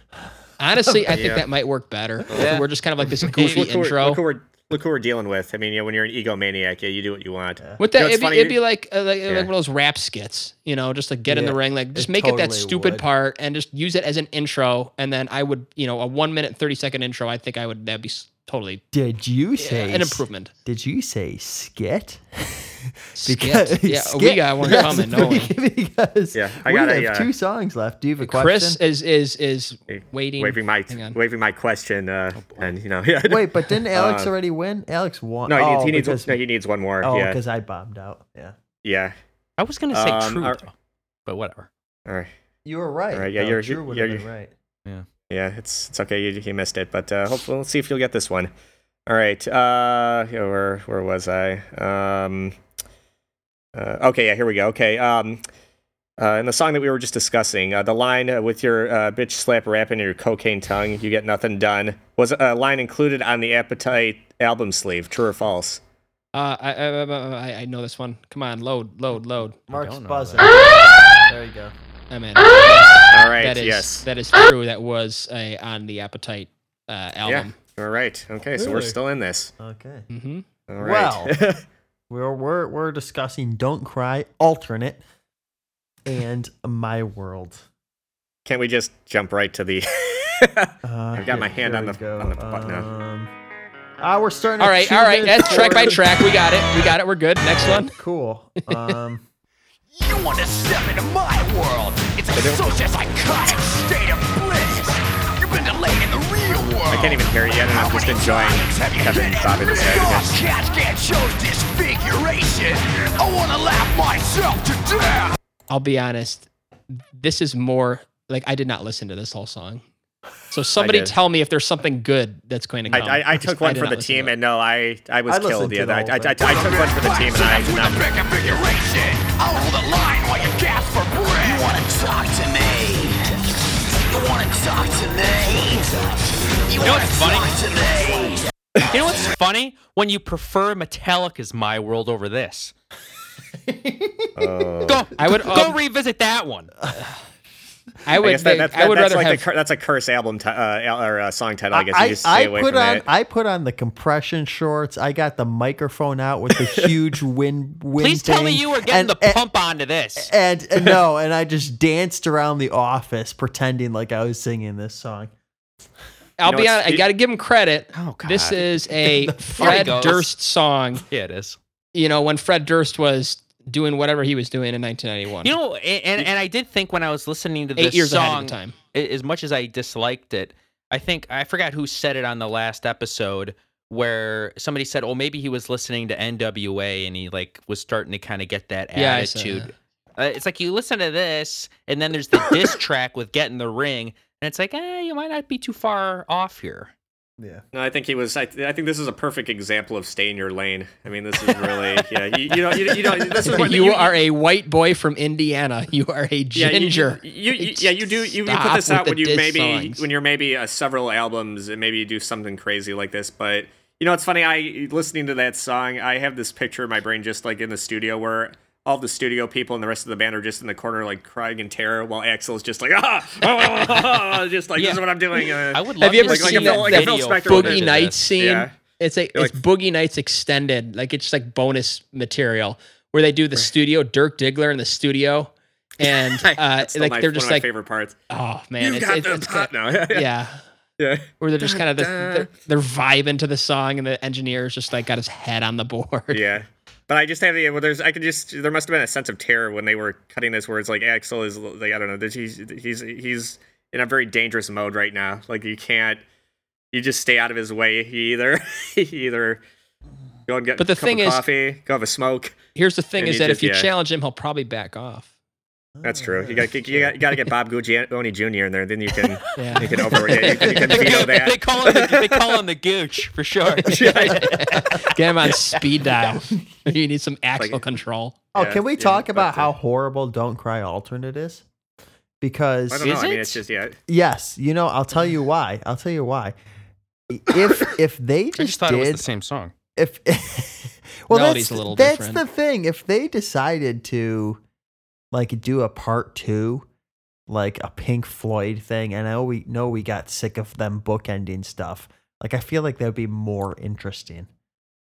honestly i think Yeah. that might work better Yeah. we're just kind of like this Look, goofy look, who intro look, who we're, look who we're dealing with. I mean, you know, when you're an egomaniac, yeah, you do what you want. With You that, know, it'd, be, it'd be like uh, like, Yeah. like one of those rap skits, you know, just like get in the ring, like just it make it that stupid would. part and just use it as an intro, and then I would, you know, a one minute thirty second intro. I think I would that'd be totally Did you yeah, say an improvement. Did you say skit? Skit. Yeah, we got one yes, coming. No, because Yeah, I we got have a, uh, two songs left. Do you have a Chris question? is is is waiting. Waving my waving my question, uh, and you know, yeah. Wait, but didn't Alex Uh, already win? Alex won. No, he needs, oh, he needs because, no, he needs one more. oh, yeah, because I bombed out. Yeah, yeah. I was gonna say Um, true, are- though, but whatever. All right. you were right. All right, yeah, though. you're- Drew you're- would have you're- right. Yeah, Yeah, it's it's okay. You, you missed it, but uh, hopefully, let's see if you'll get this one. All right. Uh, where where was I? Um, uh, okay, yeah, here we go. Okay. Um, uh, in the song that we were just discussing, uh, the line uh, with your uh, bitch slap rap in your cocaine tongue, you get nothing done, was a line included on the Appetite album sleeve. True or false? Uh, I, I, I I know this one. Come on, load, load, load. Mark's buzzing. there you go. I'm in. All right. that is yes. that is true. That was a, on the Appetite uh, album. All right. Okay, so we're still in this. Okay. Mm-hmm. All right. We're we're we're discussing "Don't Cry" alternate. and My World. Can't we just jump right to the? Uh, I've got my hand on the- go. on the button now. Um, ah, we're starting. All at right, two all right. minutes That's track by track. We got it. We got it. We're good. Next one. Cool. Um, You want to step into my world? It's a social psychotic state of bliss. You've been delayed in the real world. I can't even hear it yet, and I'm just enjoying Kevin bobbing his head. Lost cats can't show disfiguration. I want to laugh myself to death. I'll be honest. This is more like I did not listen to this whole song. So somebody tell me if there's something good that's going to come. I, I, I took one did for the team, and no, I I was I killed listened the to other. I, I, I, I took one for the team, and I did not. I'll hold the line while you gasp for breath. You want to talk to me? You want to talk to me? You, know what's funny? talk to me? You know what's funny? When you prefer Metallica's My World over this. Oh. Go, I would, go um, revisit that one. I I would. guess that, that's, I would that's rather like have. the, cur- that's a curse album ti- uh, or uh, song title. I guess I, you just stay I away put from on it. I put on the compression shorts. I got the microphone out with the huge wind wind. Please tell me you were getting and- the and- pump onto this. And, and no, and I just danced around the office pretending like I was singing this song. I'll know, be honest. I got to give him credit. Oh, God. This is a Fred. Durst song. Yeah, it is. You know when Fred Durst was doing whatever he was doing in 1991. You know, and, and, and I did think when I was listening to this eight years song, ahead of time. as much as I disliked it, I think I forgot who said it on the last episode where somebody said, "Oh, maybe he was listening to NWA and he like was starting to kind of get that Yeah, attitude." Uh, it's like you listen to this, and then there's the diss track with "Get in the Ring," and it's like, eh, you might not be too far off here. Yeah. No, I think he was. I, I think this is a perfect example of stay in your lane. I mean, this is really. yeah, you, you know, you, you know, this is what you, are a white boy from Indiana. You are a Yeah, you- ginger. You, you, yeah, you do. You, you put this out when you diss maybe songs. when you're maybe uh, several albums and maybe you do something crazy like this. But you know, it's funny. I listening to that song. I have this picture in my brain, just like in the studio, where all the studio people and the rest of the band are just in the corner, like crying in terror, while Axl's just like ah, ah, ah, ah, just like this is what I'm doing. Uh, I would love Have you to ever like seen a that, like that video Spector Boogie of Nights scene? Yeah. It's like You're it's Boogie Nights extended. Like it's just like bonus material where they do the studio, Dirk Diggler in the studio, and uh, That's like my, they're one just of my like, favorite parts. oh man, you it's, got it's, the it's pop kinda- now. yeah. yeah. Where they're just kind of this, Dun, they're, they're vibing to the song, and the engineer's just like got his head on the board. Yeah. But I just have the well. There's I could just there must have been a sense of terror when they were cutting this, where it's like Axl is like I don't know, he's he's he's in a very dangerous mode right now. Like you can't, you just stay out of his way. He either he either go and get But the a cup thing of is- coffee, go have a smoke. Here's the thing: is that just- if you yeah. challenge him, he'll probably back off. That's true. You got you oh. got, you got to get Bob Guccione Jr. in there, then you can Yeah. you can over yeah, you, can- you can veto they call him the, they call him the gooch for sure. Get him on speed dial. you need some Axl control. Oh, Yeah, can we yeah, talk about but, how horrible "Don't Cry" alternate is? Because I don't know. Is I mean, it? it's just yeah. yes, you know, I'll tell you why. I'll tell you why. If if they just, I just thought it was the same song. if well Melody's that's, a little that's different. the thing if they decided to like do a part two like a pink floyd thing and i know we know we got sick of them bookending stuff like i feel like that would be more interesting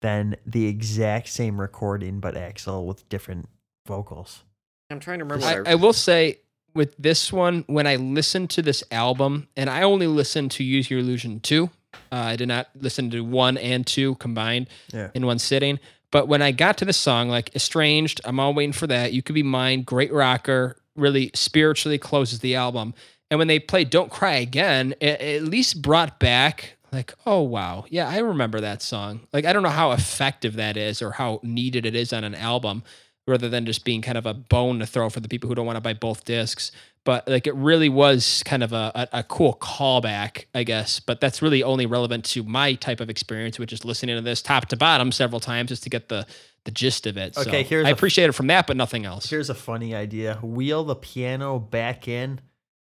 than the exact same recording but Axl with different vocals I'm trying to remember. I, I will say with this one, when I listened to this album, and I only listened to Use Your Illusion 2, uh, I did not listen to one and two combined Yeah. in one sitting. But when I got to the song, like Estranged, I'm all waiting for that. You Could Be Mine, great rocker, really spiritually closes the album. And when they played Don't Cry Again, it, at least brought back, like, oh, wow. Yeah, I remember that song. Like, I don't know how effective that is or how needed it is on an album rather than just being kind of a bone to throw for the people who don't want to buy both discs. But like it really was kind of a, a, a cool callback, I guess. But that's really only relevant to my type of experience, which is listening to this top to bottom several times just to get the the gist of it. Okay, so here's I appreciate it from that, but nothing else. here's a funny idea wheel the piano back in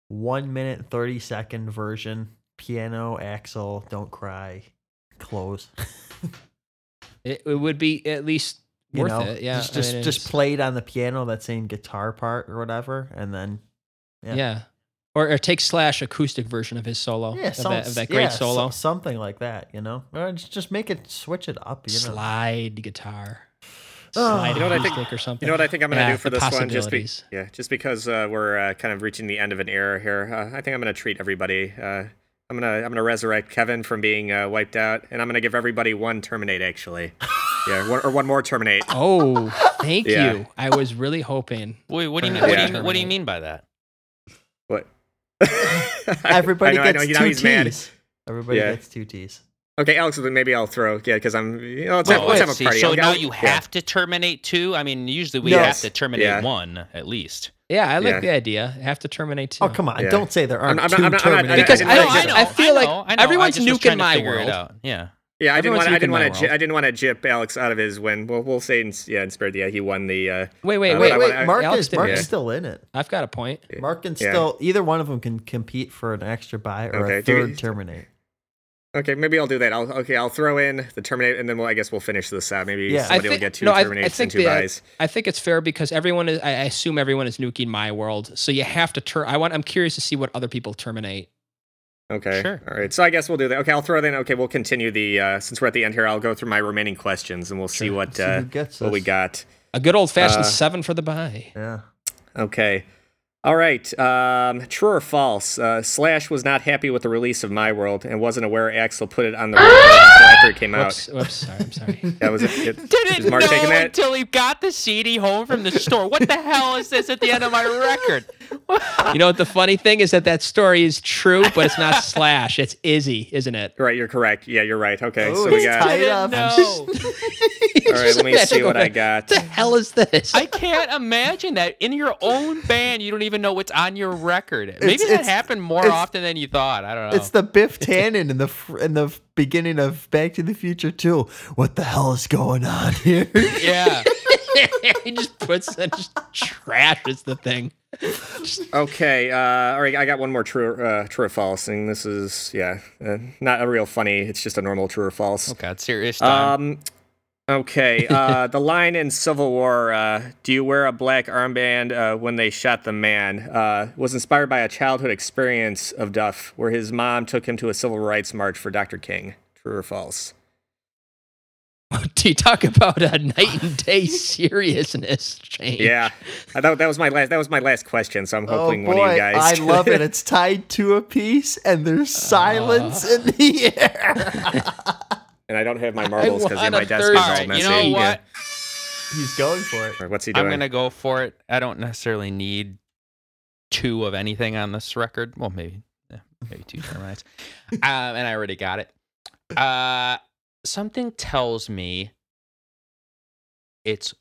one minute 30 second version piano Axl don't cry close It, it would be at least you worth know it. Yeah, just I just, mean, just played on the piano that same guitar part or whatever and then yeah. yeah. Or, or take Slash acoustic version of his solo. yeah, of, some, that, of that great yeah, so- solo. something like that you know or just, just make it switch it up you know Slide guitar. slide You know what I think- acoustic or something. You know what I think I'm going to Yeah, do for this one? Just be, yeah, just because uh, we're uh, kind of reaching the end of an era here. Uh, I think I'm going to treat everybody. Uh, I'm gonna I'm gonna resurrect Kevin from being uh, wiped out, and I'm gonna give everybody one terminate actually. yeah, one, or one more terminate. Oh, thank Yeah. you. I was really hoping. Wait, what do you mean? Yeah. What, do you, what do you mean by that? What? Everybody I know, gets know, two. T's. Everybody Yeah. gets two T's. Okay, Alex, maybe I'll throw. Yeah, because I'm. You know, let's, Wait, have, let's have a see, party. so I'll- now I'll- you yeah. have to terminate two. I mean, usually we No. have to terminate Yeah. one at least. Yeah, I like Yeah. the idea. Have to terminate too. Oh come on! Yeah. Don't say there aren't I'm- I'm 2 I'm not- I'm not- Terminators. Because I I didn't don't. wanna I, feel like know, I know. everyone's I just was nuking my figure world. out. Yeah. Yeah, I didn't Everyone's want. I didn't want to. world. I didn't want to jip Alex out of his win. We'll we'll say. in- Yeah, in spirit. Yeah, he won the. Uh, Wait, wait, Uh, wait, but I wait. wanna- Mark Alex is didn't Mark is still in it. I've got a point. Mark can Yeah. still either one of them can compete for an extra buy or Okay, a do you- third terminate. okay, maybe I'll do that. I'll okay. I'll throw in the terminate, and then we'll, I guess we'll finish this out. Maybe Yeah. I somebody will get two no, I- I terminates think and two the- buys. I think it's fair because everyone is. I I assume everyone is nuking my world, so you have to turn. I want. I'm curious to see what other people terminate. Okay. Sure. All right. So I guess we'll do that. Okay, I'll throw that in. Okay, we'll continue the. Uh, since we're at the end here, I'll go through my remaining questions, and we'll see what See uh, who gets what we got. A good old fashioned Uh, seven for the buy. Yeah. Okay. All right. Um, true or false? Uh, Slash was not happy with the release of My World and wasn't aware Axl put it on the record until after it came out. Whoops, whoops. Sorry, I'm sorry. That was it. it Didn't is Mark know taking that? until he got the CD home from the store. What the hell is this at the end of my record? You know what the funny thing is that that story is true, but it's not Slash. It's Izzy, isn't it? Right. You're correct. Yeah, you're right. Okay. Oh, so we got. tied up. know. All right. Let me see what I got. What the hell is this? I can't imagine that in your own band you don't even know what's on your record. Maybe It's- that it's- happened more often than you thought. I don't know. It's the Biff Tannen in the in the beginning of Back to the Future too. What the hell is going on here? yeah. he just puts and just trashes the thing. Okay. Uh, all right. I got one more true, uh, true or false, and this is yeah, uh, not a real funny. It's just a normal true or false. Okay, God, serious time. Um. Okay. Uh, the line in Civil War, uh, "Do you wear a black armband uh, when they shot the man?" Uh, was inspired by a childhood experience of Duff, where his mom took him to a civil rights march for Dr. King. True or false? Do you talk about a night and day seriousness change? Yeah, I thought that was my last. That was my last question. So I'm oh hoping boy, one of you guys. I love it. It's tied to a piece, and there's silence in the air. And I don't have my marbles because want my desk third is All all right, messy. you know what? He's going for it. Or What's he doing? I'm gonna go for it. I don't necessarily need two of anything on this record. Well, maybe, yeah, maybe two termites. um, and I already got it. Uh, something tells me it's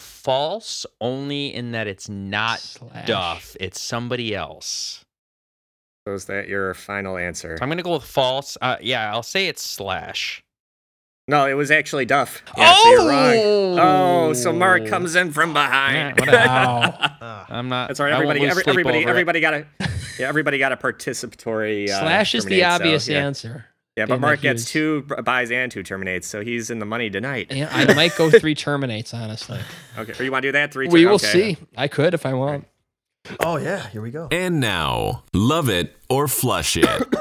false only in that it's not Slash. Duff. It's somebody else. Is that your final answer? I'm gonna go with false. Uh, yeah, I'll say it's slash. No, it was actually Duff. Yeah, so. Oh! Oh, so Mark comes in from behind. Yeah. Wow. Ah. I'm not. That's all right. Everybody, every, sleep everybody, it. everybody got a, yeah, everybody got a participatory. Uh, Slash is the so, obvious yeah. answer. Yeah, but Mark gets two buys and two terminates, so he's in the money tonight. Yeah, I might go three terminates, honestly. Okay, or you want to do that? Three. We ter- will okay. see. I could if I want. Oh yeah, here we go. And now, love it or flush it.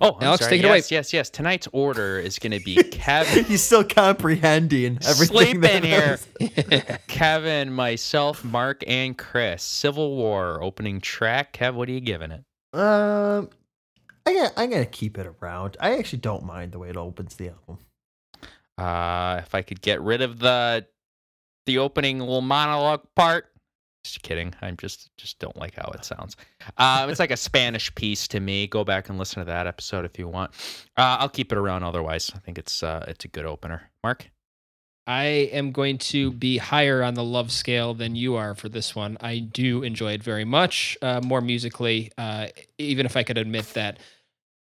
Oh, I'm Alex, sorry. take it away. yes, yes, yes. Tonight's order is going to be Kevin. He's still comprehending everything. Sleep in here. Kevin, myself, Mark, and Chris. Civil War opening track. Kev, what are you giving it? Um, I got, I'm gonna keep it around. I actually don't mind the way it opens the album. Uh, if I could get rid of the the opening little monologue part. Just kidding. I'm just just don't like how it sounds. Um, it's like a Spanish piece to me. Go back and listen to that episode if you want. Uh, I'll keep it around. Otherwise, I think it's uh, it's a good opener. Mark. I am going to be higher on the love scale than you are for this one. I do enjoy it very much, uh, more musically, uh, even if I could admit that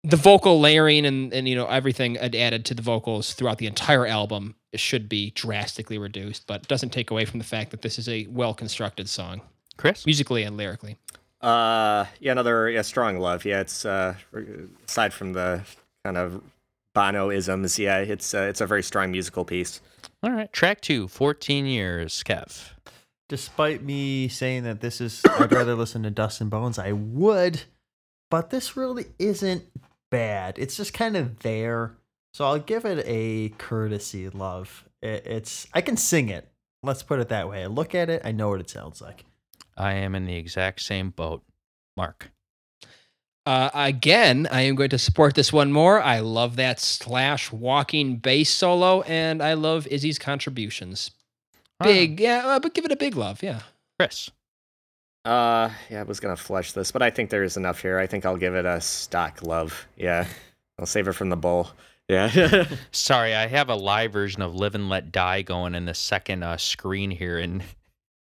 the vocal layering and, and you know everything added to the vocals throughout the entire album should be drastically reduced, but it doesn't take away from the fact that this is a well constructed song, Chris. musically and lyrically. Uh, yeah, another yeah, strong love. Yeah, it's uh, aside from the kind of Bono isms, yeah, it's uh, it's a very strong musical piece. All right. Track two, 14 years. Kev. Despite me saying that this is, I'd rather listen to Dust and Bones. I would, but this really isn't bad. It's just kind of there. So I'll give it a courtesy love. It, it's I can sing it. Let's put it that way. I look at it, I know what it sounds like. I am in the exact same boat. Mark. Uh, again, I am going to support this one more. I love that slash walking bass solo, and I love Izzy's contributions. Big, yeah, uh, but give it a big love, yeah. Chris. Uh, yeah, I was gonna flush this, but I think there's enough here. I think I'll give it a stock love. Yeah, I'll save it from the bowl. Yeah. Sorry, I have a live version of Live and Let Die going in the second uh, screen here, and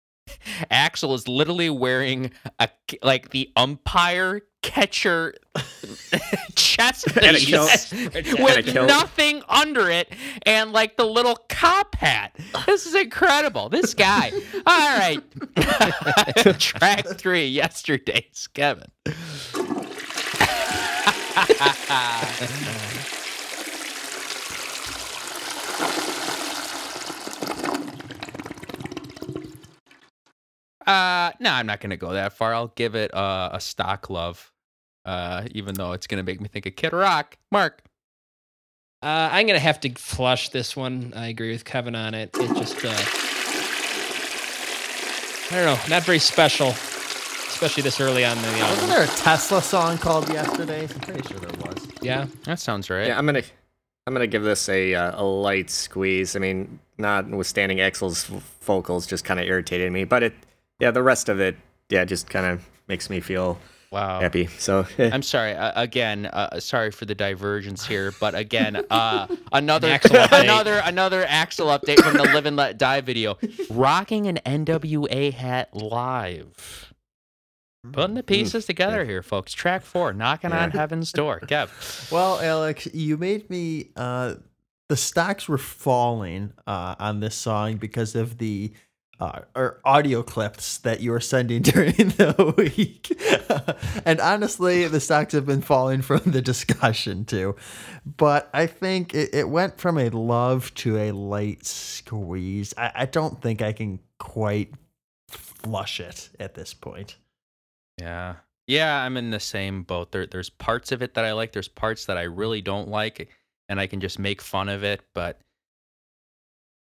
Axl is literally wearing a like the umpire catcher chest piece with nothing under it, and like the little cop hat. This is incredible. This guy. All right, track three. Yesterday's Kevin. Uh, no, I'm not gonna go that far. I'll give it uh, a stock love, uh, even though it's gonna make me think of Kid Rock. Mark, Uh, I'm gonna have to flush this one. I agree with Kevin on it. It just, uh, I don't know, not very special, especially this early on in the Wasn't there a Tesla song called Yesterday? I'm pretty sure there was. Yeah, that sounds right. yeah, I'm gonna, I'm gonna give this a uh, a light squeeze. I mean, notwithstanding Axl's v- vocals, just kind of irritated me, but it, yeah, the rest of it, yeah, just kind of makes me feel Wow. happy. So eh. I'm sorry. Uh, again, uh, sorry for the divergence here, but again, uh, another Axl update. another another Axl update from the Live and Let Die video. Rocking an NWA hat live. Putting the pieces together here, folks. Track four, knocking on heaven's door. Kev. Well, Alex, you made me. Uh, the stocks were falling uh, on this song because of the uh, or audio clips that you were sending during the week. and honestly, the stocks have been falling from the discussion too. But I think it, it went from a love to a light squeeze. I, I don't think I can quite flush it at this point. Yeah. Yeah, I'm in the same boat. There, there's parts of it that I like. There's parts that I really don't like, and I can just make fun of it. But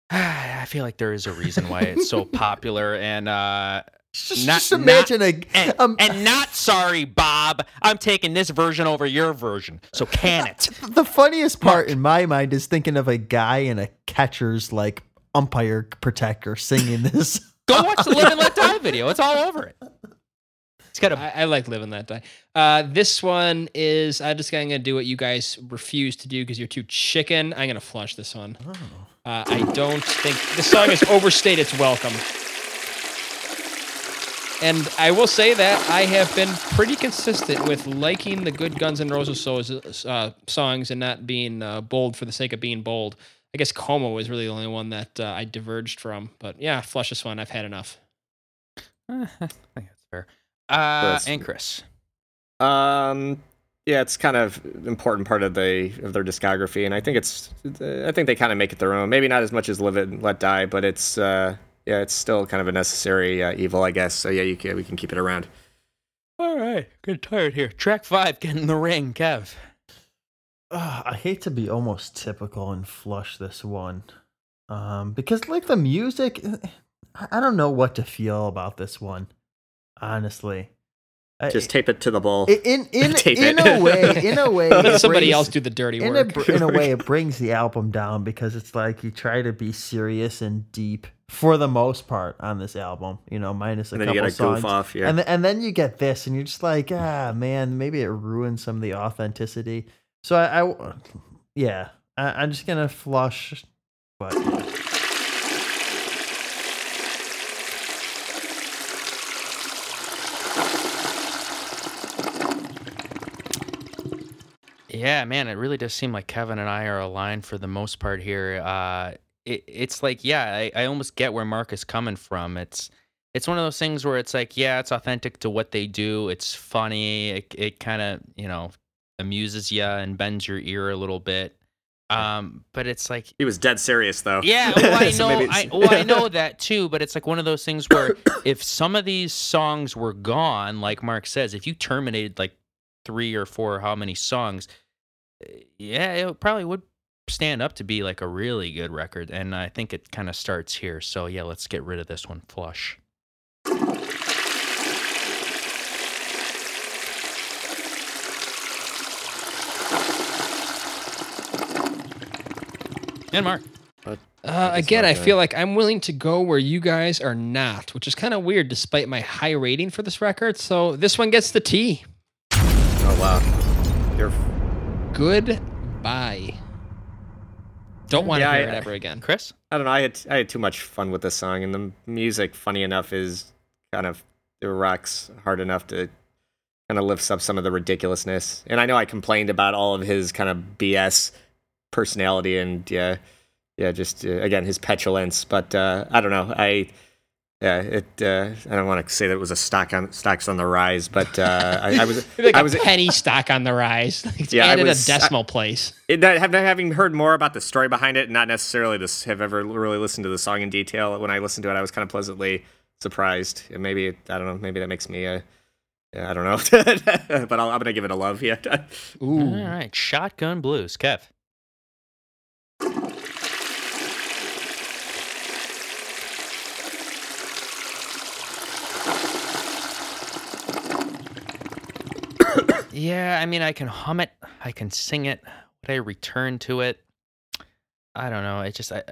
I feel like there is a reason why it's so popular, and uh, Just, Not- just imagine a, and, um, and not sorry, Bob. I'm taking this version over your version. So can it? The funniest part in my mind is thinking of a guy in a catcher's like umpire protector singing this. Go watch the Live and Let Die video. It's all over it. It's got a I, I like living that day. Uh, this one is I'm just I'm gonna do what you guys refuse to do because you're too chicken. I'm gonna flush this one. Uh, I don't think the song has overstayed its welcome. And I will say that I have been pretty consistent with liking the good Guns N' Roses so- uh, songs and not being uh, bold for the sake of being bold. I guess Coma was really the only one that uh, I diverged from. But yeah, flush this one. I've had enough. I think that's fair. Uh, That's- and Chris. Um, yeah, it's kind of an important part of the of their discography, and I think it's I think they kind of make it their own. Maybe not as much as Live It and Let Die, but it's uh, yeah, it's still kind of a necessary uh, evil, I guess. So yeah, you can we can keep it around. All right, getting tired here. Track five, get in the ring, Kev. Ugh, I hate to be almost typical and flush this one, um, because like the music, I I don't know what to feel about this one. Honestly, I- Just tape it to the ball. In in tape in it. a way, in a way, Let somebody brings- else do the dirty in work. br- in a way, it brings the album down because it's like you try to be serious and deep for the most part on this album. You know, minus a and then you couple get a goof songs. off. Yeah. And th- and then you get this, and you're just like, ah, man, maybe it ruins some of the authenticity. So I, I yeah, I, I'm just gonna flush, but yeah. Man, it really does seem like Kevin and I are aligned for the most part here. Uh, it, it's like, yeah, I, I almost get where Mark is coming from. It's it's one of those things where it's like, yeah, it's authentic to what they do. It's funny. It it kind of you know amuses you and bends your ear a little bit. Um, but it's like he was dead serious though. yeah, well, I So know, I, well, I know that too. But it's like one of those things where if some of these songs were gone, like Mark says, if you terminated like three or four, how many songs, yeah, it probably would stand up to be like a really good record, and I think it kind of starts here. So yeah, let's get rid of this one. Flush. And Mark. Uh, again, I feel like I'm willing to go where you guys are not, which is kind of weird despite my high rating for this record. So this one gets the T. Oh wow. You're Goodbye. Don't want to hear I- it ever again. Chris? I don't know. I had I had too much fun with this song, and the music, funny enough, is kind of it rocks hard enough to kind of lifts up some of the ridiculousness. And I know I complained about all of his kind of BS personality and yeah, yeah, just uh, again his petulance. But uh, I don't know. I yeah, it. Uh, I don't want to say that it was a stock on stocks on the rise, but uh, I, I was Maybe like I a was penny stock on the rise. It's Yeah, I added was- a I- decimal place. it, that- have- having heard more about the story behind it, not necessarily this have ever really listened to the song in detail. When I listened to it, I was kind of pleasantly surprised. And maybe I don't know. Maybe that makes me. Uh, yeah, I don't know. but I'll, I'm gonna give it a love. Yeah. Ooh. All right. Shotgun Blues. Kev. Yeah, I mean, I can hum it, I can sing it. Would I return to it? I don't know. It just, I,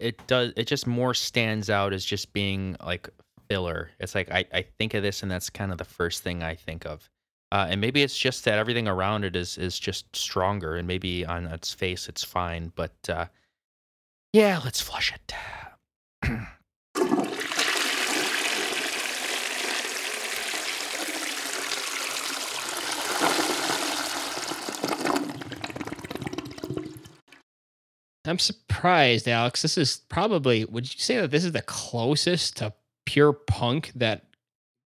it does, it just more stands out as just being like filler. It's like I, I think of this, and that's kind of the first thing I think of. Uh, and maybe it's just that everything around it is is just stronger, and maybe on its face it's fine. But uh, yeah, let's flush it. I'm surprised, Alex. This is probably, would you say that this is the closest to pure punk that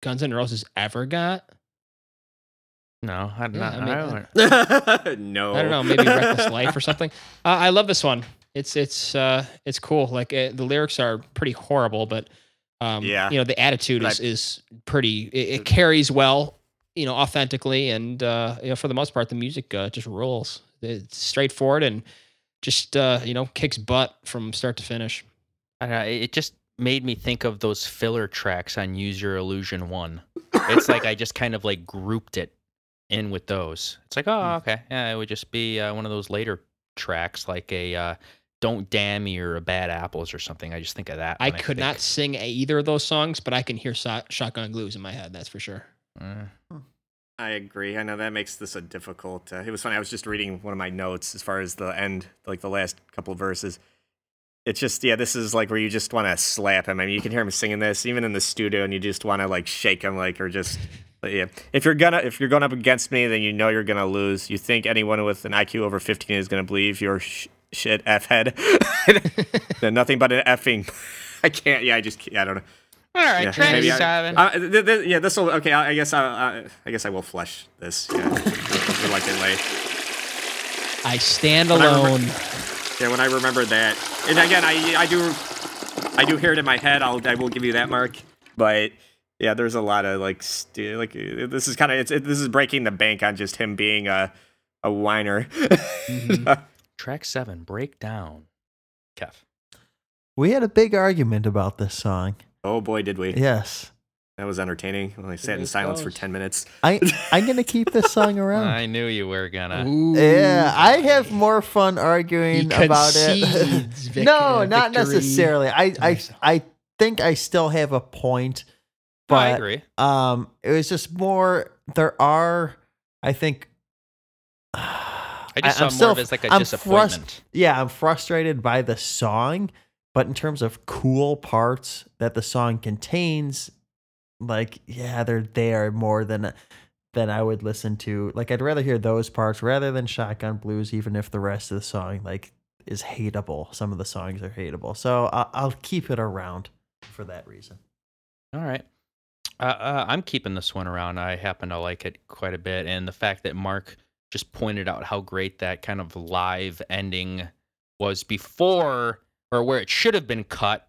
Guns N' Roses ever got? No, I, Yeah, not, I I, mean, don't. no. I don't know, maybe Reckless Life or something. Uh, I love this one. It's it's uh it's cool. Like it, the lyrics are pretty horrible, but um Yeah. you know the attitude But is is pretty. It, it carries well, you know, authentically, and uh, you know for the most part the music uh, just rolls. It's straightforward and just uh, you know kicks butt from start to finish. I don't know, it it just made me think of those filler tracks on Use Your Illusion One. It's like I just kind of like grouped it in with those. It's like, oh, okay, yeah, it would just be uh, one of those later tracks, like a uh, "Don't Damn Me" or a "Bad Apples" or something. I just think of that. I could think- not sing either of those songs, but I can hear so- Shotgun Blues in my head. That's for sure. Uh, I agree. I know that makes this a difficult. Uh, it was funny. I was just reading one of my notes as far as the end, like the last couple of verses. It's just yeah, this is like where you just want to slap him. I mean, you can hear him singing this even in the studio, and you just want to like shake him, like or just. Yeah, if you're gonna if you're going up against me, then you know you're gonna lose. You think anyone with an IQ over 15 is gonna believe your sh- shit f head? then nothing but an effing. I can't. Yeah, I just. I don't know. All right, Yeah, track maybe I- seven. Uh, th- th- yeah, this will. Okay, I, I guess I, I. I guess I will flush this. Yeah, reluctantly. I stand When I remember- alone. Yeah, when I remember that, and again, I I do, I do hear it in my head. I'll I will give you that mark, but yeah, there's a lot of like st- like uh, this is kind of it's it, this is breaking the bank on just him being a a whiner. Mhm. Track seven, breakdown. Kev. We had a big argument about this song. Oh boy, did we! Yes. That was entertaining. When I sat in it silence for ten minutes. I I'm gonna keep this song around. I knew you were gonna. Ooh. Yeah, I have more fun He arguing about it. vic- no, uh, not victory. necessarily. I, I. I think I still have a point, No, I agree. um, it was just more. There are, I think. I just I'm saw still- more of it as like a I'm disappointment. yeah, I'm frustrated by the song, but in terms of cool parts that the song contains, like yeah, they're there more than than I would listen to. Like I'd rather hear those parts rather than Shotgun Blues, even if the rest of the song like is hateable. Some of the songs are hateable, so I'll, I'll keep it around for that reason. All right. Uh, uh, I'm keeping this one around. I happen to like it quite a bit. And the fact that Mark just pointed out how great that kind of live ending was before or where it should have been cut.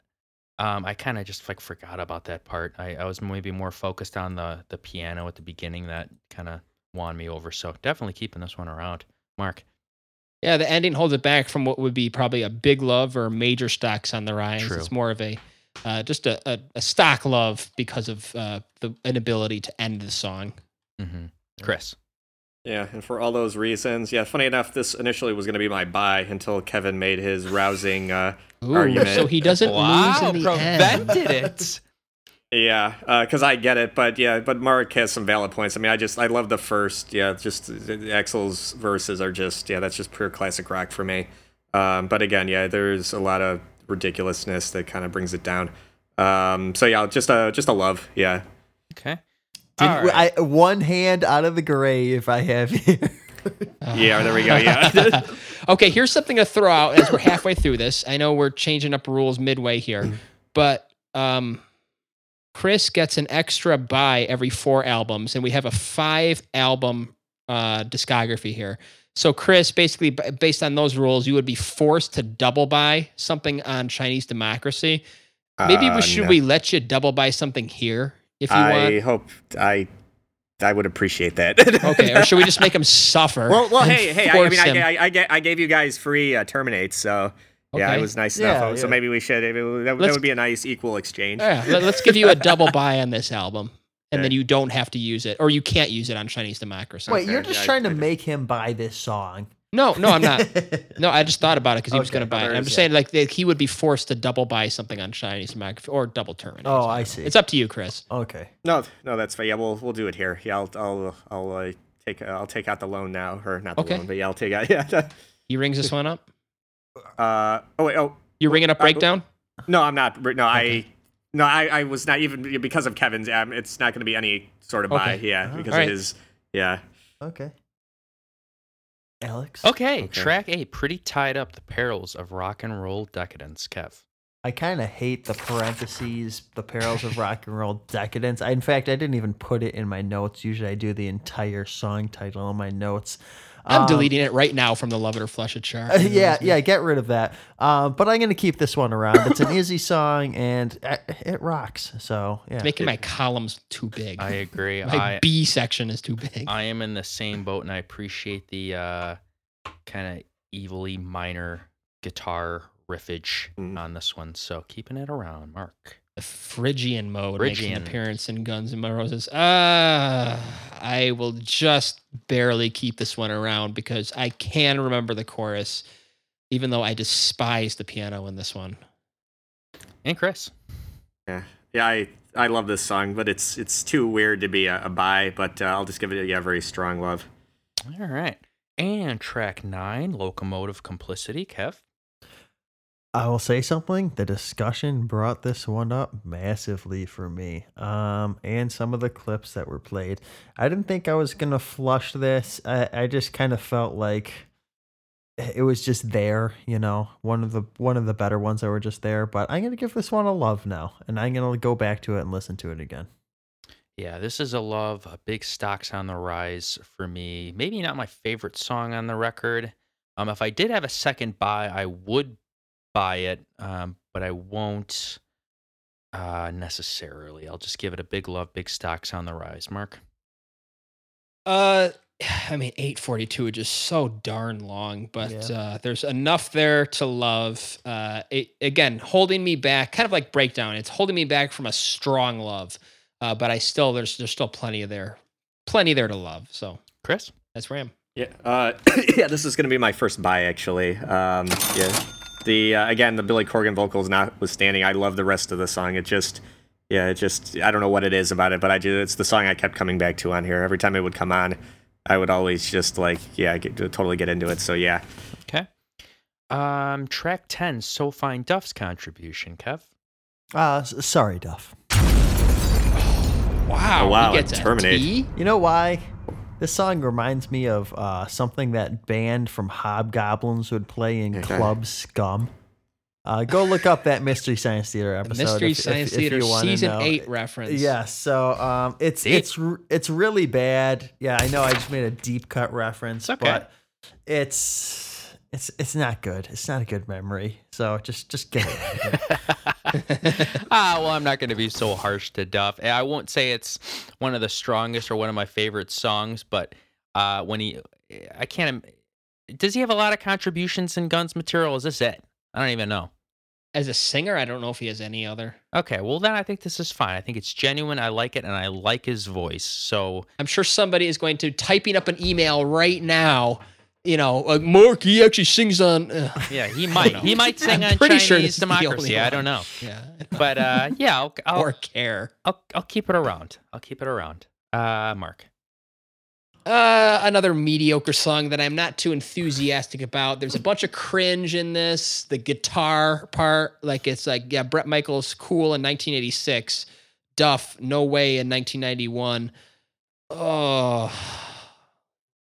Um, I kind of just like forgot about that part. I, I was maybe more focused on the the piano at the beginning that kind of won me over. So definitely keeping this one around. Mark. Yeah, the ending holds it back from what would be probably a big love or major stocks on the rise. True. It's more of a uh, just a, a, a stock love because of uh, the inability to end the song. hmm Chris. Yeah, and for all those reasons, yeah. Funny enough, this initially was going to be my buy until Kevin made his rousing. Uh, Ooh, Argument. so he doesn't wow, lose in the end. prevented it. yeah, because I get it, but yeah, but Mark has some valid points. I mean, I just I love the first. Yeah, just the- Axl's verses are just yeah, that's just pure classic rock for me. Um, but again, yeah, there's a lot of ridiculousness that kind of brings it down. Um, so yeah, just a just a love. Yeah, Okay. Did- All right. I, one hand out of the grave I have here. yeah. There we go. Yeah. okay, here's something to throw out as we're halfway through this. I know we're changing up rules midway here, but um, Chris gets an extra buy every four albums, and we have a five album uh, discography here. So, Chris, basically, based on those rules, you would be forced to double buy something on Chinese democracy. Maybe Uh, we should no. we let you double buy something here if you I want? I hope I I would appreciate that. Okay, or should we just make him suffer? Well, well, hey, hey. I, I mean, I. I, I, I gave you guys free uh, terminates, so yeah, Okay. it was nice Yeah, enough. So maybe we should. That, would- that would be a nice equal exchange. Yeah, let, us give you a double buy on this album, and then you don't have to use it, or you can't use it on Chinese Democracy. Wait, you're just yeah, I- trying to I- make him buy this song. No, no, I'm not. No, I just thought about it because he was going to buy it. I'm just yeah. saying, like, that he would be forced to double buy something on Chinese Democracy or double terminate. Oh, I see. It's up to you, Chris. Okay. No, no, that's fine. Yeah, we'll we'll do it here. Yeah, I'll I'll I'll uh, take I'll take out the loan now, or not the Okay. loan, but yeah, I'll take out. Yeah. He rings this one up. Uh oh wait oh You ringing up Uh, breakdown? no I'm not no I no I I was not even because of Kevin's um it's not going to be any sort of buy Okay. yeah Oh. because Alright. of his yeah Okay. Alex? Okay, Okay. track eight, pretty tied up the perils of rock and roll decadence, Kev. I kind of hate the parentheses, the perils of rock and roll decadence. I, in fact, I didn't even put it in my notes. Usually I do the entire song title in my notes. I'm Um, deleting it right now from the Love It or Flush It chart. Uh, yeah, yeah, get rid of that. Um, but I'm going to keep this one around. It's an Izzy song and uh, it rocks. So, yeah. It's Making my columns too big. I agree. my I B section is too big. I am in the same boat, and I appreciate the uh, kind of evilly minor guitar riffage Mm. on this one. So keeping it around, Mark. the Phrygian mode makes Phrygian. an appearance in Guns N' Roses. Uh, I will just barely keep this one around because I can remember the chorus, even though I despise the piano in this one. And Chris. yeah yeah I I love this song but it's it's too weird to be a, a buy but uh, I'll just give it a yeah, very strong love. All right. And track nine, Locomotive Complicity, Kev. I will say something. The discussion brought this one up massively for me. Um, and some of the clips that were played. I didn't think I was gonna flush this. I, I just kind of felt like it was just there, you know, one of the one of the better ones that were just there. But I'm gonna give this one a love now, and I'm gonna go back to it and listen to it again. Yeah, this is a love. A big stocks on the rise for me. Maybe not my favorite song on the record. Um, if I did have a second buy, I would buy it, um, but I won't uh, necessarily. I'll just give it a big love. Big stocks on the rise. Mark. Uh, I mean, 842 is just so darn long, but Yeah. uh, there's enough there to love. Uh, it, again, holding me back, kind of like breakdown. It's holding me back from a strong love, uh, but I still there's there's still plenty of there, plenty there to love. So Chris. that's Ram. Yeah, uh, yeah. This is gonna be my first buy actually. Um, yeah, the uh, again the Billy Corgan vocals notwithstanding, I love the rest of the song. It just, yeah, it just I don't know what it is about it, but I do. it's the song I kept coming back to on here every time it would come on. I would always just like yeah, get, totally get into it. So yeah, Okay. Um, track ten, So Fine Duff's contribution, Kev. Uh, sorry, Duff. Wow, Oh, wow, he gets a Terminate. You know why? This song reminds me of uh, something that band from Hobgoblins would play in Okay. Club Scum. Uh, go look up that Mystery Science Theater The episode. Mystery if- if- Science if Theater you season know. eight reference. Yeah, so um, it's Deep. it's it's really bad. Yeah, I know. I just made a deep cut reference, It's okay. but it's it's it's not good. It's not a good memory. So just just get it. out of here. ah, well, I'm not going to be so harsh to Duff. I won't say it's one of the strongest or one of my favorite songs, but uh, when he, I can't, does he have a lot of contributions in Guns material? Is this it? I don't even know. As a singer, I don't know if he has any other. Okay, well then I think this is fine. I think it's genuine. I like it, and I like his voice. So I'm sure somebody is going to typing up an email right now. You know, like Mark, he actually sings on. Uh, yeah, he might. He might sing I'm on pretty Chinese sure this is the only democracy. I don't know, yeah, but uh, yeah, I'll I'll, or care. I'll I'll keep it around. I'll keep it around. Uh, Mark. Uh, another mediocre song that I'm not too enthusiastic about. There's a bunch of cringe in this. The guitar part, like it's like yeah, Bret Michaels cool in 1986, Duff no way in 1991. Oh,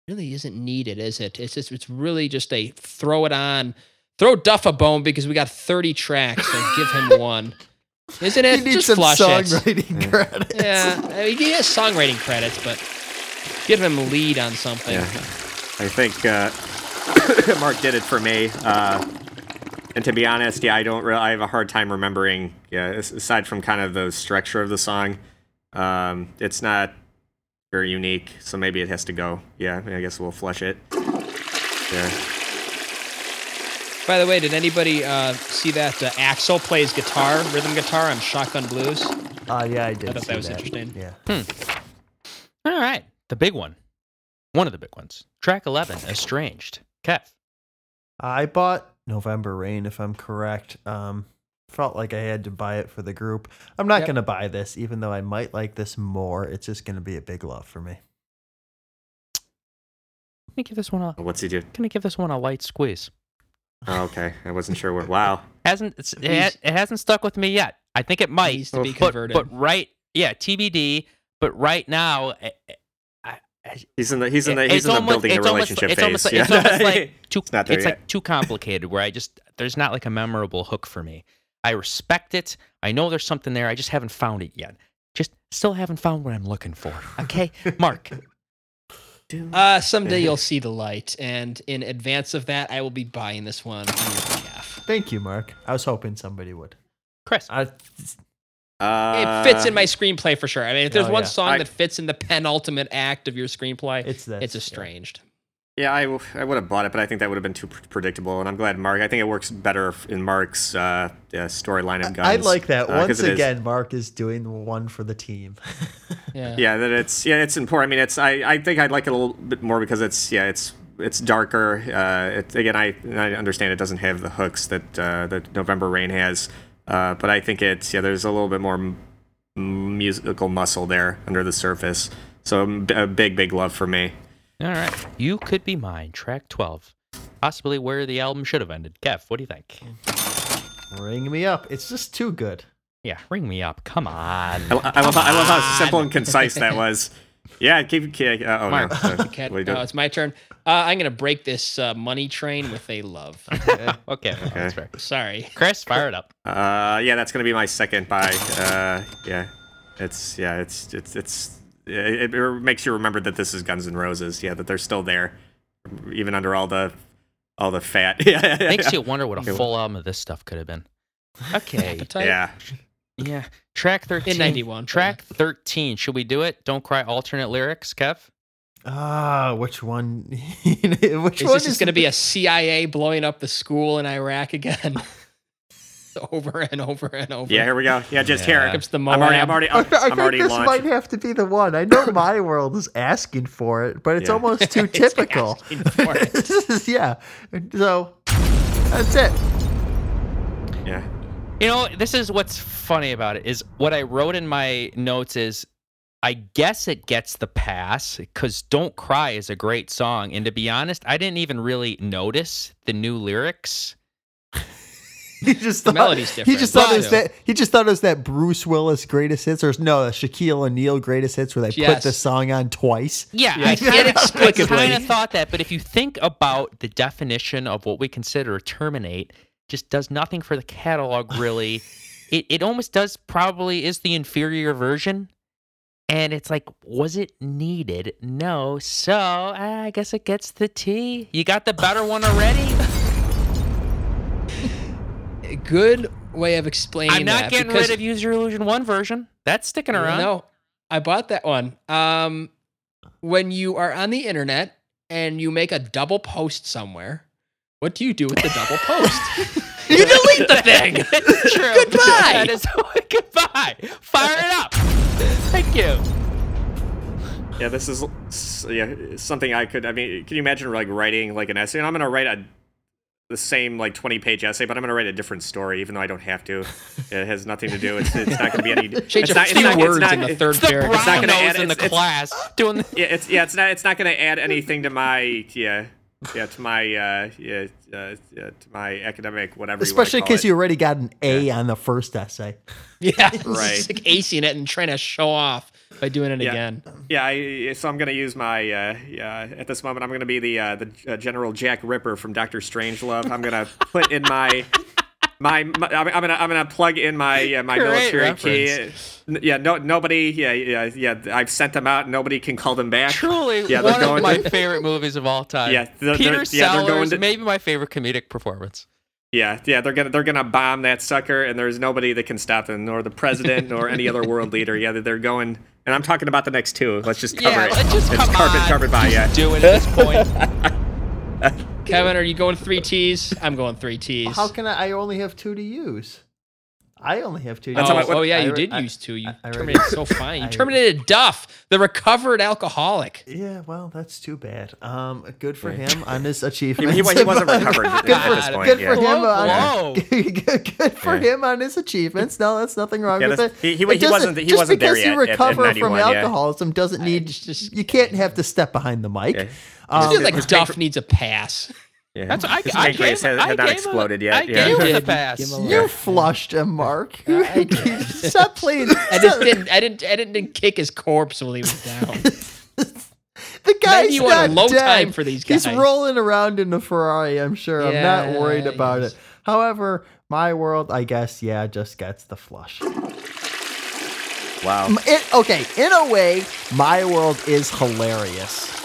really isn't needed, is it? It's just it's really just a throw it on, throw Duff a bone because we got 30 tracks. So give him one. Isn't it? He needs just some flush it. songwriting credits. Yeah, I mean, he has songwriting credits, but give him lead on something. Yeah, I think uh, Mark did it for me. Uh, and to be honest, yeah, I don't. Re- I have a hard time remembering. Yeah, aside from kind of the structure of the song, um, it's not very unique. So maybe it has to go. Yeah, I guess we'll flush it. Yeah. By the way, did anybody uh, see that uh, Axl plays guitar, rhythm guitar on Shotgun Blues? Uh, yeah, I did. I thought see that was interesting. Yeah. Hmm. All right, the big one, one of the big ones. Track eleven, Estranged. Kev. I bought November Rain, if I'm correct. Um, felt like I had to buy it for the group. I'm not Yep. gonna buy this, even though I might like this more. It's just gonna be a big love for me. Let me give this one a? What's he do? Can I give this one a light squeeze? Oh, okay, I wasn't sure what. Wow. Hasn't it's, it, it hasn't stuck with me yet. I think it might. Needs to be but, converted. but right, yeah, TBD. But right now, eh, I, I, I, He's in the. He's in the. He's in the almost- building the it's almost- relationship it's phase. almost like- yeah. it's almost like too, It's it's like too complicated. Where I just there's not like a memorable hook for me. I respect it. I know there's something there. I just haven't found it yet. Just still haven't found what I'm looking for. Okay, Mark. Uh, someday you'll see the light, and in advance of that, I will be buying this one on your behalf. Thank you, Mark. I was hoping somebody would. Chris. I, Uh, It fits in my screenplay for sure. I mean, if there's Oh, one yeah. song I- that fits in the penultimate act of your screenplay, it's this. it's estranged. Yeah, I, w- I would have bought it, but I think that would have been too pr- predictable. And I'm glad Mark. I think it works better in Mark's uh, uh, storyline of guns. I like that. uh, 'cause Once it is- again, Mark is doing one for the team. Yeah. yeah, that it's yeah, it's important. I mean, it's I, I think I'd like it a little bit more because it's yeah, it's it's darker. Uh, it, again, I I understand it doesn't have the hooks that uh, that November Rain has, uh, but I think it's yeah, there's a little bit more m- musical muscle there under the surface. So a big big love for me. All right, you could be mine. Track twelve, possibly where the album should have ended. Kev, what do you think? Ring me up. It's just too good. Yeah, ring me up. Come on. I, I love how, I love how simple and concise that was. Yeah, keep. keep uh, oh Mark, no, Uh, what can't- are you no, it's my turn. Uh, I'm gonna break this uh, money train with a love. okay, well, that's fair. Sorry. Chris, fire it up. Uh, yeah, that's gonna be my second buy. Uh, yeah, it's yeah, it's it's it's it, it makes you remember that this is Guns N' Roses. Yeah, that they're still there, even under all the all the fat. yeah, yeah, Makes yeah. you wonder what a Okay. full album of this stuff could have been. Okay. Yeah, yeah. Track 13. 91, Track 13. Should we do it? Don't cry alternate lyrics, Kev? Ah, which one? which Is one this just going to be a CIA blowing up the school in Iraq again? over and over and over. yeah. Here we go. Yeah, just Yeah. here. Comes the I'm already. I'm already. I, I'm, th- I I'm think already this launched. might have to be the one. I know my world is asking for it, but it's Yeah. almost too It's typical. for it. this is yeah. So that's it. Yeah. You know, this is what's funny about it is what I wrote in my notes is I guess it gets the pass because Don't Cry is a great song. And to be honest, I didn't even really notice the new lyrics. He just The thought, melody's He just thought it was that he just thought it was that Bruce Willis greatest hits, or no, uh, Shaquille O'Neal greatest hits, where they put the song on twice. Yeah, Yeah, I kind of inexplicably. kind of thought that. But if you think about the definition of what we consider a terminate, just does nothing for the catalog really. it it almost does probably is the inferior version. And it's like, was it needed? No. So I guess it gets the T. You got the better one already. A good way of explaining I'm not that, getting because- rid of Use Your Illusion one version. That's sticking around. No, I bought that one. Um, when you are on the internet and you make a double post somewhere, what do you do with the double post? you delete the thing. It's true. Goodbye. That is goodbye. Fire it up. Thank you. Yeah, this is yeah something I could. I mean, can you imagine like writing like an essay? And I'm gonna write a the same like 20 page essay, but I'm gonna write a different story, even though I don't have to. It has nothing to do. It's, it's not gonna be any. Change it's a not, few it's not, words it's not, in the third It's the paragraph. It's not gonna add- in the it's- it's- class doing the. Yeah, it's yeah, it's not it's not gonna add anything to my yeah yeah to my uh yeah, uh, yeah to my academic whatever. Especially because because you already got an A on the first essay. Yeah, Right. just like acing it and trying to show off by doing it Yeah. again. Yeah, I, so I'm gonna use my uh, yeah. At this moment, I'm gonna be the uh, the uh, General Jack Ripper from Doctor Strangelove. I'm gonna put in my my, my I'm, I'm gonna I'm gonna plug in my uh, my Great military key. reference. N- Yeah, no nobody. Yeah, yeah, yeah. I've sent them out. Nobody can call them back. Truly Yeah, they're one of going my to- favorite movies of all time. Yeah, they're- Peter they're- yeah, they're Sellers, going to- maybe my favorite comedic performance. Yeah, yeah. They're gonna they're gonna bomb that sucker, and there's nobody that can stop them, nor the president, nor any other world leader. Yeah, they're going. And I'm talking about the next two. Let's just cover yeah, it. let's just it's come covered, on. covered by yeah. Uh, do it at this point. Kevin, are you going three T's? I'm going three T's. How can I? I only have two to use. I only have two. To That's oh, how use. Oh, yeah, you re- did I- use two. You I- I terminated so fine. You I- terminated Duff, the recovered alcoholic. Yeah, well, that's too bad. Um, good for Yeah. him on his He, achievements. he, he wasn't recovered at this point. Good yeah. for him. Whoa, On, good, good for Yeah. him on his achievements. No, that's nothing wrong Yeah, with it. he- he- It he wasn't- he just wasn't there because yet you at- at recover from 91, yeah. alcoholism doesn't need. just- just- you can't have to step behind the mic. Yeah. I Um, feel like Duff needs a pass. Yeah. That's I, His I pancreas gave, had, I had not exploded him, yet. I yeah. gave him the pass. Him a you little- flushed him, Mark. You, I stop playing. I just didn't. I didn't. I didn't kick his corpse while he was down. The guy's you on a low dead. time for these guys. He's rolling around in the Ferrari. I'm sure. I'm not worried about yes. it. However, my world, I guess, yeah, just gets the flush. Wow. It, okay, in a way, my world is hilarious.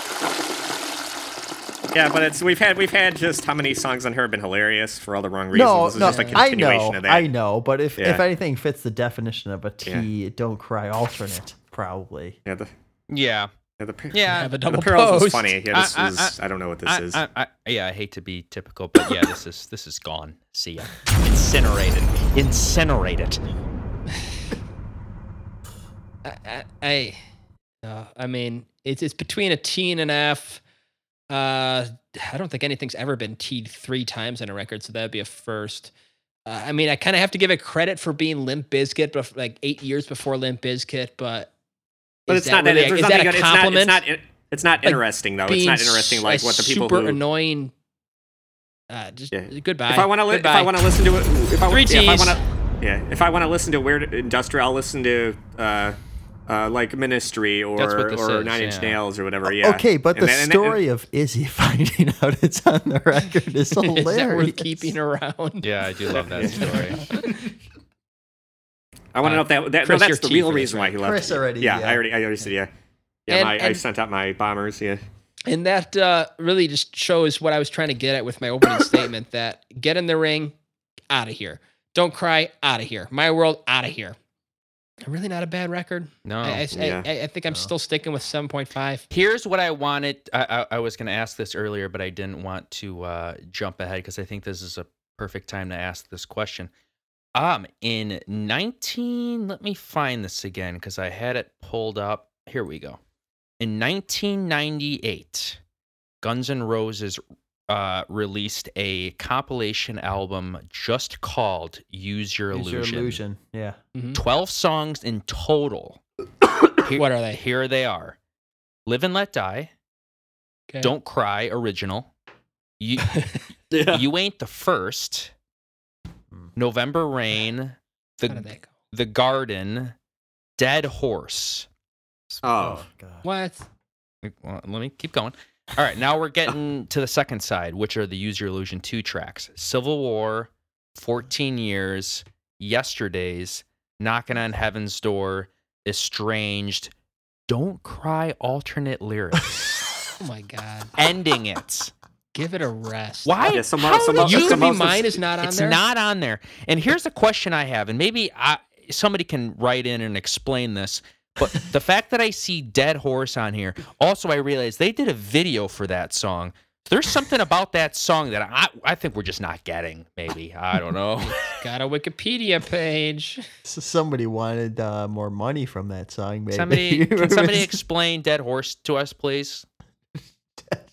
Yeah, but it's we've had we've had just how many songs on her have been hilarious for all the wrong reasons. No, this is no, just a I continuation know, of that. I know, but if if anything fits the definition of a T, don't cry alternate, probably. Yeah, the, Yeah. yeah, the, Yeah. Have a the double Pearls was post. funny. Yeah, this I- I- was I, don't know what this I, is. I, I, yeah, I hate to be typical, but yeah, this is this is gone. See ya. Incinerated. Incinerate it. I, I, I, uh, I mean, it's it's between a T and an F. Uh, I don't think anything's ever been T'd three times in a record, so that'd be a first. Uh, I mean, I kind of have to give it credit for being Limp Bizkit, but like eight years before Limp Bizkit. But but it's not really- There's is that a good. It's not. It's not. It's not Like, interesting though. It's not interesting like what the people super who. annoying. Uh, just Yeah. goodbye. If I want to, li- if I want to listen to it, if I, Three yeah, if I want to, yeah, if I want to listen to weird industrial, I'll listen to uh, uh, like Ministry or That's what this or is, Nine Inch yeah. Nails or whatever. Yeah. Okay, but And the then- and then- story of Izzy finding out it's on the record is is that hilarious. worth keeping around? Yeah, I do love that story. I want to Uh, know if that, that no, that's the real reason why he left. Chris already, Yeah, yeah. I already, I already said yeah. Yeah, And- my, I sent out my bombers. Yeah. And that uh, really just shows what I was trying to get at with my opening statement that get in the ring, out of here. Don't cry, out of here. My world, out of here. Really not a bad record. No. I, I, Yeah. I, I think I'm still sticking with 7.5. Here's what I wanted. I, I, I was going to ask this earlier, but I didn't want to uh, jump ahead because I think this is a perfect time to ask this question. Um, in 19, let me find this again because I had it pulled up. Here we go. In 1998, Guns N' Roses uh, released a compilation album just called "Use Your Use your Illusion." illusion. Yeah. 12 songs in total. Here- What are they? Here they are Live and Let Die, Okay. Don't Cry, original. You, Yeah. you Ain't the First, November Rain, The, did that go? the Garden, Dead Horse. Oh. God. What? Well, let me keep going. All right, now we're getting to the second side, which are the Use Your Illusion 2 tracks Civil War, 14 Years, Yesterdays, Knocking on Heaven's Door, Estranged, Don't Cry alternate lyrics, Oh my God. ending it. Give it a rest. Why? Yeah, some- How some- did some- you some- be mine is not on it's there. It's not on there. And here's a question I have, and maybe I, somebody can write in and explain this. But the fact that I see Dead Horse on here, also I realized they did a video for that song. There's something about that song that I I think we're just not getting. Maybe I don't know. Got a Wikipedia page. So somebody wanted uh, more money from that song. Maybe somebody can somebody explain Dead Horse to us, please?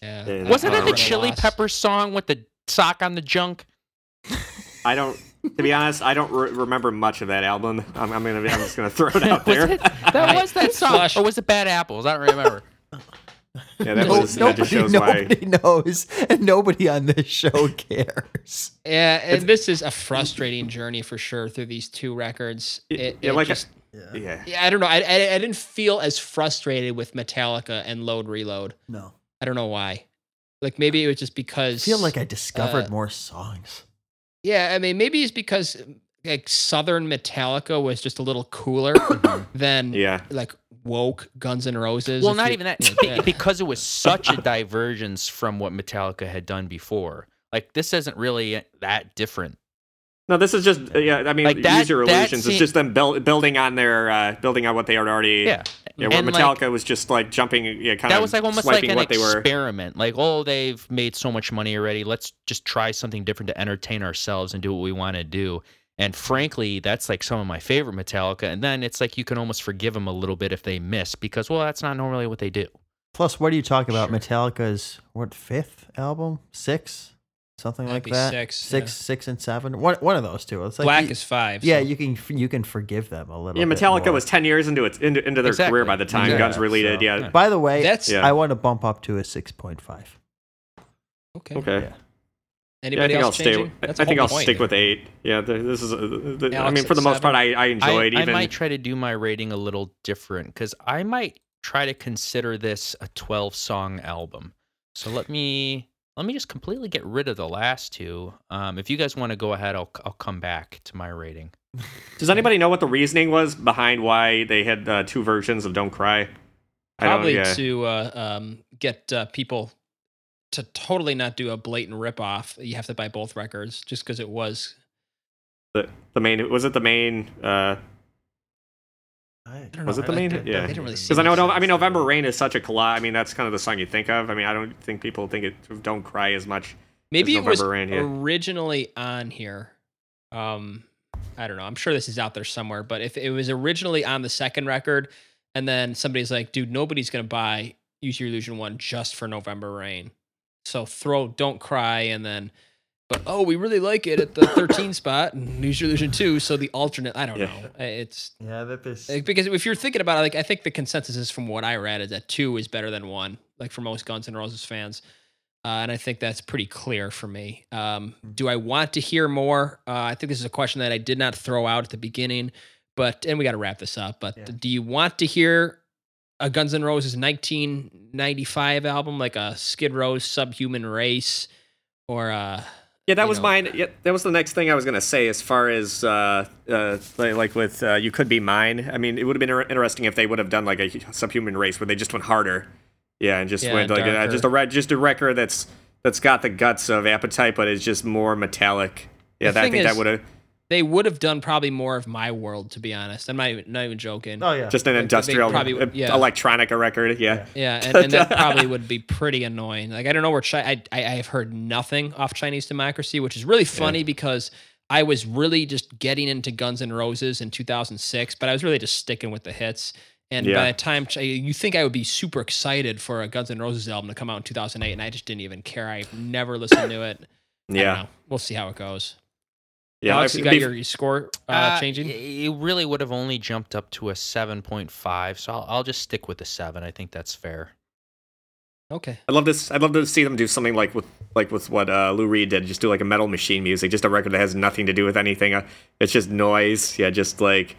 Yeah. Yeah, Wasn't that the. Chili Lost. Pepper song with the sock on the junk? I don't. To be honest, I don't re- remember much of that album. I'm, I'm gonna. I'm just gonna throw it out Was there. it, that was that song, Flush. or was it Bad Apples? I don't remember. Yeah, that, No- was, that just nobody, shows why. nobody knows, and nobody on this show cares. Yeah, and this is a frustrating journey for sure through these two records. Y- It, yeah, it like I- just, Yeah. yeah, I don't know. I, I I didn't feel as frustrated with Metallica and Load Reload. No, I don't know why. Like maybe it was just because I feel like I discovered uh, more songs. Yeah, I mean maybe it's because like Southern Metallica was just a little cooler mm-hmm. than Yeah. like woke Guns N' Roses. Well, not you- even that. like that. because it was such a divergence from what Metallica had done before. Like this isn't really that different. No, this is just. uh, Yeah, I mean, Like that- use your illusions. scene- It's just them build, building on their, uh, building on what they had already. Yeah. Yeah, where And, like, Metallica was just like jumping. Yeah, kind that of. That was like almost like an what they were. experiment. Like, oh, they've made so much money already. Let's just try something different to entertain ourselves and do what we want to do. And frankly, that's like some of my favorite Metallica. And then it's like you can almost forgive them a little bit if they miss because, well, that's not normally what they do. Plus, what are you talking about? Metallica's what fifth album? Six, something Might like be that. six, six, yeah. six and seven. One, one of those two. It's like Black you- is five. Yeah, so- you can you can forgive them a little. Yeah, Metallica more. was ten years into its into, into their Exactly. career by the time Yeah, Guns related. so- Yeah. By the way, That's Yeah. I want to bump up to a six point five. okay. Okay. Yeah. Yeah, I Anybody think I'll else stay. changing? That's a I think I'll point stick with eight. Yeah, this is. Uh, the, I mean, for at the most seven? part, I, I I, enjoyed I even. might try to do my rating a little different because I might try to consider this a 12 song album. So let me let me just completely get rid of the last two. Um, if you guys want to go ahead, I'll I'll come back to my rating. Does anybody know what the reasoning was behind why they had uh, two versions of "Don't Cry"? I don't. Probably Yeah. to uh, um, get uh, people to totally not do a blatant ripoff. You have to buy both records just because it was. The, the main was it the main? I don't Was know, it the main- I- yeah. I didn't really see Because I know, No- I mean. November Rain is such a collage. I mean, that's kind of the song you think of. I mean, I don't think people think it "Don't Cry" as much. Maybe it November was Rain, yeah. originally on here. Um, I don't know. I'm sure this is out there somewhere, but if it was originally on the second record, and then somebody's like, "Dude, nobody's gonna buy Use Your Illusion one just for November Rain," so throw "Don't Cry" and then, but oh, we really like it at the 13 spot and Use Your Illusion two. So the alternate, I don't Yeah. know. It's Yeah, that this. like, because if you're thinking about it, like I think the consensus is from what I read is that two is better than one, like for most Guns N' Roses fans, uh, and I think that's pretty clear for me. Um, do I want to hear more? Uh, I think this is a question that I did not throw out at the beginning, but and we got to wrap this up. But Yeah. do you want to hear a Guns N' Roses 1995 album, like a Skid Row's Subhuman Race, or uh, Yeah, that you was know. mine. Yeah, that was the next thing I was gonna say. As far as uh, uh, like, with uh, "You Could Be Mine," I mean, it would have been inter- interesting if they would have done like a subhuman race where they just went harder. Yeah, and just Yeah, went like uh, just a re- just a record that's that's got the guts of Appetite, but is just more metallic. Yeah, that, I think is- that would have they would have done probably more of My World, to be honest. I'm not even not even joking. oh yeah. just an Like, industrial probably would- yeah. electronica record. Yeah. Yeah, and, and that probably would be pretty annoying. Like I don't know where Chi- I, I I have heard nothing off Chinese Democracy, which is really funny because I was really just getting into Guns and Roses in 2006, but I was really just sticking with the hits. And Yeah. by the time Chi- you think I would be super excited for a Guns N' Roses album to come out in 2008, and I just didn't even care. I never listened to it. I don't Yeah. know. we'll see how it goes. Yeah. Alex, if- you got bef- your, your score uh, Uh, changing. It really would have only jumped up to a 7.5, so I'll, I'll just stick with the 7. I think that's fair. Okay. I'd love to. I'd love to see them do something like with like with what uh, Lou Reed did. Just do like a metal machine music, just a record that has nothing to do with anything. Uh, it's just noise. Yeah, just like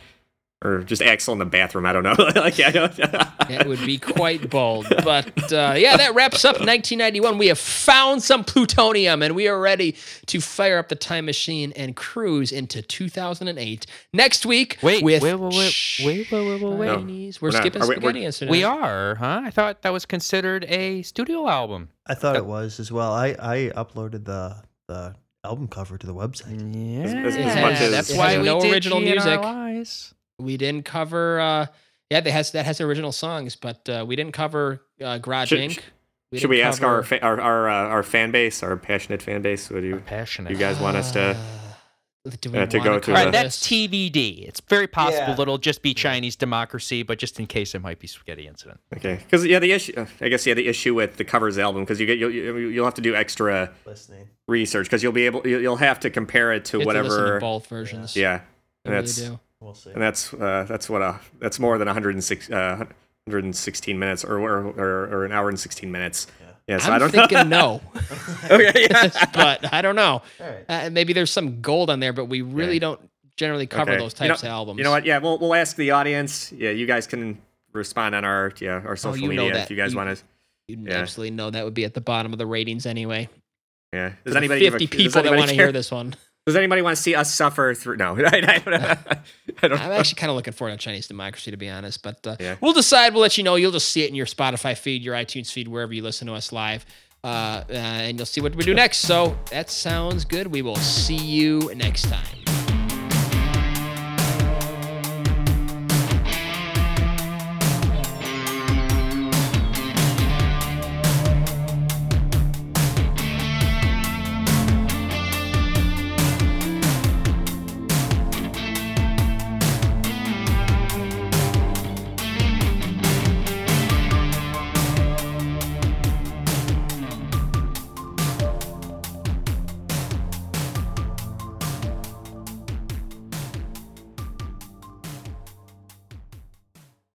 or just Axl in the bathroom. I don't know. like I don't- It would be quite bold. But uh, yeah, that wraps up 1991. We have found some plutonium and we are ready to fire up the time machine and cruise into 2008. Next week, Wait, with wait, wait, wait, wait, wait, wait, wait, wait. Chinese- We're We're not- skipping are we- we're- spaghetti incident. We are, huh? I thought that was considered a studio album. I thought it was as well. I I uploaded the the album cover to the website. Yeah, as- as much as- that's why we no did original GNR music. Lies. We didn't cover uh, Yeah, that has that has original songs, but uh, we didn't cover uh, Garage Should- Inc. should- We Should we didn't ask our fa- our our, uh, our fan base, our passionate fan base? What do you Passionate. you guys want us to? Uh, do we uh, to wanna go through cover All the- right, that's this? TBD. It's very possible Yeah. it'll just be Chinese democracy, but just in case it might be spaghetti incident. Okay, because yeah, the issue. uh, I guess yeah, the issue with the covers album because you get you'll, you- you'll have to do extra Listening. research because you'll be able you'll you'll have to compare it to You have to to whatever. both versions. Yeah, You and really that's do. We'll see. and that's uh, that's what a that's more than 106 uh, 116 minutes or, or or or an hour and 16 minutes. Yeah, so I'm I don't thinking no, okay, yeah. but I don't know. All right. Uh, maybe there's some gold on there, but we really Yeah. don't generally cover Okay. those You know- types of albums. You know what? Yeah, we'll we'll ask the audience. Yeah, you guys can respond on our yeah our social Oh, you know media that. if you guys want to. You Yeah. absolutely know that would be at the bottom of the ratings anyway. Yeah. Does the anybody give a- 50 does people that want to hear this one. Does anybody want to see us suffer through? No, I, I. I'm actually kind of looking forward to Chinese democracy, to be honest. But uh, Yeah. we'll decide. We'll let you know. You'll just see it in your Spotify feed, your iTunes feed, wherever you listen to us live, uh, uh, and you'll see what we do next. So that sounds good. We will see you next time.